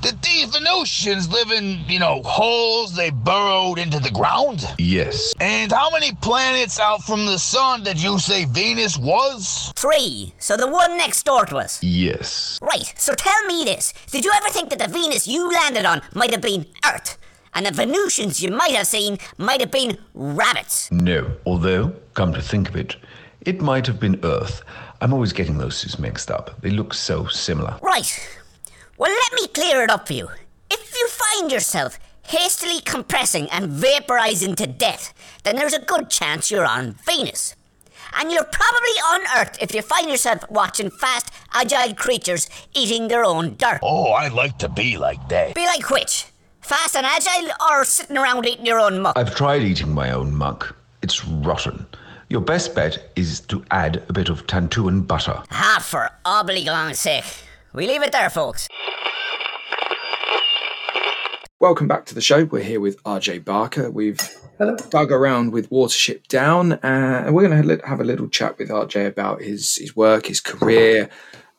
did these Venusians live in, you know, holes they burrowed into the ground? Yes. And how many planets out from the sun did you say Venus was? Three, so the one next door to us. Yes. Right, so tell me this. Did you ever think that the Venus you landed on might have been Earth? And the Venusians you might have seen might have been rabbits? No. Although, come to think of it, it might have been Earth. I'm always getting those two mixed up. They look so similar. Right. Well, let me clear it up for you. If you find yourself hastily compressing and vaporizing to death, then there's a good chance you're on Venus. And you're probably on Earth if you find yourself watching fast, agile creatures eating their own dirt. Oh, I'd like to be like that. Be like which? Fast and agile or sitting around eating your own muck? I've tried eating my own muck. It's rotten. Your best bet is to add a bit of Tantuan butter. Ah, for obligong's sake. We leave it there, folks. Welcome back to the show. We're here with RJ Barker. We've Hello. dug around with Watership Down, uh, and we're going to have a little chat with RJ about his his work, his career,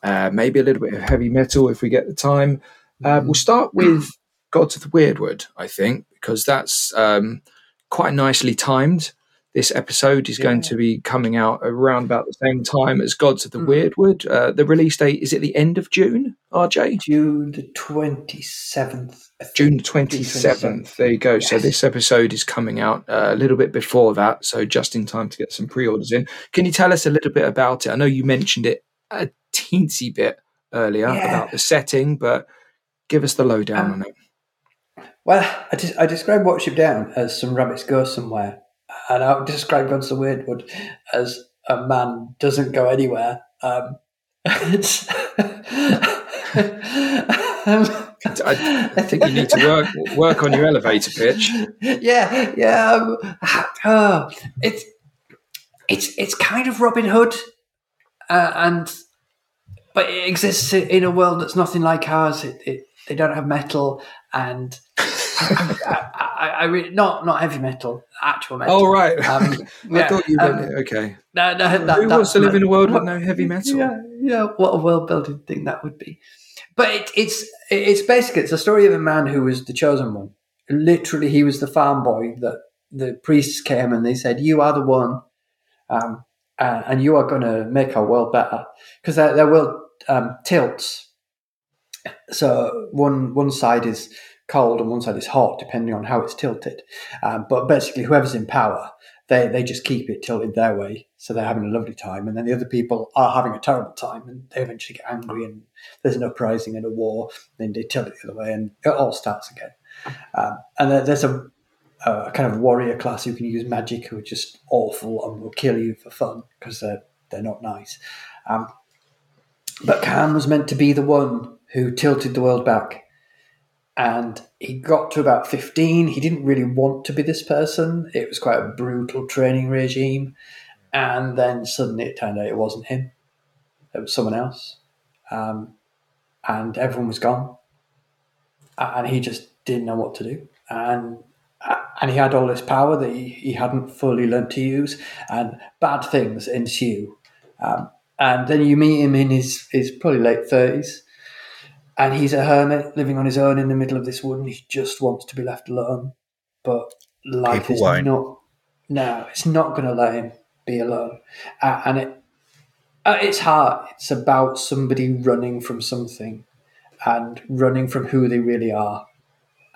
uh, maybe a little bit of heavy metal if we get the time. Uh, we'll start with Gods of the Wyrdwood, I think, because that's um, quite nicely timed. This episode is going to be coming out around about the same time as Gods of the Wyrdwood. Uh, the release date is at the end of June, RJ? June the 27th. June think. June 27th. There you go. So this episode is coming out uh, a little bit before that, so just in time to get some pre-orders in. Can you tell us a little bit about it? I know you mentioned it a teensy bit earlier Yeah. about the setting, but give us the lowdown Um, on it. Well, I, des- I describe Watership Down as some rabbits go somewhere, and I would describe Gods of the Wyrdwood as a man doesn't go anywhere. Um, it's, um, I, I think you need to work work on your elevator pitch. yeah, yeah. Um, oh, it's it's it's kind of Robin Hood, uh, and but it exists in a world that's nothing like ours. It, it, they don't have metal, and I, I, I really, not not heavy metal, actual metal. Oh right, Um, I thought you um, meant okay. no, no, that, Who wants to live in a world with no heavy metal? yeah, yeah. What a world building thing that would be. But it, it's it's basically it's a story of a man who was the chosen one. Literally, he was the farm boy that the priests came and they said, "You are the one, um, and, and you are going to make our world better." Because their, their world um, tilts. So one one side is cold and one side is hot, depending on how it's tilted. Um, but basically, whoever's in power, they, they just keep it tilted their way. So they're having a lovely time. And then the other people are having a terrible time and they eventually get angry and there's an uprising and a war. Then they tilt it the other way and it all starts again. Um, and there's a, a kind of warrior class who can use magic who are just awful and will kill you for fun because they're, they're not nice. Um, but Khan was meant to be the one who tilted the world back. And he got to about 15. He didn't really want to be this person. It was quite a brutal training regime. And then suddenly it turned out it wasn't him, it was someone else. Um, and everyone was gone. And he just didn't know what to do. And and he had all this power that he, he hadn't fully learned to use, and bad things ensue. Um, and then you meet him in his, his probably late 30s, and he's a hermit living on his own in the middle of this wood, and he just wants to be left alone. But life People is won't. not. No, it's not going to let him be alone, uh, and it. Uh, it's hard. It's about somebody running from something, and running from who they really are,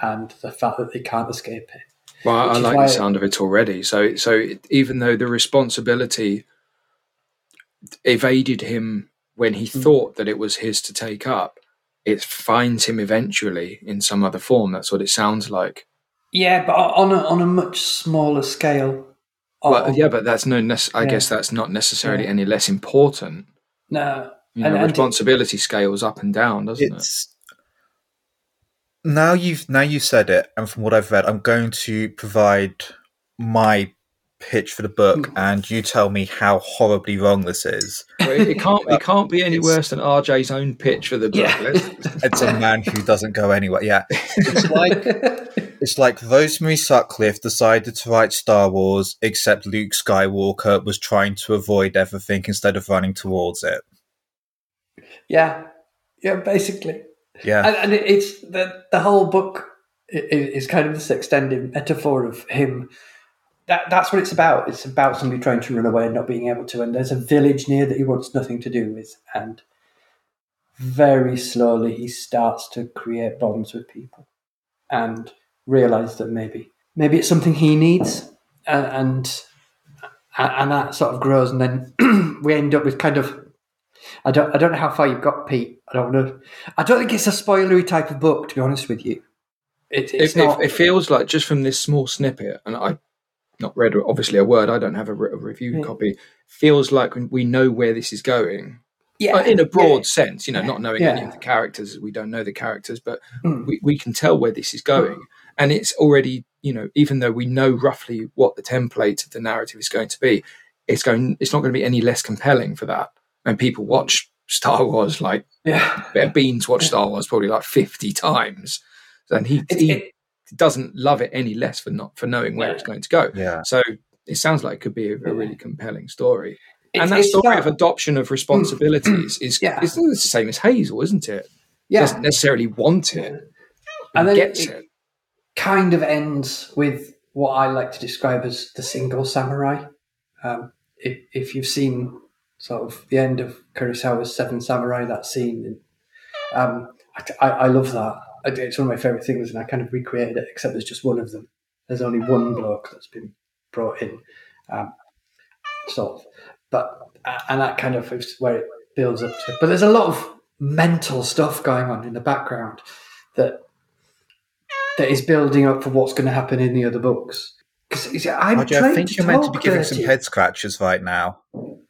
and the fact that they can't escape it. Well, I, Which I is like the sound of it already. So, so it, even though the responsibility evaded him when he Hmm. thought that it was his to take up, it finds him eventually in some other form. That's what it sounds like. Yeah, but on a, on a much smaller scale. Well, yeah, but that's no. Nec- I Yeah. guess that's not necessarily Yeah. any less important. No, You know, And- and- responsibility scales up and down, doesn't it? Now you've now you said it, and from what I've read, I'm going to provide my pitch for the book, Hmm. and you tell me how horribly wrong this is. Well, it, it can't. It can't be any It's- worse than RJ's own pitch for the book. Yeah. It's a man who doesn't go anywhere. Yeah, it's like it's like Rosemary Sutcliff decided to write Star Wars, except Luke Skywalker was trying to avoid everything instead of running towards it. yeah, yeah, basically. Yeah, and, and it, it's the the whole book i- i- is kind of this extended metaphor of him. That that's what it's about. It's about somebody trying to run away and not being able to. And there's a village near that he wants nothing to do with, and very slowly he starts to create bonds with people, and realize that maybe maybe it's something he needs, and and, and that sort of grows, and then we end up with kind of I don't I don't know how far you've got, Pete. I don't know. I don't think it's a spoilery type of book, to be honest with you. It, it's it, it- it feels like just from this small snippet, and I not read obviously a word. I don't have a, re- a review Yeah. copy. Feels like we know where this is going yeah, Uh, in a broad yeah. sense. You know, not knowing any of the characters, we don't know the characters, but Mm. we, we can tell where this is going, and it's already you know even though we know roughly what the template of the narrative is going to be, it's going. It's not going to be any less compelling for that. And people watch Star Wars like Yeah, Beans watched Star Wars probably like fifty times, and he, It- he it- doesn't love it any less for not for knowing where Yeah. it's going to go. yeah. So it sounds like it could be a, a really compelling story. It's- and that it's story about- of adoption of responsibilities is Yeah. is the same as Hazel, isn't it? yeah. Doesn't necessarily want it, And and then gets it- it. kind of ends with what I like to describe as the single samurai. Um, if, if you've seen sort of the end of Kurosawa's Seven Samurai, that scene, um, I, I, I love that. It's one of my favourite things, and I kind of recreated it, except there's just one of them. There's only one bloke that's been brought in, um, sort of. But and that kind of is where it builds up to. But there's a lot of mental stuff going on in the background that that is building up for what's going to happen in the other books. Because I'm RJ, I think you're meant to be giving some head scratches right now.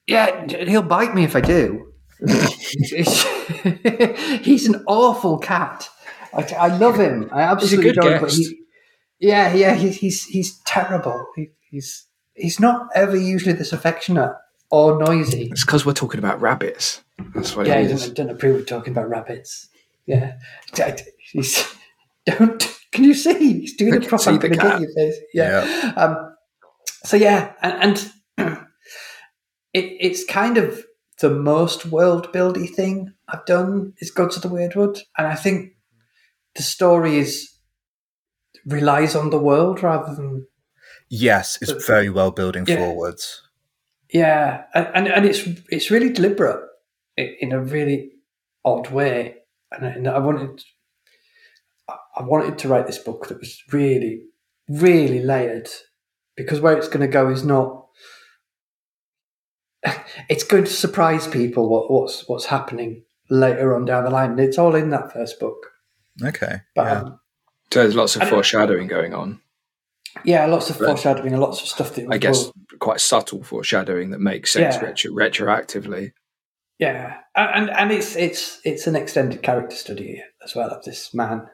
Yeah, he'll bite me if I do. He's an awful cat. I, I love him. I absolutely good adore him. But he, yeah, yeah, he, he's he's terrible. He, he's he's not ever usually this affectionate or noisy. It's because we're talking about rabbits. That's what Yeah, it he is. doesn't, doesn't approve of talking about rabbits. Yeah, he's don't. Can you see? He's doing I the proper. see the cat. face. Yeah. Um, so yeah, and, and it, it's kind of the most world buildy thing I've done is Gods to the Wyrdwood, and I think the story is relies on the world rather than Yes, it's very well building Yeah. forwards. Yeah, and and, and it's it's really deliberate in a really odd way, and I, and I wanted I- I wanted to write this book that was really really layered because where it's going to go is not. It's going to surprise people what, what's what's happening later on down the line. And it's all in that first book, Okay. but yeah. um, So there's lots of I don't- foreshadowing going on. yeah, lots of Right. foreshadowing and lots of stuff that I guess will- quite subtle foreshadowing that makes sense Yeah. retro- retroactively. Yeah, and and- and it's it's it's an extended character study as well of this man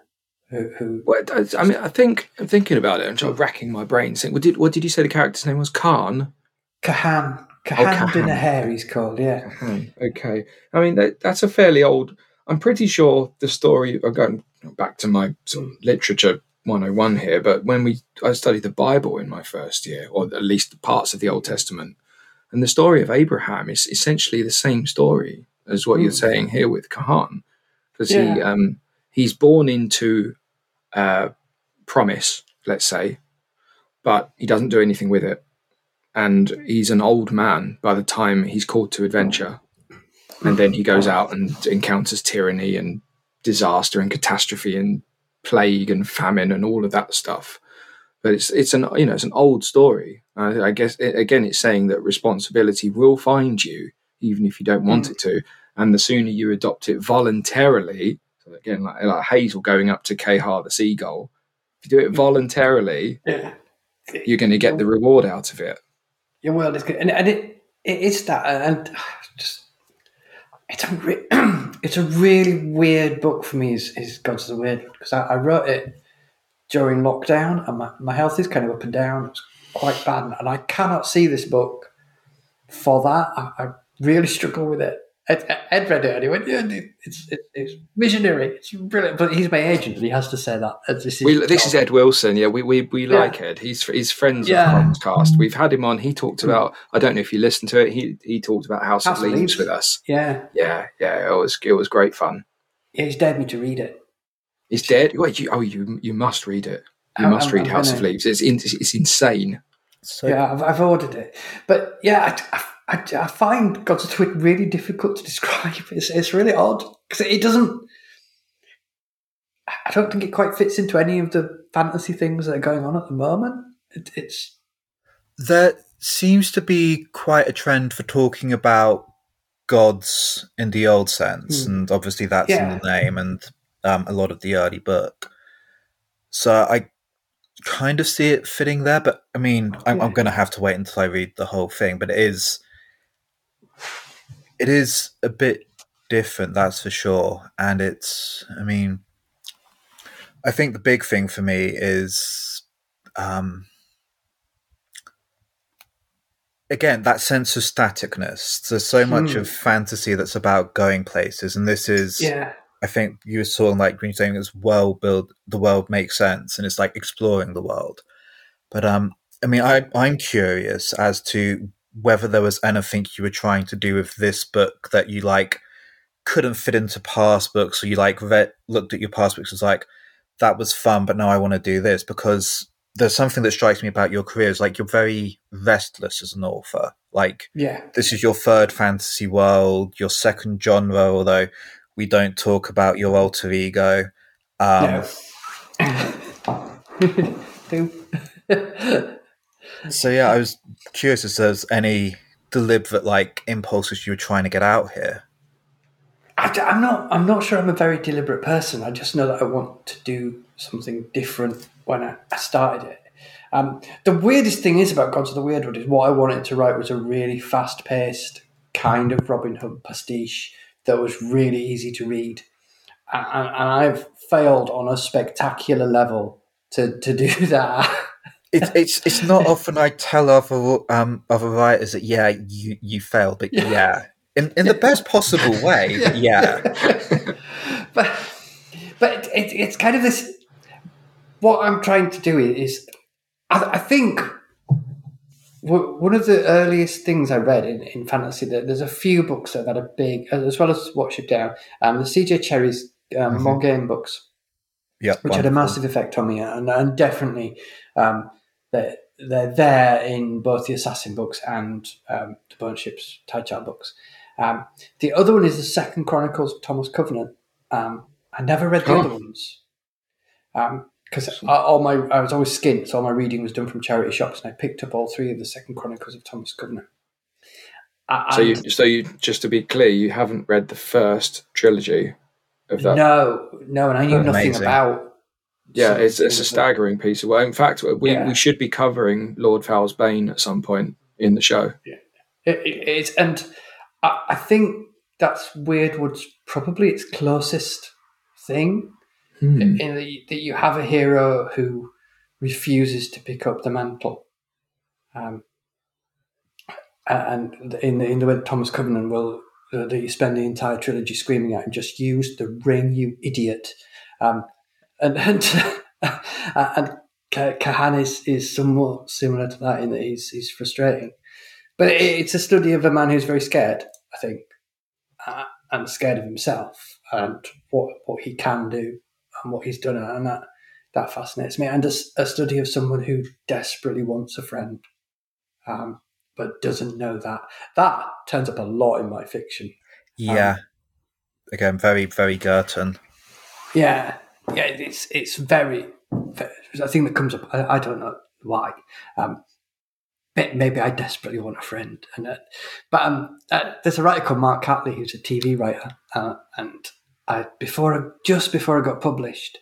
who, who Well, I- I mean, I think I'm thinking about it. I'm sort of racking my brains. Think, what did what did you say the character's name was? Khan. Cahan Cahan Cahan. Dinner Hair he's called. Yeah, Cahan. Okay. I mean, that, that's a fairly old. I'm pretty sure the story. I'm going back to my sort of literature 101 here, but when we I studied the Bible in my first year, or at least parts of the Old Testament, and the story of Abraham is essentially the same story as what you're Mm. saying here with Cahan. because he um, he's born into uh, promise, let's say, but he doesn't do anything with it, and he's an old man by the time he's called to adventure, and then he goes out and encounters tyranny and disaster and catastrophe and plague and famine and all of that stuff. But it's it's an you know it's an old story. I, I guess it, again it's saying that responsibility will find you even if you don't want mm. it to, and the sooner you adopt it voluntarily. So again, like, like Hazel going up to Kehaar the seagull, if you do it voluntarily, Yeah. you're going to get the reward out of it. Your world is good, and, and it it is that, and just it's a re- it's a really weird book for me. Is, is Gods the Weird because I, I wrote it during lockdown, and my, my health is kind of up and down. It's quite bad, and I cannot see this book for that. I, I really struggle with it. Ed, Ed read it and he went, "Yeah, it's it's, it's visionary. It's brilliant." But he's my agent, and he has to say that. This is, We, this is Ed Wilson. Yeah, we we, we Yeah. like Ed. He's he's friends Yeah. of Chronscast. We've had him on. He talked hmm. about. I don't know if you listened to it. He he talked about House, House of of Leaves Leaves. with us. Yeah, Yeah, yeah. It was it was great fun. yeah, he's dared me to read it. He's dead. Wait, you, oh, you you must read it. You I'm- must I'm- read I'm House of gonna- Leaves. It's in, it's insane. So yeah, I've, I've ordered it, but yeah, I, I, I, I find Gods of really difficult to describe. It's, it's really odd because it doesn't. I don't think it quite fits into any of the fantasy things that are going on at the moment. It, it's there seems to be quite a trend for talking about gods in the old sense, Hmm. and obviously that's Yeah. in the name and um, a lot of the early book. So I kind of see it fitting there, but I mean, I'm, I'm going to have to wait until I read the whole thing. But it is, it is a bit different, that's for sure. And it's, I mean, I think the big thing for me is, um, again, that sense of staticness. There's so much Hmm. of fantasy that's about going places, and this is, yeah, I think you were talking like Green saying it's world build the world makes sense and it's like exploring the world. But um I mean I I'm curious as to whether there was anything you were trying to do with this book that you like couldn't fit into past books or you like read, looked at your past books and was like that was fun but now I want to do this because there's something that strikes me about your career is like you're very restless as an author. Like yeah, this is your third fantasy world, your second genre, although we don't talk about your alter ego. Um, Do- So yeah, I was curious if there's any deliberate like impulses you were trying to get out here. I, am not. I'm not sure. I'm a very deliberate person. I just know that I want to do something different when I, I started it. Um, the weirdest thing is about Gods of the Wyrdwood is what I wanted to write was a really fast-paced kind of Robin Hood pastiche that was really easy to read, and, and I've failed on a spectacular level to to do that. It's it's it's not often I tell other um other writers that yeah you you failed, but yeah, in in the best possible way. but yeah. but but it, it's kind of this. What I'm trying to do is, I, I think one of the earliest things I read in, in fantasy. That there's a few books that had a big, as well as Watership Down. Um, the C.J. Cherryh's um, Mhm. Morgaine books, Yeah, which had a massive effect on me, and, and definitely um, they're, they're there in both the Assassin books and um, the Bone Ships Tide Child books. Um, the other one is the Second Chronicles of Thomas Covenant. Um, I never read the Oh. other ones because all my I was always skint, so all my reading was done from charity shops, and I picked up all three of the Second Chronicles of Thomas Covenant. So you so you just to be clear, you haven't read the first trilogy of that. no, no, and I knew Oh, nothing amazing. about. Yeah, it's it's a staggering piece of work. In fact, we, Yeah. we should be covering Lord Foul's Bane at some point in the show. It, it, it's and I, I think that's Wyrdwood's probably its closest thing Hmm. in that you, that you have a hero who refuses to pick up the mantle. Um, and in the in the way that Thomas Covenant will uh, that you spend the entire trilogy screaming at him, just use the ring, you idiot. Um, and and and Ka- Cahan is, is somewhat similar to that in that he's he's frustrating, but it, it's a study of a man who's very scared. I think, uh, and scared of himself. and what what he can do and what he's done, and that that fascinates me. And a, a study of someone who desperately wants a friend, um, but doesn't know that. That turns up a lot in my fiction. Yeah. Um, Again, very, very Girton. Yeah, yeah, it's it's very. I think that comes up. I, I don't know why. Um, but maybe I desperately want a friend, and uh, but um, uh, there's a writer called Mark Catley who's a TV writer, uh, and I before just before I got published,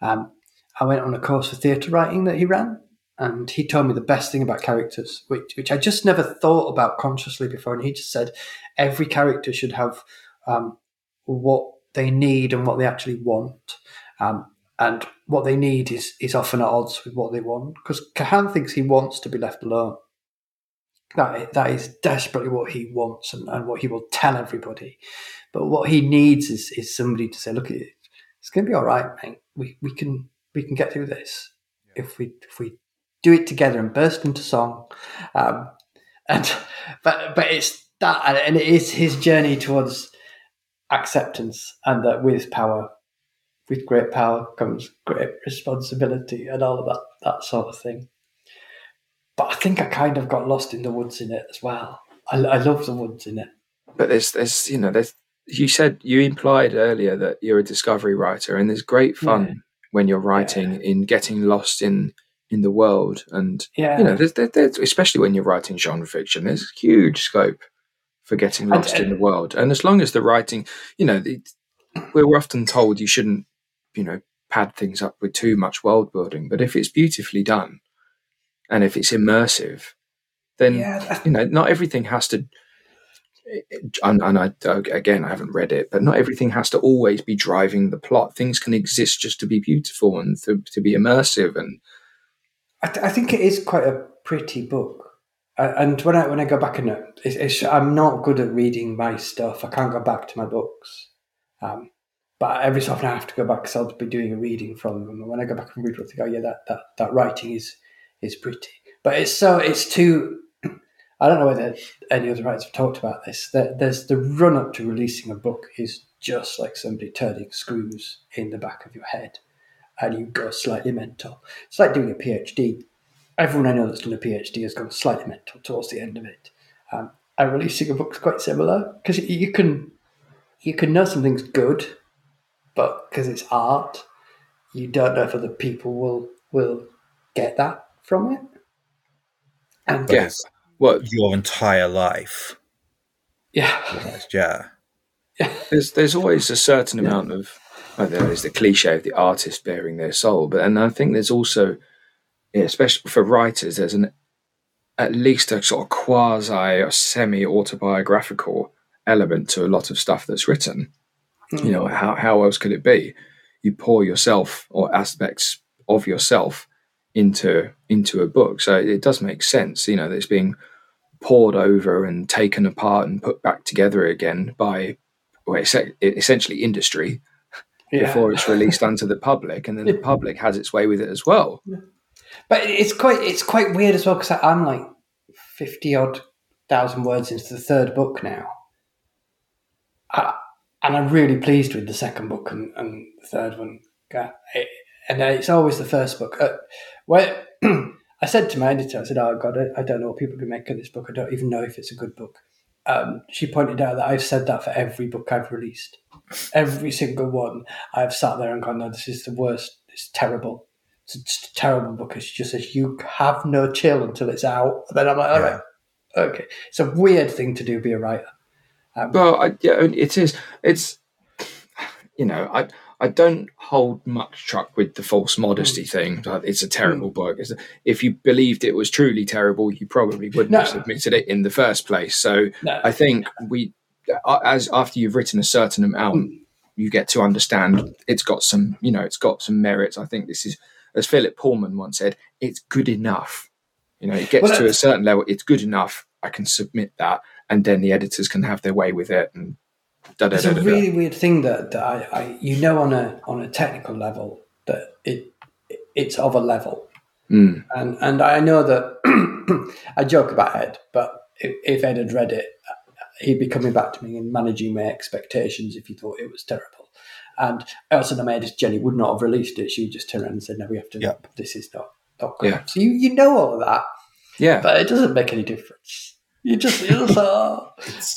um, I went on a course for theatre writing that he ran, and he told me the best thing about characters, which which I just never thought about consciously before, and he just said every character should have um, what they need and what they actually want. Um, and what they need is, is often at odds with what they want. Because Cahan thinks he wants to be left alone. That, that is desperately what he wants and, and what he will tell everybody. But what he needs is, is somebody to say, look, it's going to be all right, mate. We, we, can, we can get through this if we, if we do it together and burst into song. Um, and, but, but it's that, and it is his journey towards acceptance and that with power with great power comes great responsibility and all of that that sort of thing. But i think i kind of got lost in the woods in it as well. I, I love the woods in it. But there's there's you know there's you said you implied earlier that you're a discovery writer and there's great fun Yeah. when you're writing in getting lost in in the world. And yeah. you know there's, there, there's especially when you're writing genre fiction there's huge scope for getting lost in uh, the world. And as long as the writing you know the, we're often told you shouldn't you know pad things up with too much world building but if it's beautifully done and if it's immersive then yeah you know not everything has to and, and I again I haven't read it, but not everything has to always be driving the plot. Things can exist just to be beautiful and to, to be immersive. And I, th- I think it is quite a pretty book Uh, and when I when I go back and it, I'm not good at reading my stuff. I can't go back to my books, um, but every so often I have to go back because I'll be doing a reading from them. And when I go back and read, I think, oh yeah, that, that that writing is is pretty. But it's so it's too. I don't know whether any other writers have talked about this. That there's the run up to releasing a book is just like somebody turning screws in the back of your head, and you go slightly mental. It's like doing a PhD everyone I know that's done a PhD has gone slightly mental towards the end of it. Um, and releasing a book's quite similar because you can you can know something's good, but because it's art, you don't know if other people will will get that from it. And yes, well, Your entire life. yeah, Yeah. there's there's always a certain amount of oh, there is the cliche of the artist bearing their soul, but and I think there's also, yeah, especially for writers, there's an at least a sort of quasi or semi autobiographical element to a lot of stuff that's written. You know, mm. how how else could it be? You pour yourself or aspects of yourself into into a book, so it does make sense. You know, that it's being poured over and taken apart and put back together again by well, essentially industry yeah. before it's released onto the public, and then the public has its way with it as well. But it's quite it's quite weird as well because I'm like fifty odd thousand words into the third book now, I, and I'm really pleased with the second book and, and the third one. Uh, and it's always the first book. Uh, where I said to my editor, I said, "Oh God, I, I don't know what people can make of this book. I don't even know if it's a good book." Um, she pointed out that I've said that for every book I've released, every single one. I've sat there and gone, "No, this is the worst. It's terrible." it's a terrible book. She just says you have no chill until it's out. And then I'm like, all right, okay. It's a weird thing to do, be a writer. Uh, well, I, yeah, it is. It's you know, I I don't hold much truck with the false modesty mm. thing. Like, It's a terrible mm. book. It's, if you believed it was truly terrible, you probably wouldn't No. have submitted it in the first place. So No. I think we, uh, as after you've written a certain amount, mm. you get to understand it's got some, you know, it's got some merits. I think this is, as Philip Pullman once said, it's good enough. You know, it gets Well, to a certain level. It's good enough. I can submit that, and then the editors can have their way with it. And da da It's da a really weird thing that, that I, I, you know, on a on a technical level that it it's of a level, Mm. and and I know that I joke about Ed, but if, if Ed had read it, he'd be coming back to me and managing my expectations if he thought it was terrible. And also the editor Jenny would not have released it. She just turn around and said, "No, we have to. Yep. This is not not good." Yeah. So you you know all of that, Yeah. but it doesn't make any difference. You just you just like,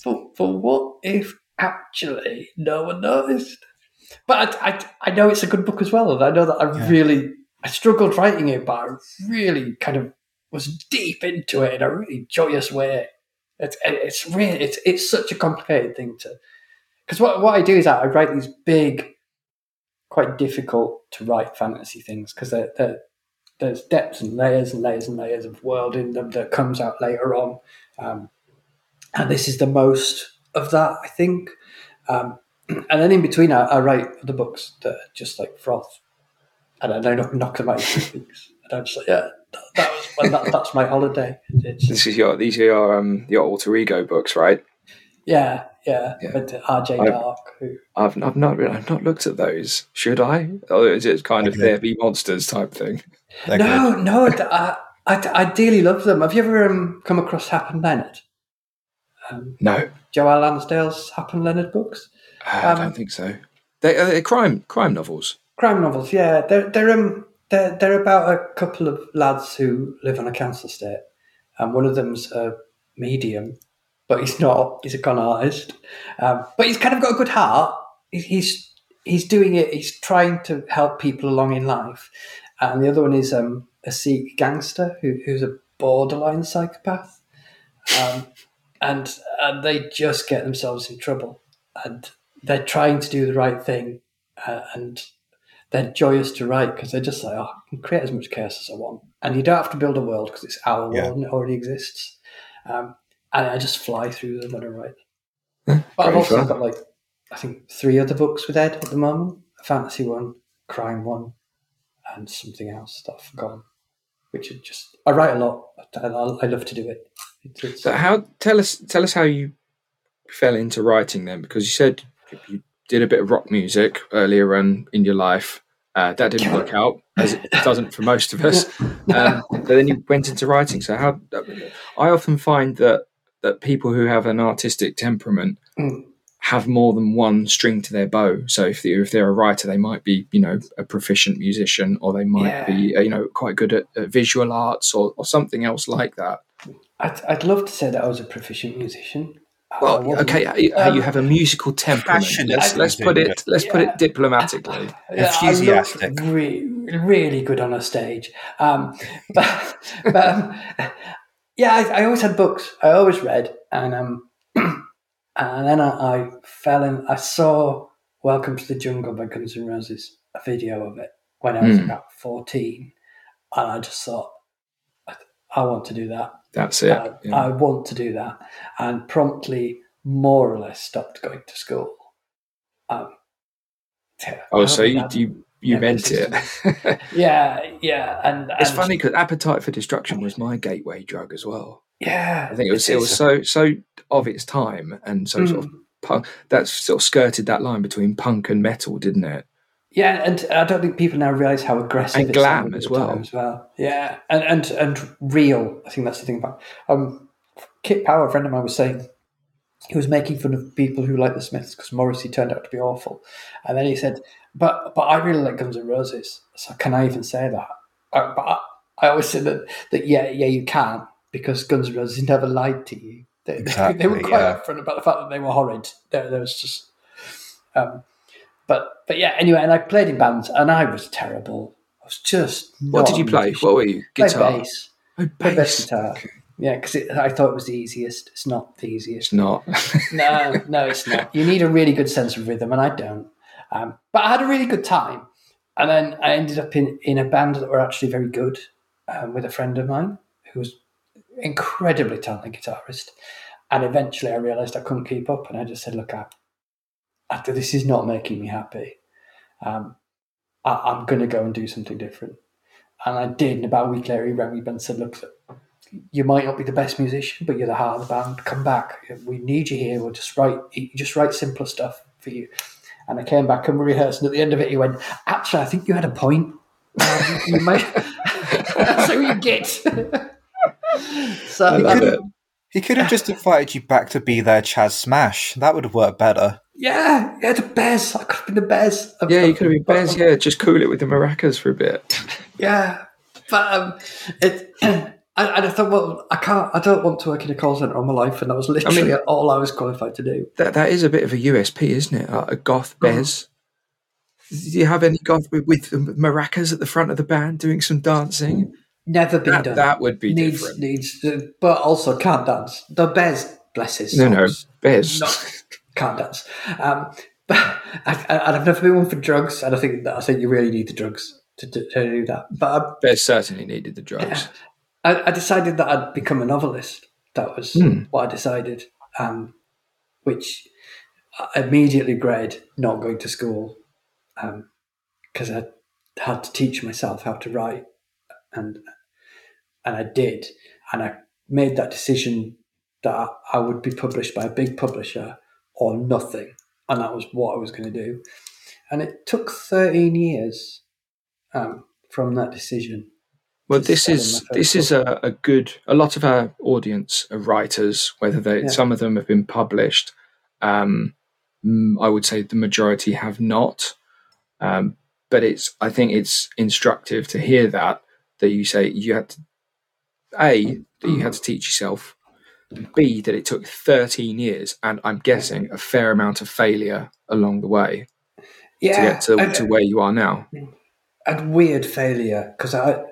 but, but what if actually no one noticed? But I, I, I know it's a good book as well, and I know that I Yeah. really I struggled writing it, but I really kind of was deep into it in a really joyous way. It's it's really it's it's such a complicated thing to because what what I do is I, I write these big, quite difficult to write fantasy things because they're, they're, there's depths and layers and layers and layers of world in them that comes out later on, um, and this is the most of that I think. Um, and then in between, I, I write other books that are just like froth, and I don't knock, knock them out in three weeks. And I'm just like, yeah, that, that was well, that, that's my holiday. It's, This is your these are your um your alter ego books, right? yeah, yeah. Yeah. But RJ I- Dark, who I've I've not really- I've not looked at those. Should I? Or is it kind of Okay. there be monsters type thing? They're no, good. no, I, I, I dearly love them. Have you ever um, come across Hap and Leonard? Um, No, Joel Lansdale's Hap and Leonard books, I Um, don't think so. They are they're crime crime novels. crime novels. Yeah, they're they're um they're they're about a couple of lads who live on a council estate, and one of them's a medium, but he's not. He's a con artist, um, but he's kind of got a good heart. He's he's doing it. He's trying to help people along in life, and the other one is um, a Sikh gangster who, who's a borderline psychopath, um, and and they just get themselves in trouble, and they're trying to do the right thing, uh, and they're joyous to write because they're just like, oh, I can create as much chaos as I want, and you don't have to build a world because it's our Yeah. world and it already exists. Um, and I just fly through them when I write. But I've also fun. got like I think three other books with Ed at the moment: a fantasy one, crime one, and something else that I've forgotten. Which is just I write a lot. and I, I love to do it. It's, So how tell us tell us how you fell into writing then because you said you did a bit of rock music earlier on in your life. Uh, that didn't work out as it doesn't for most of us. Um, but then you went into writing. So how I often find that that people who have an artistic temperament Mm. Have more than one string to their bow. So if they, if they're a writer, they might be you know a proficient musician, or they might Yeah. be uh, you know quite good at, at visual arts or, or something else like that. I'd, I'd love to say that I was a proficient musician. Well, wasn't. okay, how you- how you Um, have a musical temperament. passionate Let's, let's put it. Let's put it diplomatically. Enthusiastic. look re- really good on a stage. Um, but but um, yeah, I, I always had books. I always read, and um, and then I, I fell in. I saw Welcome to the Jungle by Guns N' Roses, a video of it when I was Hmm. about fourteen, and I just thought, I, I want to do that. That's it. I, yeah. I want to do that, and promptly, more or less, stopped going to school. Um, yeah, oh, so you you, you yeah, meant it. yeah, yeah, and it's funny because Appetite for Destruction was my gateway drug as well. Yeah, I think it was it was so so of its time and so sort of Mm. punk, that sort of skirted that line between punk and metal, didn't it? Yeah, and I don't think people now realise how aggressive And it glam as at the time well. As well, yeah, and and and real. I think that's the thing about um, Kit Power. A friend of mine was saying he was making fun of people who like the Smiths because Morrissey turned out to be awful, and then he said, "But but I really like Guns N' Roses, so can I even say that?" Uh, but I, I always say that that yeah yeah you can because Guns N' Roses never lied to you. They, they were quite yeah. upfront about the fact that they were horrid. There, there was just. Um, but but yeah, anyway, and I played in bands, and I was terrible. I was just. What did you play? musician. What were you? Played Guitar. bass. Oh, Played bass bass. guitar. Okay. Yeah, because I thought it was the easiest. It's not the easiest. It's not. no, no, it's not. You need a really good sense of rhythm, and I don't. Um, but I had a really good time, and then I ended up in in a band that were actually very good um, with a friend of mine who was incredibly talented guitarist. And eventually, I realised I couldn't keep up, and I just said, "Look, I, after this is not making me happy. Um, I, I'm going to go and do something different." And I did. And about a week later, he rang me and said, "Look, you might not be the best musician, but you're the heart of the band. Come back. We need you here. We'll just write. Just write simpler stuff for you." And I came back and we rehearsed. And at the end of it, he went, "Actually, I think you had a point. Um, you might." That's how you get. so I love um, it. He could have just invited you back to be there, Chas Smash. That would have worked better. Yeah, yeah, the Bez. I could have been the Bez. Yeah, you could have been Bez. Yeah, just cool it with the maracas for a bit. Yeah, but um, it. and I thought, well, I can't. I don't want to work in a call center all my life, and that was literally mean- all I was qualified to do. That that is a bit of a USP, isn't it? Like a goth Bez. Do you have any goth with, with maracas at the front of the band doing some dancing? Never been That, done. that would be needs different. needs, to, but also can't dance. The Bez, bless his No, no, Bez. not- can't dance. Um, but I, I, I've never been one for drugs, and I think that I think you really need the drugs to, to, to do that. But um, Bez certainly needed the drugs. I, I decided that I'd become a novelist. That was Hmm. what I decided, um, which I immediately regretted not going to school because I had to teach myself how to write, and and I did, and I made that decision that I, I would be published by a big publisher or nothing, and that was what I was going to do, and it took thirteen years um, from that decision. Well, this is this is a, a good. A lot of our audience are writers. Whether they Yeah. some of them have been published, um, mm, I would say the majority have not. Um, but it's I think it's instructive to hear that that you say you had to a that you had to teach yourself, b that it took thirteen years, and I'm guessing a fair amount of failure along the way Yeah, to get to, to where you are now. And weird failure because I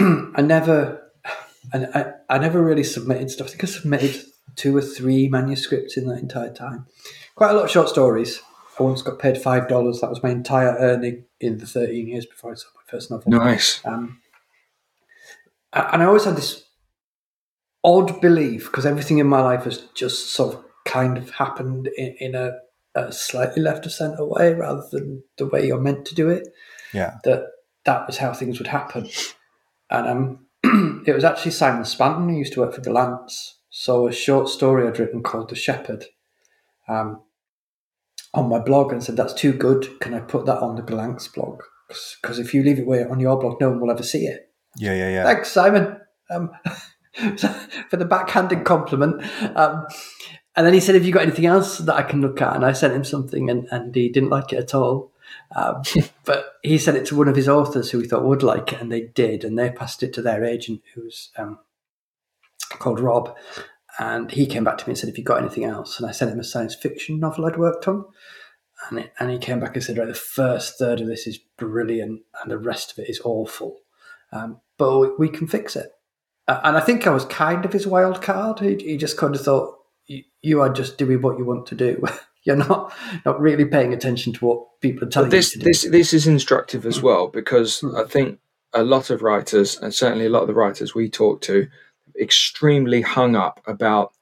I never I, I, I never really submitted stuff. I think I submitted two or three manuscripts in that entire time. Quite a lot of short stories. I once got paid five dollars. That was my entire earning in the thirteen years before I sold my first novel. Nice. Um, and I always had this odd belief because everything in my life has just sort of kind of happened in, in a, a slightly left of center way rather than the way you're meant to do it Yeah. that that was how things would happen. And um, it was actually Simon Spanton who used to work for Gollancz. So a short story I'd written called The Shepherd um, on my blog and said, that's too good. Can I put that on the Gollancz blog? Because if you leave it on your blog, no one will ever see it. Yeah, yeah, yeah. Thanks, Simon, um, for the backhanded compliment. Um, and then he said, Have you got anything else that I can look at? And I sent him something, and, and he didn't like it at all. Um, but he sent it to one of his authors who he thought would like it, and they did. And they passed it to their agent, who's um, called Rob. And he came back to me and said, Have you got anything else? And I sent him a science fiction novel I'd worked on. And, it, and he came back and said, Right, the first third of this is brilliant, and the rest of it is awful. Um, but we, we can fix it. Uh, and I think I was kind of his wild card. He, he just kind of thought, "You- you are just doing what you want to do. You're not not really paying attention to what people are telling But this you this this is instructive as well hmm. because hmm. I think a lot of writers and certainly a lot of the writers we talk to extremely hung up about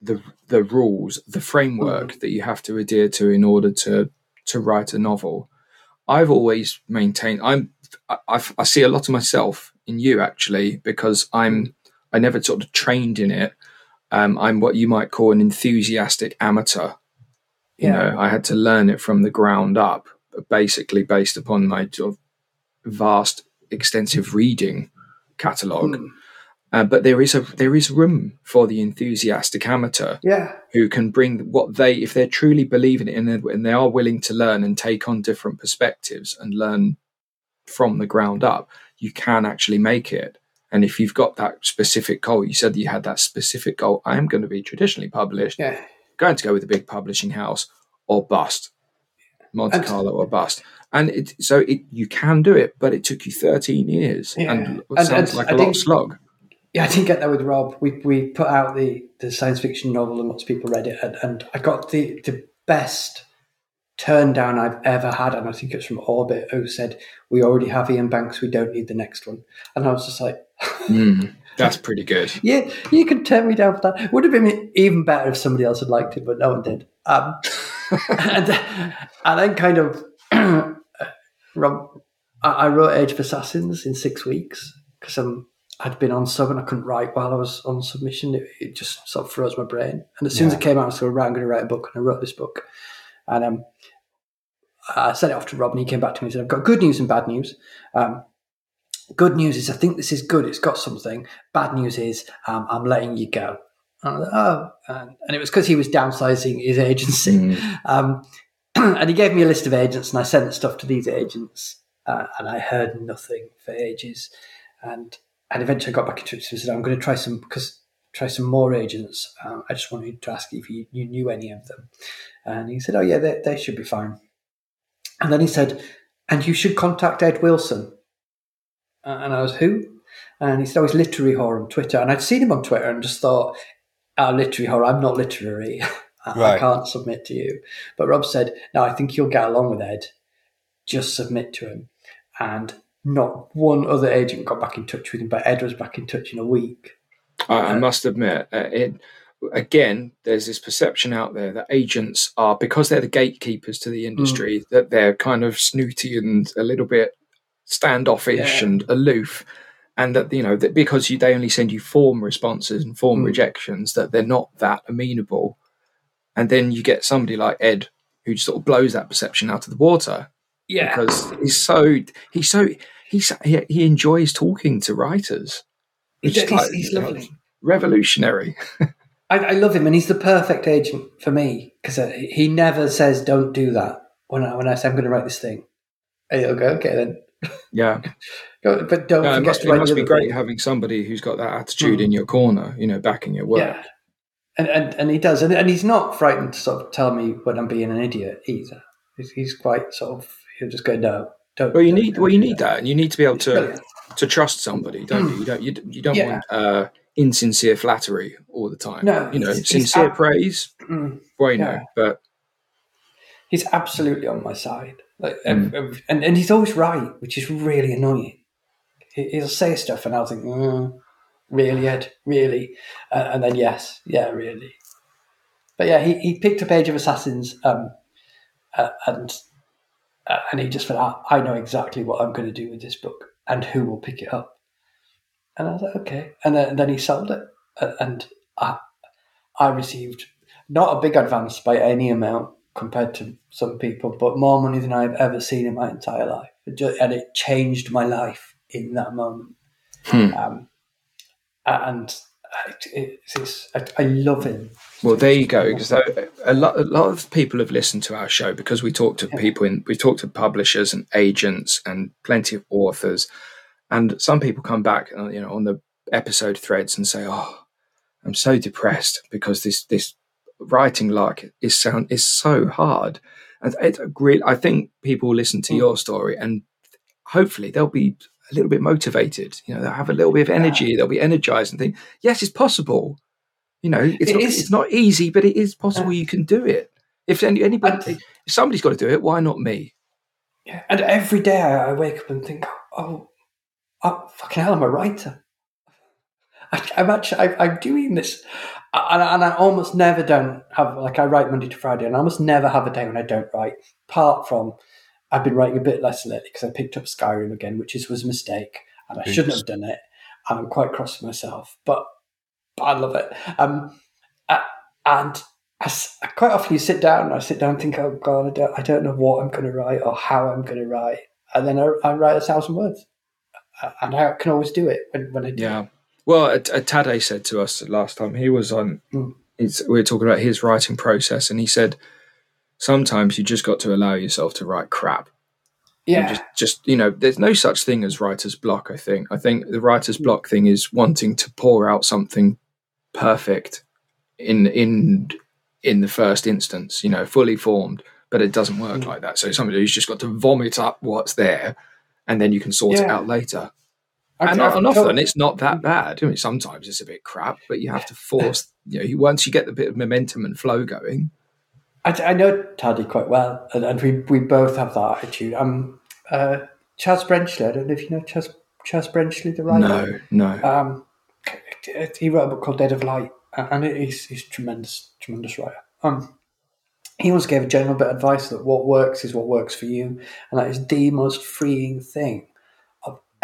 the the rules, the framework hmm. that you have to adhere to in order to to write a novel. I've always maintained I'm I, I, I see a lot of myself in you actually because I'm I never sort of trained in it. Um, I'm what you might call an enthusiastic amateur you Yeah. know i had to learn it from the ground up basically based upon my sort of vast extensive reading catalogue uh, but there is a there is room for the enthusiastic amateur yeah, who can bring what they if they're truly believe in it and, they- and they are willing to learn and take on different perspectives and learn from the ground up you can actually make it. And if you've got that specific goal you said you had that specific goal i am going to be traditionally published. Yeah. Going to go with a big publishing house or bust, Monte Carlo or bust. And it, so it, you can do it, but it took you 13 years Yeah. and it And- sounds and like I a lot of slog. Yeah, I didn't get that with Rob. We we put out the, the science fiction novel and lots of people read it, and, and I got the, the best turn down I've ever had. And I think it's from Orbit, who said, We already have Iain Banks, we don't need the next one. And I was just like, Mm, that's pretty good. Yeah, you can turn me down for that. Would have been even better if somebody else had liked it, but no one did. Um, and, and then kind of, Rob, I, wrote Age of Assassins in six weeks because um, I'd been on sub and I couldn't write while I was on submission. It, it just sort of froze my brain. And as soon as it came out, I was going, right, I'm going to write a book. And I wrote this book. And um, I sent it off to Rob and he came back to me and said, I've got good news and bad news. Um, good news is I think this is good. It's got something. Bad news is um, I'm letting you go. And, like, oh, and, and it was because he was downsizing his agency. Um, and he gave me a list of agents, and I sent stuff to these agents, uh, and I heard nothing for ages. And and eventually I got back in touch and said, I'm going to try some because try some more agents. Um, I just wanted to ask if you, you knew any of them. And he said, Oh yeah, they, they should be fine. And then he said, And you should contact Ed Wilson. Uh, and I was who? And he said, "Oh, he's literary whore on Twitter." And I'd seen him on Twitter and just thought, "Oh, literary whore. I'm not literary. I, I can't submit to you." But Rob said, "No, I think you'll get along with Ed. Just submit to him." And not one other agent got back in touch with him, but Ed was back in touch in a week. I, I must admit, uh, it again. There's this perception out there that agents are because they're the gatekeepers to the industry that they're kind of snooty and a little bit standoffish Yeah. and aloof, and that you know that because you, they only send you form responses and form Mm. rejections that they're not that amenable, and then you get somebody like Ed who just sort of blows that perception out of the water Yeah, because he's so he's so he's he, he enjoys talking to writers. he's, he's, like, he's lovely. revolutionary. I, I love him, and he's the perfect agent for me because he never says, "Don't do that." When I when I say I'm going to write this thing, and he'll go, "Okay, then." Yeah, but don't no, it must, it must be great thing. having somebody who's got that attitude Mm. in your corner, you know, backing your work. Yeah, and, and and he does, and, and he's not frightened to sort of tell me when I'm being an idiot either. He's, he's quite sort of he'll just go, "No, don't." Well, you don't- need don't well, you need that, and you need to be able It's to brilliant. to trust somebody, don't you? You don't you, you don't Yeah. want uh, insincere flattery all the time. No, you know, he's- he's sincere ab- praise, Mm. bueno, Yeah. but He's absolutely on my side, like, Mm. and and he's always right, which is really annoying. He- He'll say stuff, and I'll think, mm, "Really, Ed? Really?" Uh, and then, yes, yeah, really. But yeah, he, he picked up Age of Assassins, um, uh, and uh, and he just thought, "I I know exactly what I'm going to do with this book, and who will pick it up." And I was like, "Okay." And then, and then he sold it, uh, and I I received not a big advance by any amount compared to some people, but more money than I've ever seen in my entire life. It ju- and it changed my life in that moment. Hmm. Um, and it, it's, I, I love him. Well, there you go. Because a lot, a lot of people have listened to our show because we talk to people in, we talk to publishers and agents and plenty of authors, and some people come back, uh, you know, on the episode threads and say, "Oh, I'm so depressed because this this writing like is sound is so hard." And it really, I think people listen to mm. your story and hopefully they'll be a little bit motivated. You know, they'll have a little bit of energy. They'll be energized and think, "Yes, it's possible." You know, it's It not, is- it's not easy, but it is possible. you can do it. If any, anybody, if somebody's got to do it, why not me? Yeah. And every day I I wake up and think, oh, oh fucking hell, I'm a writer. I, I'm actually, I, I'm doing this. And, I- and I almost never don't have, like, I write Monday to Friday, and I almost never have a day when I don't write, apart from I've been writing a bit less lately because I picked up Skyrim again, which is, was a mistake, and I shouldn't have done it. And I'm quite cross with myself, but, but I love it. Um, and I, I quite often you sit down and I sit down and think, oh God, I don't, I don't know what I'm going to write or how I'm going to write. And then I, I write a thousand words. And I can always do it when, when I do Yeah. it. Well, Tade said to us last time he was on. Mm. We were talking about his writing process, and he said sometimes you just got to allow yourself to write crap. Yeah. just, just you know, there's no such thing as writer's block. I think. I think the writer's block thing is wanting to pour out something perfect in in in the first instance. You know, fully formed, but it doesn't work Mm. like that. So somebody who's just got to vomit up what's there, and then you can sort it out later. And, often it's not that bad. I mean, sometimes it's a bit crap, but you have to force. You know, once you get the bit of momentum and flow going, I, I know Tade quite well, and, and we, we both have that attitude. Um, uh, Chaz Brenchley, I don't know if you know Chaz, Chaz Brenchley, the writer. no, no, Um, he wrote a book called Dead of Light, and he's he's a tremendous, tremendous writer. Um, he once gave a general bit of advice that what works is what works for you, and that is the most freeing thing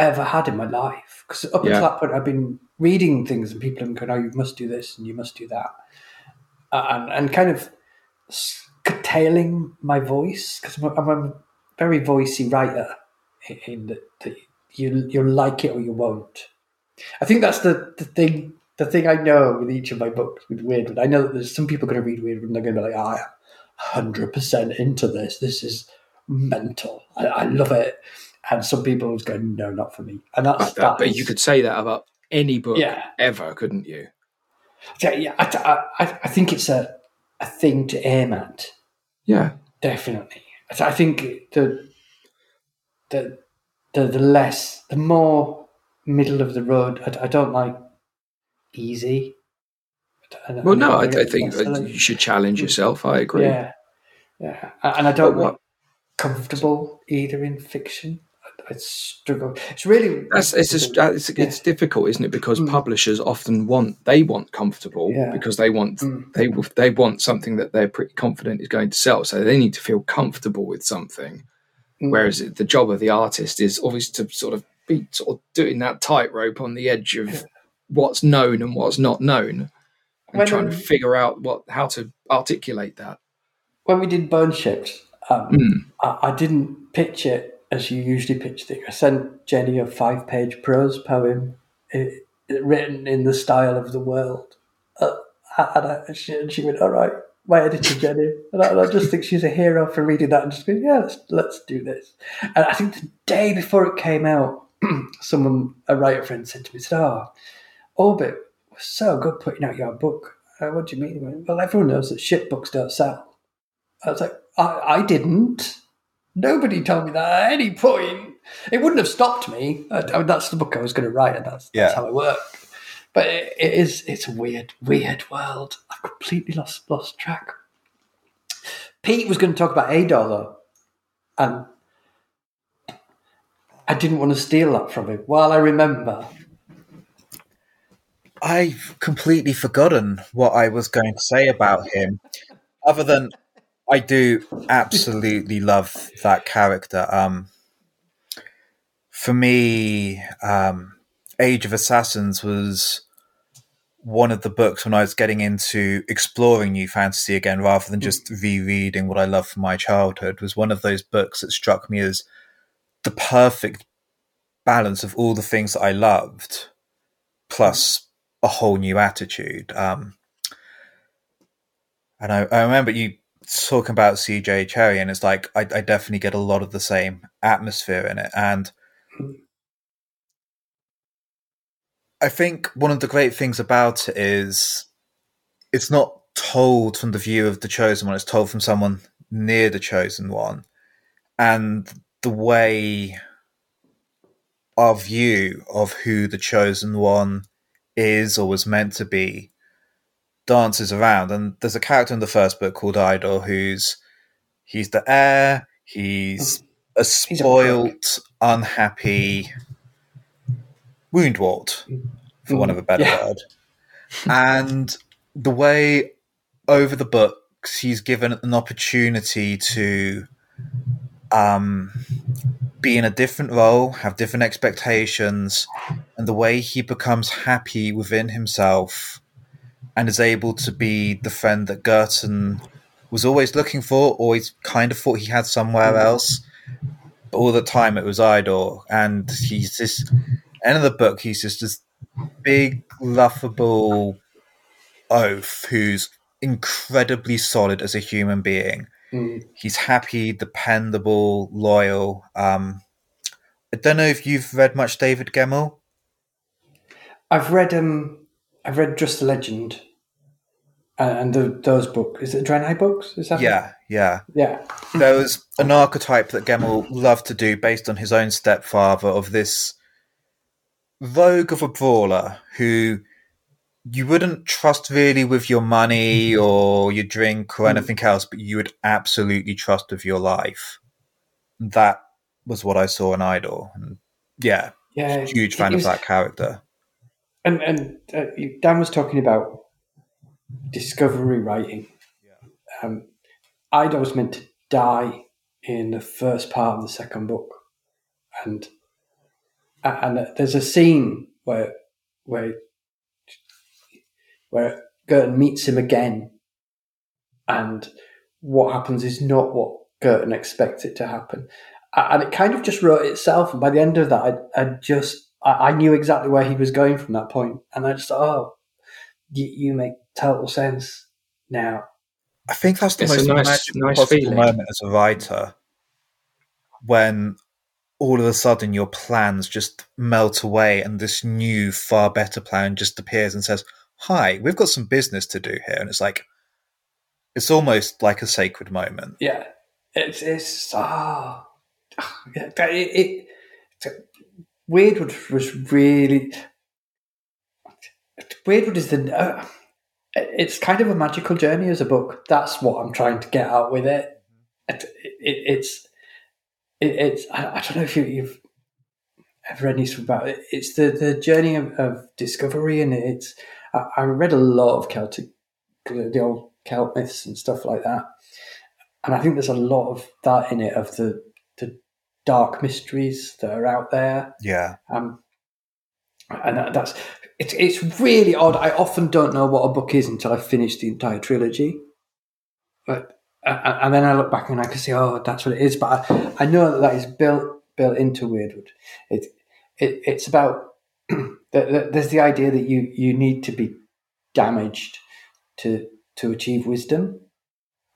ever had in my life. Because up Yeah. until that point, I've been reading things, and people have been going, "Oh, you must do this and you must do that," and and kind of curtailing my voice because I'm, a- I'm a very voicey writer. In, that, that you you'll like it or you won't. I think that's the, the thing the thing I know with each of my books with Wyrdwood, I know that there's some people going to read Wyrdwood and they're going to be like, oh, I am hundred percent into this. This is mental. I, I love it. And some people was going, no, not for me. And that's But, that, but is- you could say that about any book Yeah. ever, couldn't you? Yeah, yeah. I, I, I think it's a a thing to aim at. Yeah. Definitely. I think the the the, the less, the more middle of the road. I, I don't like easy. I don't- Well, no, I, I think you should challenge yourself. I agree. Yeah, yeah, and I don't But what- want comfortable either in fiction. I, I struggle. It's really That's it's just it's, it's difficult, isn't it? Because publishers often want they want comfortable Yeah. because they want Mm. they they want something that they're pretty confident is going to sell. So they need to feel comfortable with something. Mm. Whereas the job of the artist is always to sort of be sort of doing that tightrope on the edge of what's known and what's not known, and When, trying um, to figure out what how to articulate that. when we did Bone Ships, um, Mm. I, I didn't pitch it as you usually pitch things. I sent Jenny a five-page prose poem eh, written in the style of the world, uh, and, I, and she, and she went, "All right." My editor Jenny, and I, and I just think she's a hero for reading that and just going, "Yeah, let's let's do this." And I think the day before it came out, someone, a writer friend, said to me, said, "Oh, Orbit was so good putting out your book." Uh, what do you mean? Well, everyone knows that shit books don't sell. I was like, I, I didn't. Nobody told me that at any point. It wouldn't have stopped me. I, mean, that's the book I was going to write, and that's, Yeah. that's how it worked. But it, it is, it's a weird, weird world. I've completely lost lost track. Pete was going to talk about Aydor, though, and I didn't want to steal that from him. While I remember, I've completely forgotten what I was going to say about him, other than I do absolutely love that character. Um, for me, um, Age of Assassins was one of the books when I was getting into exploring new fantasy again, rather than just rereading what I loved from my childhood. Was one of those books that struck me as the perfect balance of all the things that I loved, plus a whole new attitude. Um, and I, I remember you talking about CJ Cherryh, and it's like I, I definitely get a lot of the same atmosphere in it. And I think one of the great things about it is it's not told from the view of the chosen one, it's told from someone near the chosen one. And the way our view of who the chosen one is or was meant to be dances around. And there's a character in the first book called Aydor who's he's the heir, he's a a spoilt, unhappy woundwort, for want of a better Yeah. word. And the way over the books he's given an opportunity to um be in a different role, have different expectations, and the way he becomes happy within himself and is able to be the friend that Girton was always looking for, always kind of thought he had somewhere else. But all the time it was Aydor, and he's this end of the book, he's just this big, laughable oaf who's incredibly solid as a human being mm, he's happy, dependable, loyal. Um, I don't know if you've read much David Gemmell. I've read um, I've read Just the Legend, uh, and the, those books. Is it Drenai books? Is that Yeah, yeah. yeah. There was an archetype that Gemmell loved to do based on his own stepfather of this rogue of a brawler who you wouldn't trust really with your money or your drink or anything else, but you would absolutely trust with your life. That was what I saw in Aydor. And yeah, Yeah, huge it fan of that character. And and uh, Dan was talking about discovery writing. Um, Aydor was meant to die in the first part of the second book, and and there's a scene where where where Girton meets him again, and what happens is not what Girton expects it to happen, and it kind of just wrote itself. And by the end of that, I, I just I, I knew exactly where he was going from that point, and I just thought, oh, you, you make total sense now. I think that's the It's most nice- nice possible feeling. moment as a writer when all of a sudden your plans just melt away and this new, far better plan just appears and says, Hi, we've got some business to do here. And it's like, it's almost like a sacred moment. Yeah, it's it's ah, yeah, but it, it Wyrdwood was really Wyrdwood is the uh, it's kind of a magical journey as a book. That's what I'm trying to get out with it. it, it it's it, it's I, I don't know if you, you've ever read anything about it. It's the the journey of, of discovery, and it's I, I read a lot of Celtic the old Celt myths and stuff like that and I think there's a lot of that in it of the dark mysteries that are out there. Yeah. Um, and that, that's it's it's really odd. I often don't know what a book is until I finish the entire trilogy. But uh, and then I look back and I can see, oh, that's what it is. But I, I know that that is built built into Wyrdwood. It it it's about there's the idea that you you need to be damaged to to achieve wisdom,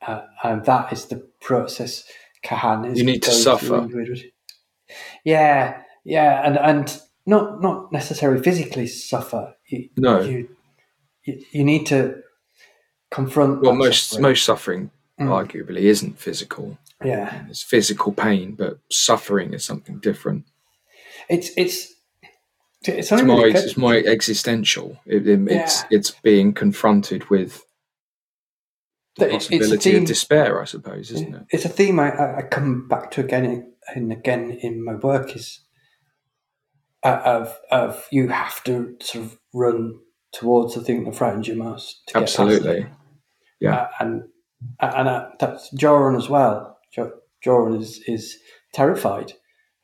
uh, and that is the process. Cahan is You need to suffer. Yeah, yeah, and and not not necessarily physically suffer. You, No. you you, you need to confront. Well, most suffering. most suffering Mm. arguably isn't physical. yeah, It's physical pain, but suffering is something different. it's it's it's It's really it's, more existential. It, it- it's it's being confronted with the That it's- a possibility of despair, I suppose, isn't it? It's a theme I, I- come back to again and again in my work is uh, of of you have to sort of run towards the thing that frightens you most. To get past Absolutely. Yeah. Uh, and and uh, that's Joron as well. Joron is is terrified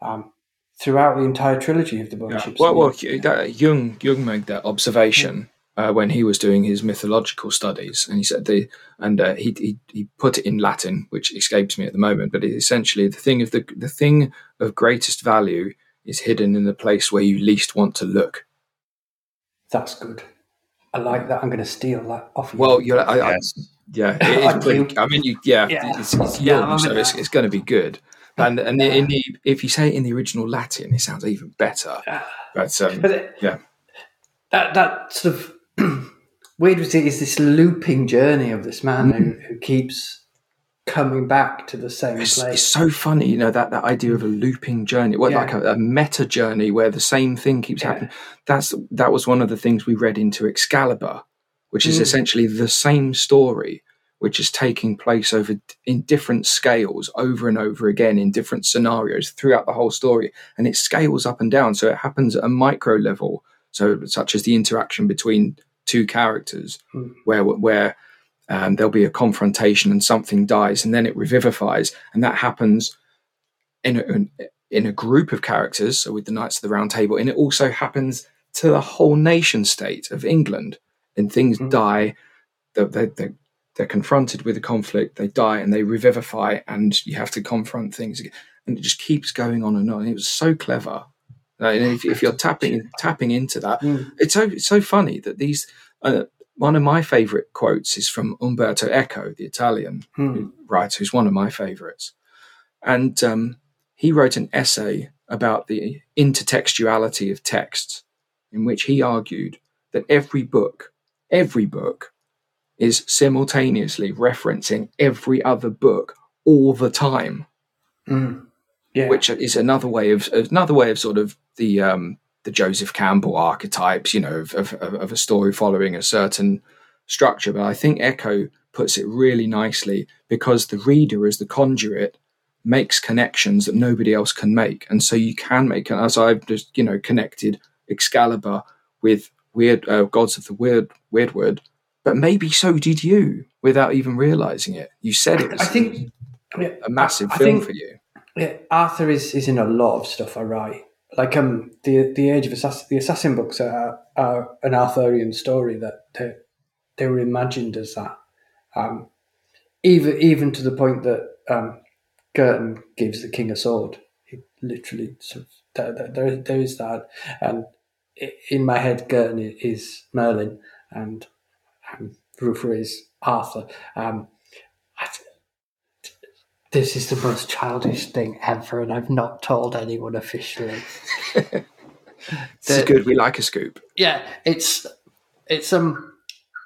um, throughout the entire trilogy of the Yeah. Well, well, that, Jung Jung made that observation uh, when he was doing his mythological studies, and he said the and uh, he, he he put it in Latin, which escapes me at the moment. But it, essentially, the thing of the the thing of greatest value is hidden in the place where you least want to look. that's good. I like that. I'm going to steal that off you. Well, you're, I, I, Yes. yeah, it Thank pretty. I mean, you, yeah, Yeah. it's, it's Yeah, Jung, so it's, it's going to be good. And and in the if you say it in the original Latin, it sounds even better. But um, But it, yeah. that that sort of weird was it is this looping journey of this man who, who keeps coming back to the same It's, place. it's so funny, you know, that, that idea of a looping journey, well, Yeah. like a, a meta journey where the same thing keeps Yeah. happening. That's that was one of the things we read into Excalibur, which is Mm. essentially the same story, which is taking place over in different scales over and over again in different scenarios throughout the whole story, and it scales up and down. So it happens at a micro level, so such as the interaction between two characters, Mm. where where um, there'll be a confrontation and something dies and then it revivifies. And that happens in a, in, in a group of characters so with the knights of the round table and it also happens to the whole nation state of england. And things Mm. die they, they, they, they're confronted with a conflict they die and they revivify and you have to confront things again. And it just keeps going on and on. It was so clever and if, if you're tapping tapping into that Mm. it's so it's so funny that these uh, one of my favorite quotes is from Umberto Eco, the Italian Hmm. writer, who's one of my favorites. And um, he wrote an essay about the intertextuality of texts, in which he argued that every book, every book, is simultaneously referencing every other book all the time Mm. Yeah. which is another way of another way of sort of the um, the Joseph Campbell archetypes, you know, of, of, of a story following a certain structure. But I think Eco puts it really nicely because the reader, as the conduit, makes connections that nobody else can make, and so you can make. As I've just you know connected Excalibur with weird uh, gods of the weird Wyrdwood, but maybe so did you without even realizing it. You said it was I think a massive I- I film think- for you. Yeah, Arthur is, is in a lot of stuff I write. Like um, the the Age of the Assassin books are, are an Arthurian story that they, they were imagined as that. Um, even even to the point that um, Girton gives the king a sword. He literally sort of there, there- there, is that, and in my head, Girton is Merlin, and um, is Arthur. Um, this is the most childish thing ever, and I've not told anyone officially. This is good. We like a scoop. Yeah, it's it's um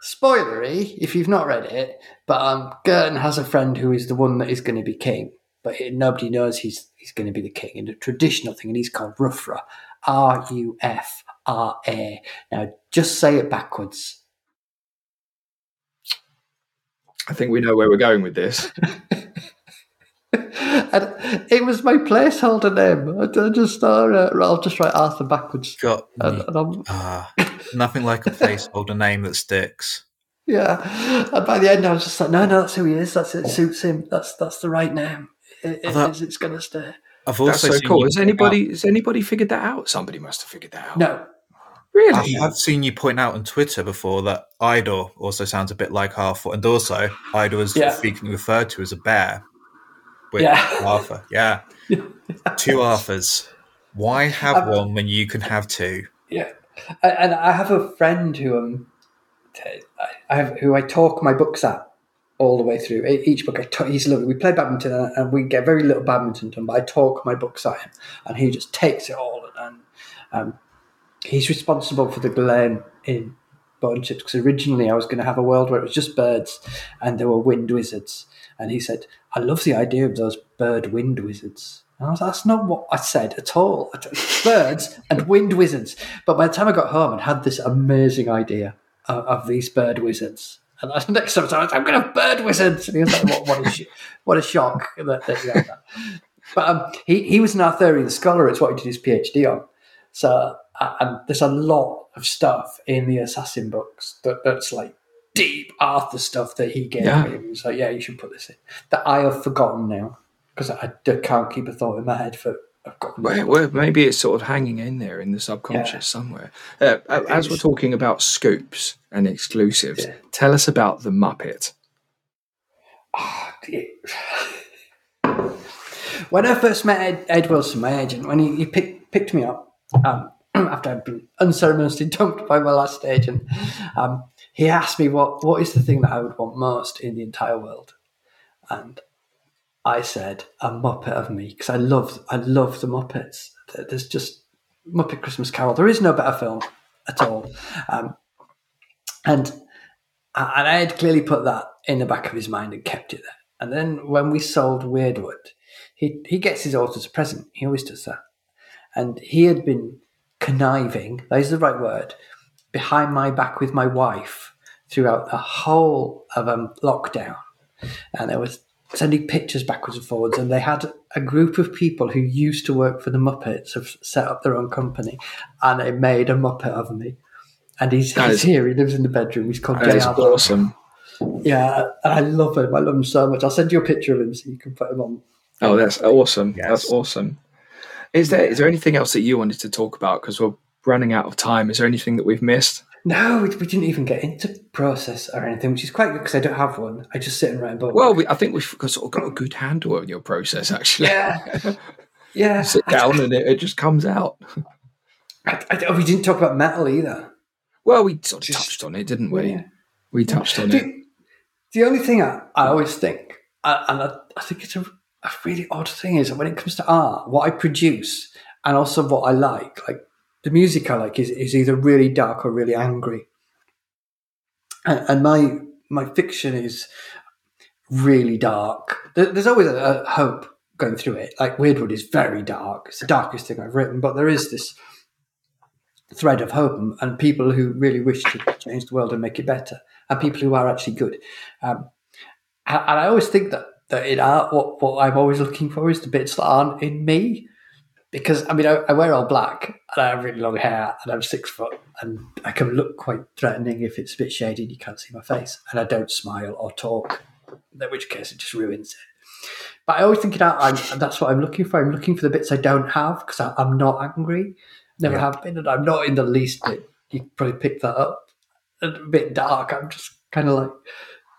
spoilery if you've not read it, but um Girton has a friend who is the one that is going to be king, but he- nobody knows he's he's going to be the king in the traditional thing, and he's called Rufra, R U F R A. Now, just say it backwards. I think we know where we're going with this. and it was my placeholder name. I I just thought, uh, I'll just write Arthur backwards. Got And, and I'm, ah, nothing like a placeholder name that sticks. Yeah, and by the end, I was just like, no, no, that's who he is. That's it. Suits him. That's that's the right name. It, it That- is, It's going to stay. I've That's so seen cool. Has point anybody has anybody figured that out? Somebody must have figured that out. No, Really? I have seen you point out on Twitter before that Aydor also sounds a bit like Arthur, and also Aydor is Yeah. frequently referred to as a bear. With Yeah. Arthur, yeah, two Arthurs. Why have Um, one when you can have two? yeah, I, and I have a friend who um, I have who I talk my books at all the way through. Each book, I talk, he's lovely. We play badminton, and, and we get very little badminton done. But I talk my books at him, and he just takes it all. And um, he's responsible for the Gullaime in Bone Ships because originally I was going to have a world where it was just birds and there were wind wizards. And he said, I love the idea of those bird wind wizards. And I was that's not what I said at all. Birds and wind wizards. But by the time I got home, I'd had this amazing idea of, of these bird wizards. And I, next time I I'm going to have bird wizards. And he was like, what, what, a, sh- what a shock that, that that. But um, he, he was an Arthurian scholar. It's what he did his PhD on. So, uh, and there's a lot of stuff in the Assassin books that, that's like deep Arthur stuff that he gave Yeah. me. He was like, yeah, you should put this in. That I have forgotten now because I, can't keep a thought in my head for. I've got Well, well, maybe it's sort of hanging in there in the subconscious Yeah. somewhere. Uh, as we're talking about scoops and exclusives, tell us about the Muppet. when I first met Ed, Ed Wilson, my agent, when he, he picked, picked me up um, after I'd been unceremoniously dumped by my last agent, um, he asked me what, what is the thing that I would want most in the entire world, and I said a Muppet of me because I love I love the Muppets. There's just Muppet Christmas Carol. There is no better film at all, um, and and I had clearly put that in the back of his mind and kept it there. And then when we sold Wyrdwood, he he gets his authors a present. He always does that. And he had been conniving, that is the right word, behind my back with my wife throughout the whole of um, lockdown. And there was sending pictures backwards and forwards. And they had a group of people who used to work for the Muppets have set up their own company, and they made a Muppet of me. And he's, he's is- here. He lives in the bedroom. He's called That is awesome. Yeah, I love him. I love him so much. I'll send you a picture of him so you can put him on. Oh, that's awesome. Yes. That's awesome. Is there is there anything else that you wanted to talk about? Because we're running out of time. Is there anything that we've missed? No, we, we didn't even get into process or anything, which is quite good because I don't have one. I just sit and write a book. Well, we, I think we've got, sort of got a good handle on your process. Actually, yeah, yeah. sit down and it, it just comes out. I, I, we didn't talk about metal either. Well, we sort of touched on it, didn't we? Yeah. We touched on it. The, the only thing I, I always think, uh, and I, I think it's a, a really odd thing, is that when it comes to art, what I produce and also what I like, like the music I like, is, is either really dark or really angry. And, and my my fiction is really dark. There, there's always a, a hope going through it. Like Wyrdwood is very dark. It's the darkest thing I've written, but there is this thread of hope and, and people who really wish to change the world and make it better, and people who are actually good. Um, and, and I always think that that in art, what what I'm always looking for is the bits that aren't in me. Because I mean, I, I wear all black and I have really long hair and I'm six foot and I can look quite threatening if it's a bit shady and you can't see my face and I don't smile or talk, in which case it just ruins it. But I always think that I'm, that's what I'm looking for. I'm looking for the bits I don't have because I'm not angry, never have been, and I'm not in the least bit. You probably picked that up. A bit dark. I'm just kind of like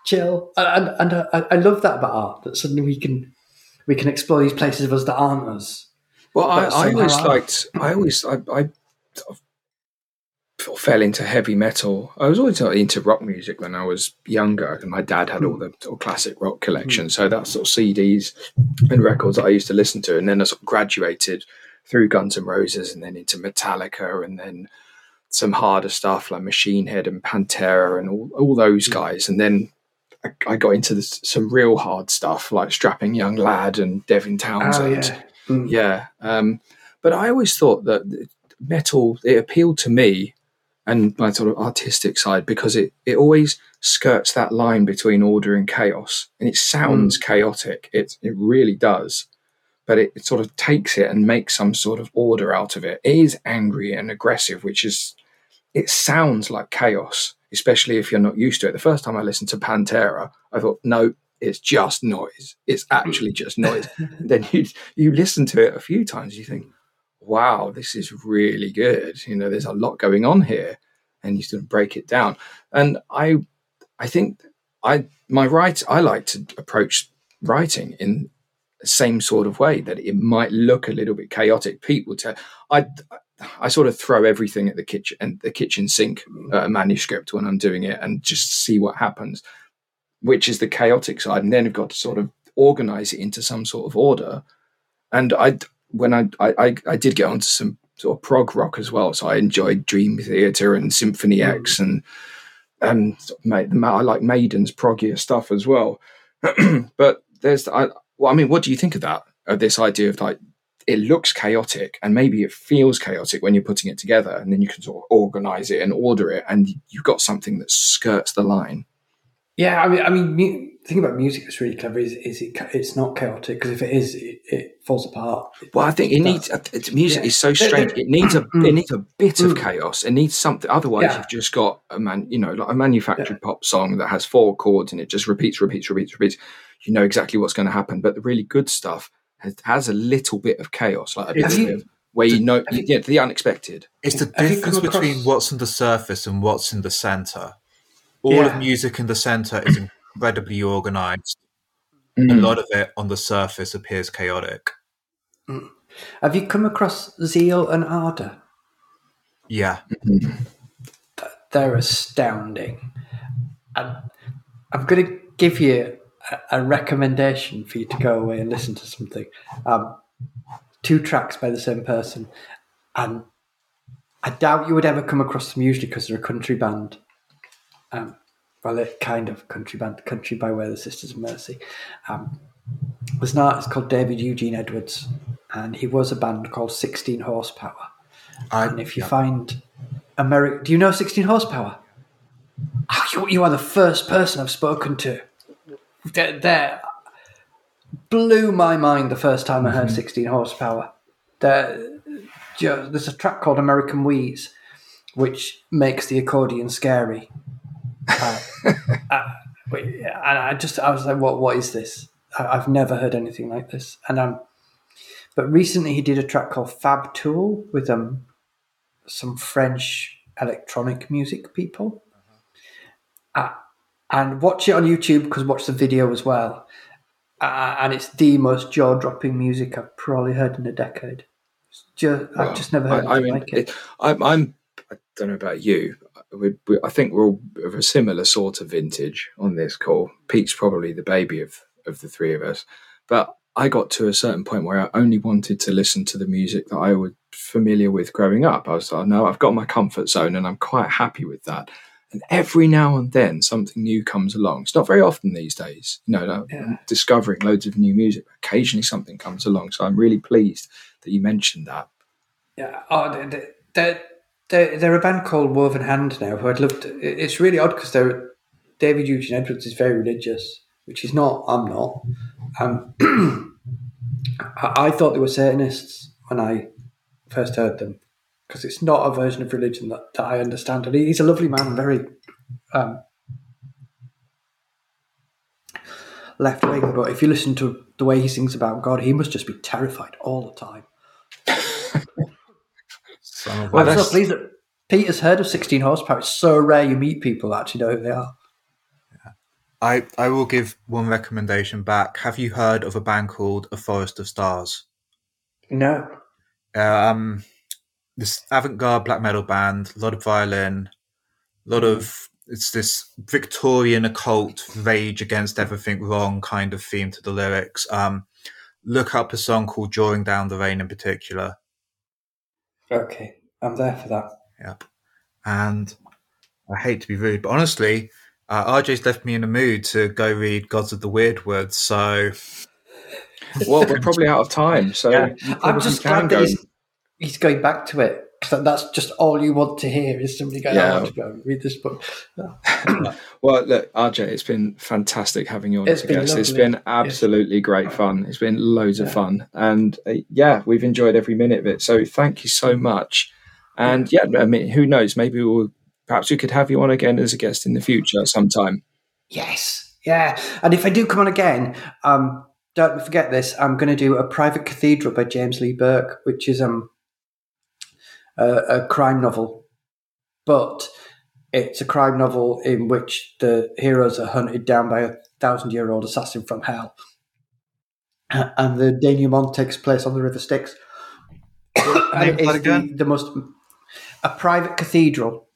chill, and and, and I, I love that about art. That suddenly we can we can explore these places of us that aren't us. Well, I, I always I- liked. I always. I fell into heavy metal. I was always into rock music when I was younger, and my dad had all hmm. the sort of classic rock hmm. collection. So that's sort of CDs and records that I used to listen to, and then I sort of graduated through Guns N' Roses, and then into Metallica, and then some harder stuff like Machine Head and Pantera, and all, all those hmm. guys, and then. I- I got into this, some real hard stuff like Strapping Young Lad and Devin Townsend. Oh, yeah. Mm. Yeah. Um, but I always thought that metal, it appealed to me and my sort of artistic side because it, it always skirts that line between order and chaos. And it sounds chaotic. It, it really does. But it, it sort of takes it and makes some sort of order out of it. It is angry and aggressive, which is, it sounds like chaos, especially if you're not used to it. The first time I listened to Pantera, I thought, no, it's just noise. It's actually just noise. then you you listen to it a few times, you think, wow, this is really good. You know, there's a lot going on here, and you sort of break it down. And I, I think I my right I like to approach writing in the same sort of way that it might look a little bit chaotic. People tell I. I sort of throw everything at the kitchen and the kitchen sink uh, a manuscript when I'm doing it and just see what happens, which is the chaotic side. And then you've got to sort of organize it into some sort of order. And I, when I, I, I did get onto some sort of prog rock as well. So I enjoyed Dream Theater and Symphony X mm. and, and I like Maiden's proggier stuff as well. but there's, I, well, I mean, what do you think of that? Of this idea of like, it looks chaotic and maybe it feels chaotic when you're putting it together and then you can sort of organize it and order it and you've got something that skirts the line. Yeah, I mean, I mean, mu- the thing about music that's really clever is, is it, it's not chaotic because if it is, it, it falls apart. Well, I think it needs uh, it's, music Yeah. is so strange. It needs a it needs a bit of Mm. chaos. It needs something. Otherwise, Yeah. you've just got a man, you know, like a manufactured pop song that has four chords and it just repeats, repeats, repeats, repeats. You know exactly what's going to happen. But the really good stuff has, has a little bit of chaos, like a bit Have of where you know, yeah, the unexpected. It's the difference across- between what's in the surface and what's in the center. All Yeah. of music in the center is incredibly organized. A Mm. lot of it on the surface appears chaotic. Have you come across Zeal and Ardor? Yeah. They're astounding. And I'm going to give you a, a recommendation for you to go away and listen to something. Um, two tracks by the same person. And I doubt you would ever come across them usually because they're a country band. Um, well, kind of country band, Country by Way of the Sisters of Mercy. Um, there's an artist called David Eugene Edwards, and he was a band called 16 Horsepower. I, And if you yeah. find America, do you know 16 horsepower? Oh, you, you are the first person I've spoken to. They're, they're- blew my mind the first time I heard 16 horsepower. They're there's a track called American Wheeze, which makes the accordion scary. Uh, uh, and I just, I was like, what, what is this? I, I've never heard anything like this. And um, but recently he did a track called Fab Tool with um some French electronic music people. Uh, and watch it on YouTube because watch the video as well. Uh, and it's the most jaw dropping music I've probably heard in a decade. Just, Well, I've just never heard I, I mean, like it. it, I'm, I'm, I don't know about you. We, we, I think we're all of a similar sort of vintage on this call. Pete's probably the baby of, of the three of us. But I got to a certain point where I only wanted to listen to the music that I was familiar with growing up. I was like, no, I've got my comfort zone and I'm quite happy with that. And every now and then something new comes along. It's not very often these days, you know, Yeah. discovering loads of new music. Occasionally something comes along. So I'm really pleased that you mentioned that. Yeah, oh, they- they're, they're, a band called Woven Hand now, who I'd love to. It's really odd because they're David Eugene Edwards is very religious, which he's not. I'm not. Um, I, I thought they were Satanists when I first heard them because it's not a version of religion that, that I understand. And he- he's a lovely man, very um, left wing. But if you listen to the way he sings about God, he must just be terrified all the time. Of Well, I'm so pleased that Peter's heard of 16 horsepower. It's so rare you meet people that actually know who they are. I, I will give one recommendation back. Have you heard of a band called A Forest of Stars? No. Um, this avant-garde black metal band, a lot of violin, a lot of it's this Victorian occult rage against everything wrong kind of theme to the lyrics. Um, look up a song called "Drawing Down the Rain" in particular. Okay, I'm there for that. Yep. And I hate to be rude, but honestly, uh, RJ's left me in a mood to go read Gods of the Wyrdwood. So, well, we're probably out of time. So Yeah. I'm just glad go. that he's, he's going back to it. 'Cause that's just all you want to hear is somebody going, Yeah. I want to go and read this book. Well, look, RJ, it's been fantastic having you on It's as a been guest. It's been absolutely great fun. It's been loads of fun, and uh, yeah, we've enjoyed every minute of it. So thank you so much. And yeah, I mean, who knows? Maybe we'll perhaps we could have you on again as a guest in the future sometime. Yes. Yeah. And if I do come on again, um, don't forget this. I'm going to do a private cathedral by James Lee Burke, which is um a, a crime novel, but it's a crime novel in which the heroes are hunted down by a thousand year old assassin from hell. And the denouement takes place on the River Styx. and it's the, the most a private cathedral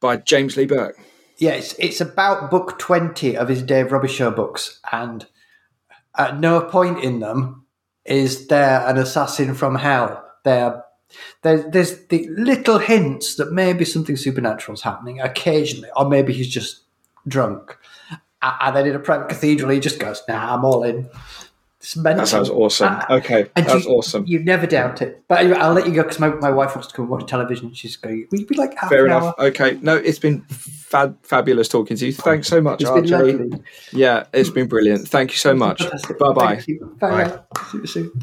By James Lee Burke. Yes, it's about book 20 of his Dave Robicheaux books, and at no point in them is there an assassin from hell. There, there there's there's the little hints that maybe something supernatural is happening occasionally, or maybe he's just drunk. And then in a private cathedral, he just goes, nah, I'm all in. That sounds awesome. Uh, Okay, and that's you, awesome. You never doubt it. But anyway, I'll let you go because my, my wife wants to come and watch television. She's going, will you be like half Fair an enough. hour? Okay, no, it's been fab- fabulous talking to you. Thanks so much, It's been RJ. Yeah, it's been brilliant. Thank you so much. Fantastic. Bye bye. Thank you.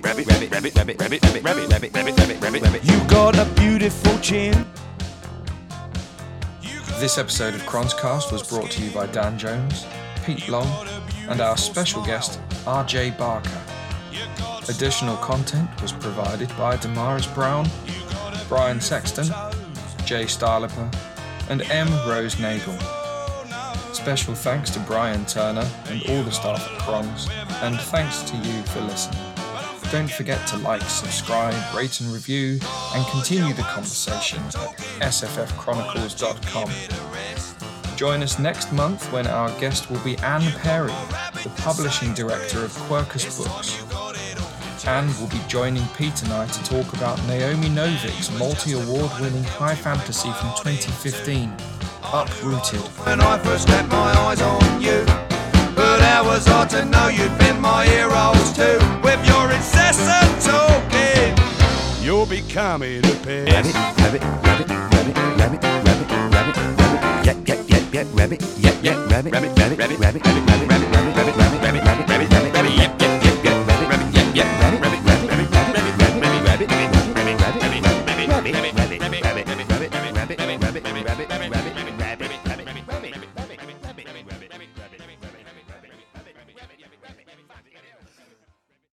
Bye. See you soon. You got a beautiful chin. This episode of Chronscast was brought to you by Dan Jones, Pete Long, and our special guest, RJ Barker. Additional content was provided by Damaris Brown, Brian Sexton, Jay Starlipper, and M. Rose Nagel. Special thanks to Brian Turner and all the staff at Chrons, and thanks to you for listening. Don't forget to like, subscribe, rate and review, and continue the conversation at sffchronicles.com. Join us next month when our guest will be Anne Perry, the publishing director of Quercus Books. Anne will be joining Pete and I to talk about Naomi Novik's multi-award winning high fantasy from 2015, Uprooted. I. But how was I to know you'd been my heroes too? With your incessant talking, you're becoming a pest. Rabbit, rabbit, rabbit, rabbit, rabbit, rabbit, rabbit, rabbit, yeah, yeah, yeah, yeah, rabbit, yeah, yeah, rabbit, rabbit, rabbit, rabbit, rabbit, rabbit,